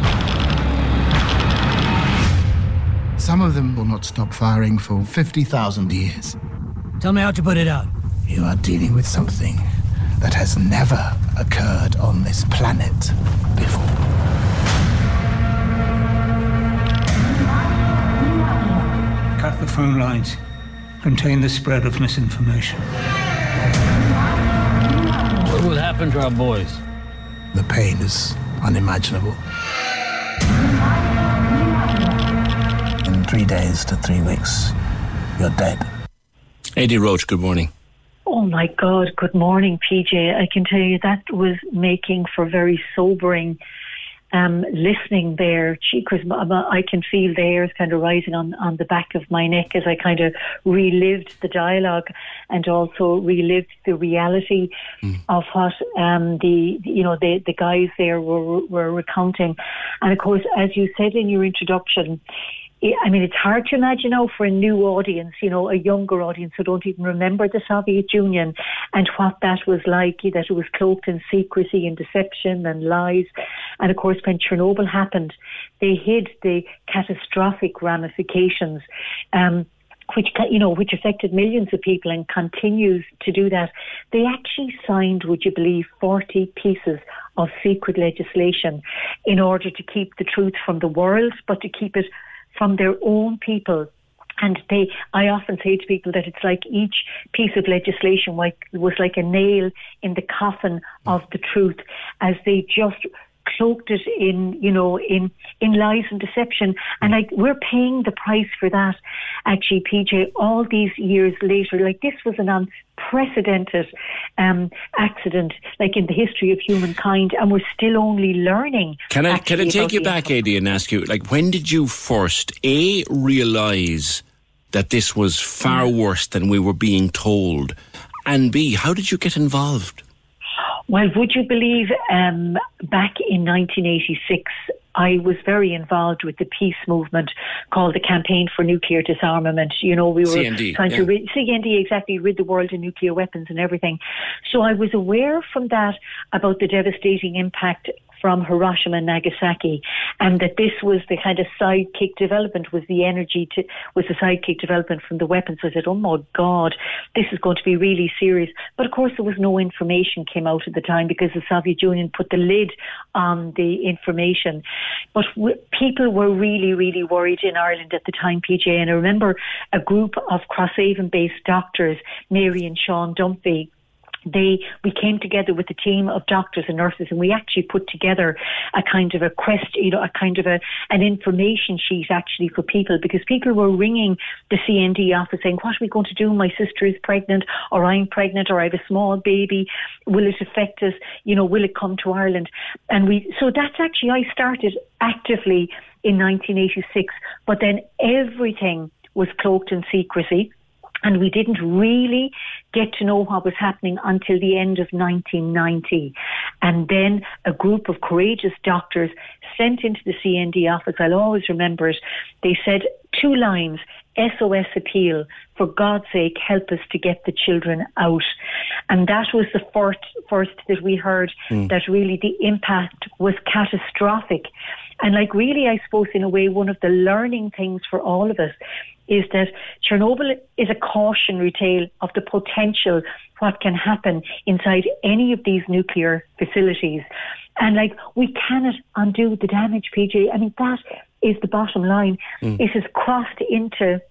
Some of them will not stop firing for 50,000 years. Tell me how to put it out. You are dealing with something that has never occurred on this planet before. Cut the phone lines. Contain the spread of misinformation. What will happen to our boys? The pain is unimaginable. In three days to three weeks, you're dead. Adi Roche, good morning. Oh my God, good morning, PJ. I can tell you that was making for very sobering um, listening there. because I can feel the hairs kind of rising on, on the back of my neck as I kind of relived the dialogue and also relived the reality of what um, the, you know, the, the guys there were, were recounting. And of course, as you said in your introduction, I mean, it's hard to imagine now for a new audience, you know, a younger audience who don't even remember the Soviet Union and what that was like, that it was cloaked in secrecy and deception and lies. And of course, when Chernobyl happened, they hid the catastrophic ramifications. Um, which you know, which affected millions of people and continues to do that. They actually signed, would you believe, forty pieces of secret legislation in order to keep the truth from the world, but to keep it from their own people. And they, I often say to people that it's like each piece of legislation was like a nail in the coffin of the truth as they just cloaked it in, you know, in, in lies and deception. And like, we're paying the price for that actually, PJ, all these years later. Like, this was an unprecedented um, accident, like in the history of humankind, and we're still only learning. Can I can I take you back, Adi, and ask you, like, when did you first a realize that this was far worse than we were being told, and b how did you get involved? Well, would you believe um, back in 1986, I was very involved with the peace movement called the Campaign for Nuclear Disarmament. You know, we were CND, trying to yeah. rid, CND exactly rid the world of nuclear weapons and everything. So I was aware from that about the devastating impact from Hiroshima and Nagasaki, and that this was the kind of sidekick development was the energy to was the sidekick development from the weapons. So I said, "Oh my God, this is going to be really serious." But of course, there was no information came out at the time because the Soviet Union put the lid on the information. But w- people were really, really worried in Ireland at the time, PJ. And I remember a group of Crosshaven-based doctors, Mary and Sean Dumphy they we came together with a team of doctors and nurses and we actually put together a kind of a quest you know a kind of a an information sheet actually for people because people were ringing the CND office saying what are we going to do? My sister is pregnant or I'm pregnant or I have a small baby. Will it affect us? You know will it come to Ireland? And we so that's actually I started actively in 1986 but then everything was cloaked in secrecy and we didn't really get to know what was happening until the end of 1990. And then a group of courageous doctors sent into the CND office, I'll always remember it, they said two lines SOS appeal, for God's sake, help us to get the children out. And that was the first, first that we heard mm. that really the impact was catastrophic. And like really, I suppose in a way, one of the learning things for all of us is that Chernobyl is a cautionary tale of the potential what can happen inside any of these nuclear facilities. And like we cannot undo the damage, PJ. I mean that is the bottom line. Mm. It has crossed into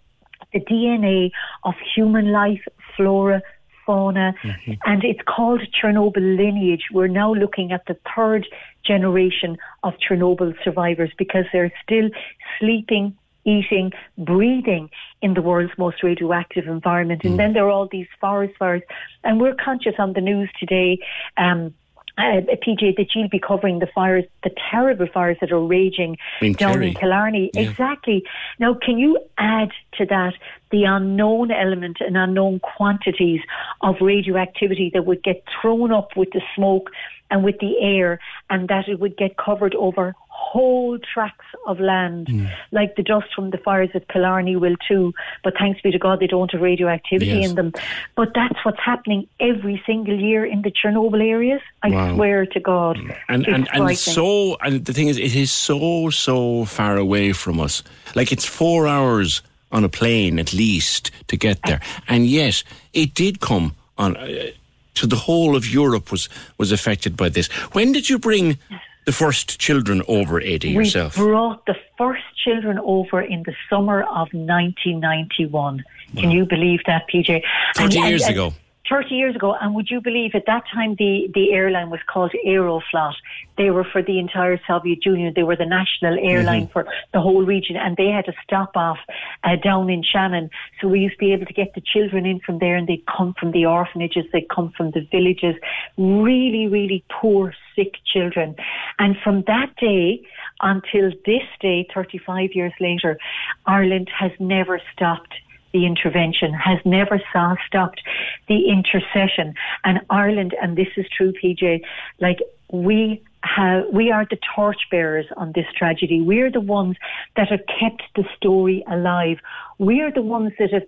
the DNA of human life, flora, fauna, mm-hmm. and it's called Chernobyl lineage. We're now looking at the third generation of Chernobyl survivors because they're still sleeping, eating, breathing in the world's most radioactive environment. And mm. then there are all these forest fires. And we're conscious on the news today. Um, uh, PJ, that you'll be covering the fires, the terrible fires that are raging in down Kerry. in Killarney. Yeah. Exactly. Now, can you add to that the unknown element and unknown quantities of radioactivity that would get thrown up with the smoke and with the air, and that it would get covered over whole tracts of land, mm. like the dust from the fires at Killarney will too. But thanks be to God, they don't have radioactivity yes. in them. But that's what's happening every single year in the Chernobyl areas. I wow. swear to God. And and, and so, and the thing is, it is so so far away from us. Like it's four hours on a plane at least to get there, and yet it did come on. Uh, so the whole of Europe was was affected by this. When did you bring the first children over, Eddie, yourself? We brought the first children over in the summer of 1991. Wow. Can you believe that, PJ? 30 and, years and, ago. 30 years ago, and would you believe at that time the, the airline was called Aeroflot. They were for the entire Soviet Union. They were the national airline mm-hmm. for the whole region, and they had to stop off uh, down in Shannon. So we used to be able to get the children in from there, and they'd come from the orphanages, they'd come from the villages. Really, really poor, sick children. And from that day until this day, 35 years later, Ireland has never stopped the intervention, has never saw, stopped the intercession. And Ireland, and this is true, PJ, like we have, we are the torchbearers on this tragedy. We're the ones that have kept the story alive. We're the ones that have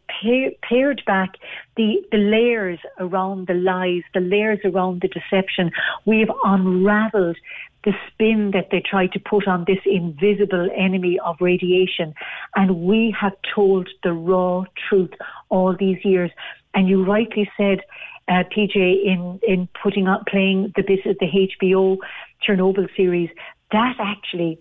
pared back the, the layers around the lies, the layers around the deception. We have unraveled the spin that they try to put on this invisible enemy of radiation. And we have told the raw truth all these years. And you rightly said, uh, PJ, in, in putting up, playing the, the HBO Chernobyl series, that actually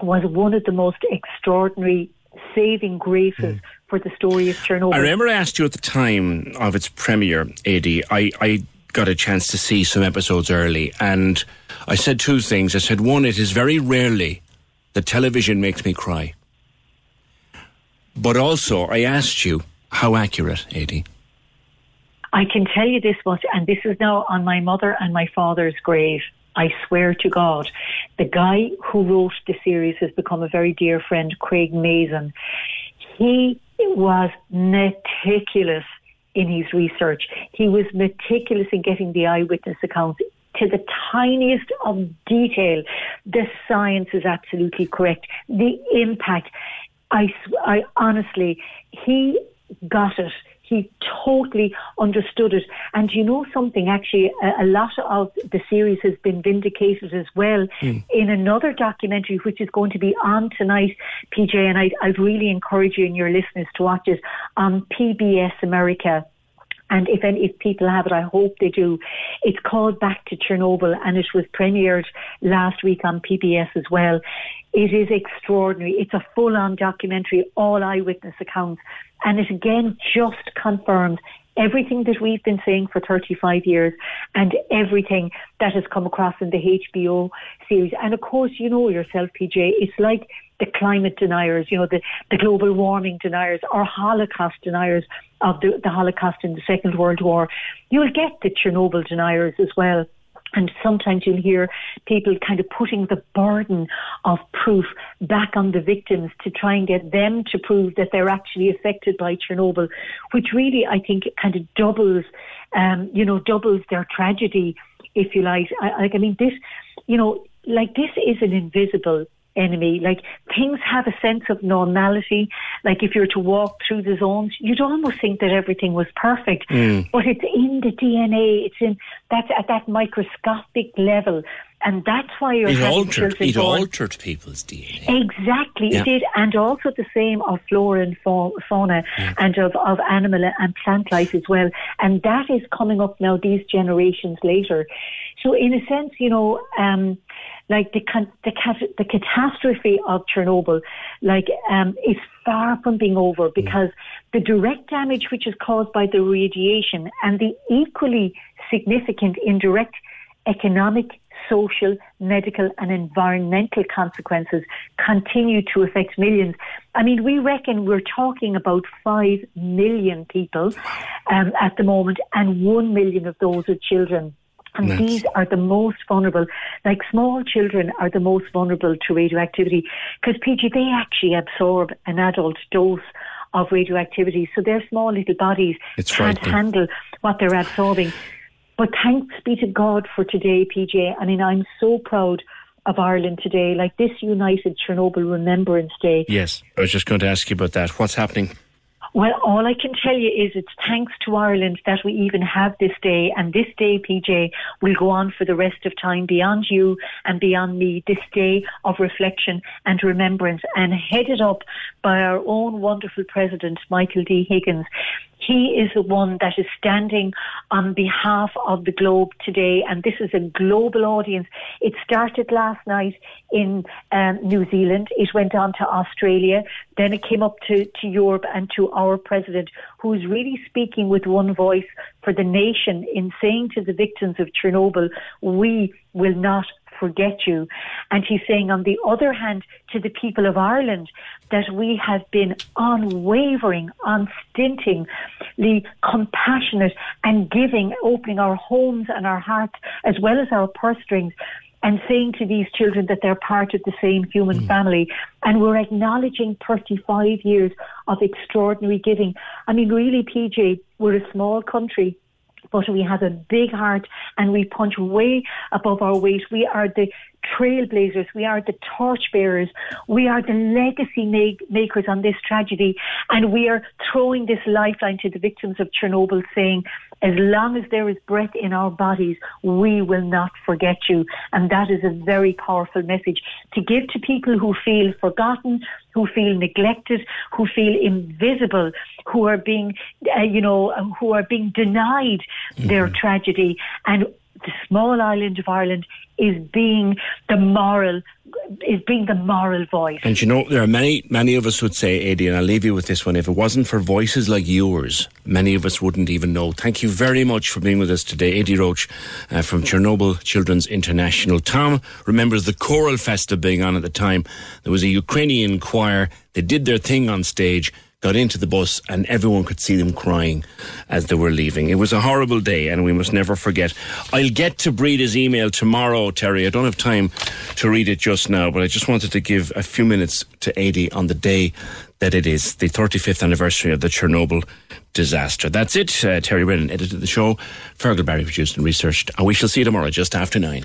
was one of the most extraordinary saving graces mm. for the story of Chernobyl. I remember I asked you at the time of its premiere, Adi. I, I got a chance to see some episodes early, and I said two things. I said, one, it is very rarely that television makes me cry. But also, I asked you, how accurate, Adi? I can tell you this much, and this is now on my mother and my father's grave. I swear to God, the guy who wrote the series has become a very dear friend, Craig Mazin. He was meticulous in his research. He was meticulous in getting the eyewitness accounts to the tiniest of detail. The science is absolutely correct. The impact, I, I honestly, he got it. He totally understood it. And you know something, actually, a, a lot of the series has been vindicated as well mm. in another documentary, which is going to be on tonight, PJ. And I, I'd really encourage you and your listeners to watch it on PBS America. And if any, if people have it, I hope they do. It's called Back to Chernobyl, and it was premiered last week on PBS as well. It is extraordinary. It's a full-on documentary, all eyewitness accounts, and it again just confirmed everything that we've been saying for 35 years and everything that has come across in the HBO series. And of course, you know yourself, PJ, it's like the climate deniers, you know, the, the global warming deniers or Holocaust deniers of the, the Holocaust in the Second World War. You'll get the Chernobyl deniers as well. And sometimes you'll hear people kind of putting the burden of proof back on the victims to try and get them to prove that they're actually affected by Chernobyl, which really I think kind of doubles, um, you know, doubles their tragedy if you like. I, I mean, this, you know, like this is an invisible enemy. Like things have a sense of normality. Like if you were to walk through the zones, you'd almost think that everything was perfect. Mm. But it's in the DNA. It's in that at that microscopic level. And that's why you're It altered. It born- altered people's DNA. Exactly, Yeah. it did, and also the same of flora and fa- fauna, and of, of animal and plant life as well. And that is coming up now these generations later. So, in a sense, you know, um, like the the, the catastrophe of Chernobyl, like um, is far from being over because the direct damage which is caused by the radiation and the equally significant indirect economic, social, medical, and environmental consequences continue to affect millions. I mean, we reckon we're talking about 5 million people um, at the moment, and 1 million of those are children. And That's- these are the most vulnerable. Like small children are the most vulnerable to radioactivity because, PJ, they actually absorb an adult dose of radioactivity. So their small little bodies It's can't handle what they're absorbing. But thanks be to God for today, PJ. I mean, I'm so proud of Ireland today. Like this United Chernobyl Remembrance Day. Yes, I was just going to ask you about that. What's happening? Well, all I can tell you is it's thanks to Ireland that we even have this day. And this day, PJ, will go on for the rest of time beyond you and beyond me. This day of reflection and remembrance and headed up by our own wonderful president, Michael D. Higgins. He is the one that is standing on behalf of the globe today, and this is a global audience. It started last night in um, New Zealand. It went on to Australia. Then it came up to, to Europe and to our president, who is really speaking with one voice for the nation in saying to the victims of Chernobyl, we will not forget you. And he's saying, on the other hand, to the people of Ireland, that we have been unwavering, unstintingly compassionate and giving, opening our homes and our hearts as well as our purse strings. And saying to these children that they're part of the same human mm. family. And we're acknowledging 35 years of extraordinary giving. I mean, really, PJ, we're a small country but we have a big heart and we punch way above our weight. We are the trailblazers. We are the torchbearers. We are the legacy make- makers on this tragedy. And we are throwing this lifeline to the victims of Chernobyl saying, as long as there is breath in our bodies, we will not forget you. And that is a very powerful message to give to people who feel forgotten, who feel neglected, who feel invisible, who are being, uh, you know, um, who are being denied their tragedy. And the small island of Ireland is being the moral, is being the moral voice. And you know, there are many, many of us would say, Adi, and I'll leave you with this one. If it wasn't for voices like yours, many of us wouldn't even know. Thank you very much for being with us today, Adi Roche uh, from Chernobyl Children's International. Tom remembers the choral festa being on at the time. There was a Ukrainian choir. They did their thing on stage. Got into the bus and everyone could see them crying as they were leaving. It was a horrible day and we must never forget. I'll get to Breeda's email tomorrow, Terry. I don't have time to read it just now, but I just wanted to give a few minutes to Adi on the day that it is, the 35th anniversary of the Chernobyl disaster. That's it. Uh, Terry Brennan edited the show. Fergal Barry produced and researched. And we shall see you tomorrow just after nine.